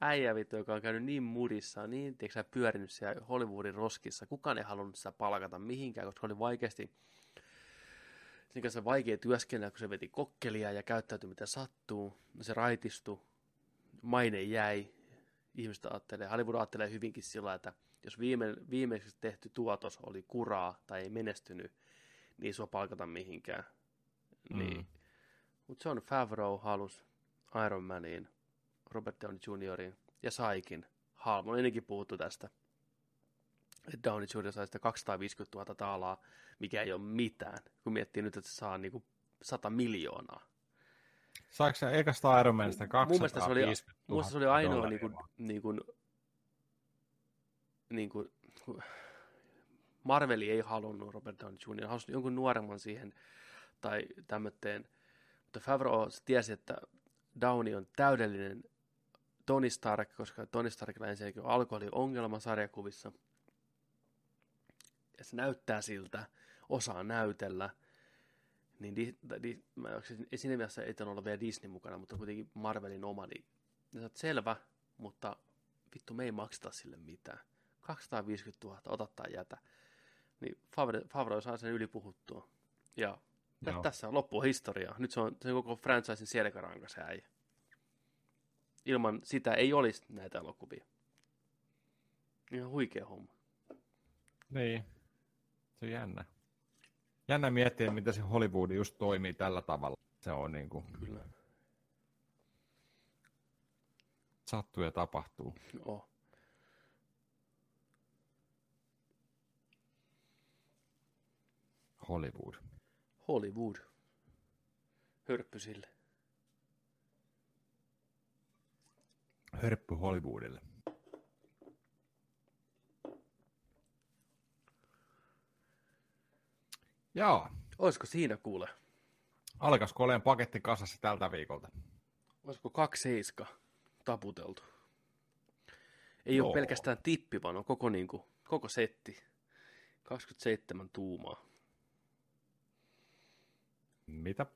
äijä vittu, joka on käynyt niin mudissa, niin tiedätkö, pyörinyt siellä Hollywoodin roskissa. Kukaan ei halunnut sitä palkata mihinkään, koska oli vaikeasti sen kanssa vaikea työskennellä, kun se veti kokkelia ja käyttäytyi mitä sattuu. Se raitistui, maine jäi. Ihmiset ajattelee, Hollywood ajattelee hyvinkin sillä, että jos viime, viimeiseksi tehty tuotos oli kuraa tai ei menestynyt, niin ei sua palkata mihinkään. Mm. Niin. Mutta John Favreau halusi Iron Maniin Robert Downey Juniorin ja saikin. Halmo ennenkin puhuttu tästä. Että Downey Jr. sai sitä 250 000 taalaa, mikä ei ole mitään, kun miettii nyt, että se saa niinku 100 miljoonaa. Saiko se ekasta Iron Manista 250 000 Mun se oli, se oli ainoa niinku, niinku, niinku, Marveli ei halunnut Robert Downey Jr. halusi jonkun nuoremman siihen tai tämmöteen, mutta Favreau tiesi, että Downey on täydellinen Tony Stark, koska Tony Starkilla ensinnäkin on alkoholiongelma sarjakuvissa. Ja se näyttää siltä, osaa näytellä. Niin di, di, mä, siinä mielessä ei olla vielä Disney mukana, mutta kuitenkin Marvelin oma, niin ne selvä, mutta vittu me ei makseta sille mitään. 250 000, ota tai jätä. Niin Favre, Favre saa sen ylipuhuttua. Ja no. tässä on loppu historiaa. Nyt se on, se on koko franchisein selkäranka se äijä ilman sitä ei olisi näitä elokuvia. Ihan huikea homma. Niin, se on jännä. Jännä miettiä, miten se Hollywood just toimii tällä tavalla. Se on niin kuin... Kyllä. Sattuu ja tapahtuu. Oh. Hollywood. Hollywood. Hörppy hörppy Hollywoodille. Joo. Olisiko siinä kuule? Alkaisiko olemaan paketti kasassa tältä viikolta? Olisiko kaksi seiska taputeltu? Ei Joo. ole pelkästään tippi, vaan on koko, niin kuin, koko setti. 27 tuumaa. Mitä?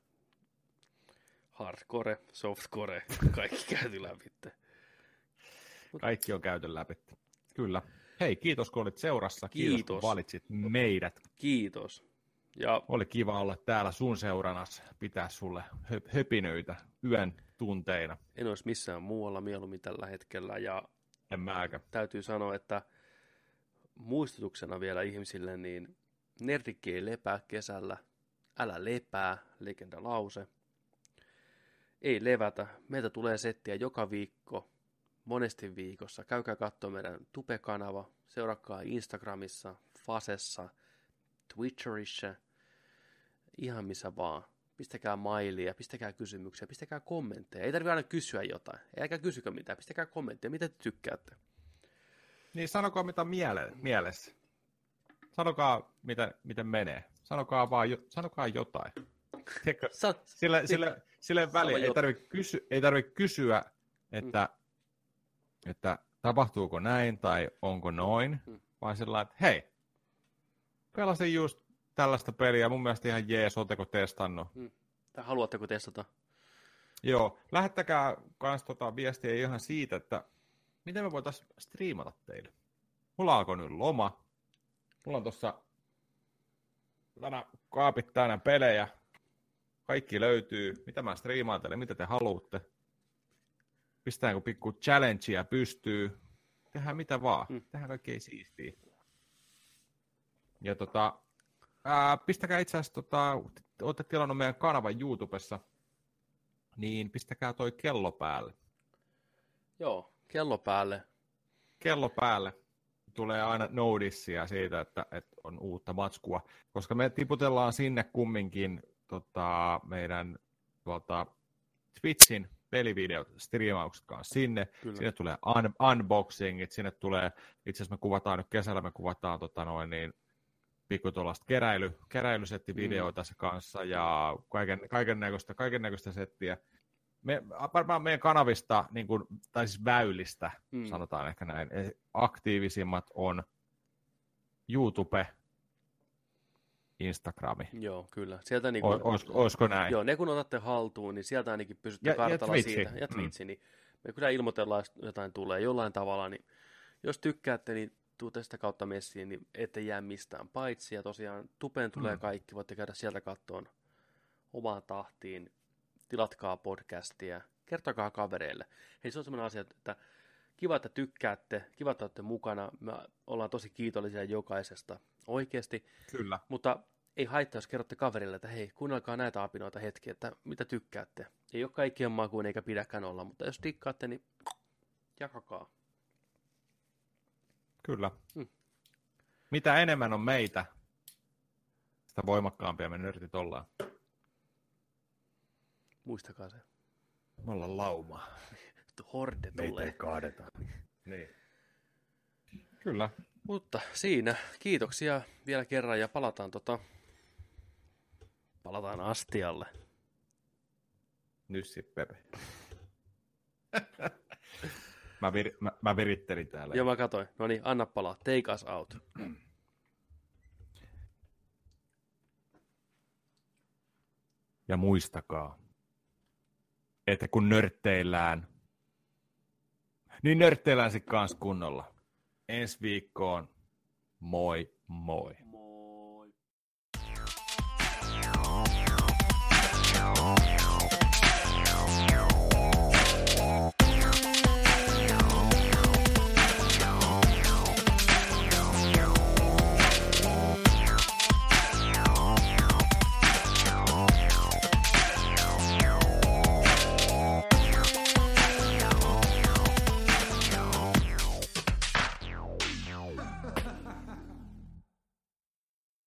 Hardcore, softcore, kaikki käyty läpi. Kaikki on käyty läpi. Kyllä. Hei, kiitos kun olit seurassa. Kiitos, kiitos kun valitsit meidät. Kiitos. Ja... Oli kiva olla täällä sun seuranassa, pitää sulle höpinöitä yön tunteina. En olisi missään muualla mieluummin tällä hetkellä. Ja en mäkä. Täytyy sanoa, että muistutuksena vielä ihmisille, niin nerdikki ei lepää kesällä. Älä lepää, legenda lause. Ei levätä. Meiltä tulee settiä joka viikko monesti viikossa. Käykää katsoa meidän Tupe-kanava, seurakkaa Instagramissa, Fasessa, Twitterissä, ihan missä vaan. Pistäkää mailia, pistäkää kysymyksiä, pistäkää kommentteja. Ei tarvitse aina kysyä jotain. Eikä kysykö mitään, pistäkää kommentteja, mitä te tykkäätte. Niin sanokaa mitä miele- mielessä. Sanokaa mitä, miten menee. Sanokaa vaan jo, sanokaa jotain. Sä, sille, sille, sille väliin ei tarvitse, kysy, ei tarvitse kysyä, että mm että tapahtuuko näin tai onko noin, hmm. vaan sillä että hei, pelasin just tällaista peliä, mun mielestä ihan jees, ootteko testannut? Hmm. Tai haluatteko testata? Joo, lähettäkää kans tota viestiä ihan siitä, että miten me voitaisiin striimata teille. Mulla alkoi nyt loma. Mulla on tossa tänä kaapit täynnä pelejä. Kaikki löytyy. Mitä mä striimaan teille, mitä te haluatte pistetäänkö pikku challengea pystyy, tehdään mitä vaan, mm. tehdään kaikkea siistiä. Ja tota, ää, pistäkää itse asiassa, tota, olette tilannut meidän kanavan YouTubessa, niin pistäkää toi kello päälle. Joo, kello päälle. Kello päälle. Tulee aina notissia siitä, että, että on uutta matskua, koska me tiputellaan sinne kumminkin tota, meidän tuota, Twitchin pelivideot, striimaukset kanssa sinne. Kyllä. Sinne tulee un- unboxingit, sinne tulee, itse asiassa me kuvataan nyt kesällä, me kuvataan tota noin, niin, pikku tuollaista keräily, keräilysettivideoita mm. kanssa ja kaiken, kaiken, näköistä, kaiken näköistä settiä. Me, varmaan meidän kanavista, niin kuin, tai siis väylistä, mm. sanotaan ehkä näin, e, aktiivisimmat on YouTube, Instagrami. Joo, kyllä. Sieltä niin kuin, Ois, olisiko näin? Joo, ne kun otatte haltuun, niin sieltä ainakin pysytte ja, kartalla ja siitä. Ja Twitchi. Mm. Niin me kyllä ilmoitellaan, jos jotain tulee jollain tavalla, niin jos tykkäätte, niin tuutte sitä kautta messiin, niin ette jää mistään paitsi. Ja tosiaan tupeen tulee mm. kaikki, voitte käydä sieltä kattoon omaan tahtiin. Tilatkaa podcastia, kertokaa kavereille. Hei, se on sellainen asia, että kiva, että tykkäätte, kiva, että olette mukana. Me ollaan tosi kiitollisia jokaisesta oikeasti. Kyllä. Mutta ei haittaa, jos kerrotte kaverille, että hei, kuunnelkaa näitä apinoita hetki, että mitä tykkäätte. Ei ole kaikkien makuun eikä pidäkään olla, mutta jos tikkaatte, niin jakakaa. Kyllä. Hmm. Mitä enemmän on meitä, sitä voimakkaampia me nörtit ollaan. Muistakaa se. Me ollaan lauma. Horde tulee. Meitä ei kaadeta. niin. Kyllä. Mutta siinä, kiitoksia vielä kerran ja palataan tota, palataan astialle. Nyssi Pepe. mä, vir, mä, mä virittelin täällä. Joo, mä katsoin. No niin, anna palaa. Take us out. Ja muistakaa, että kun nörtteillään, niin nörtteillään sitten kanssa kunnolla ensi viikkoon. Moi moi.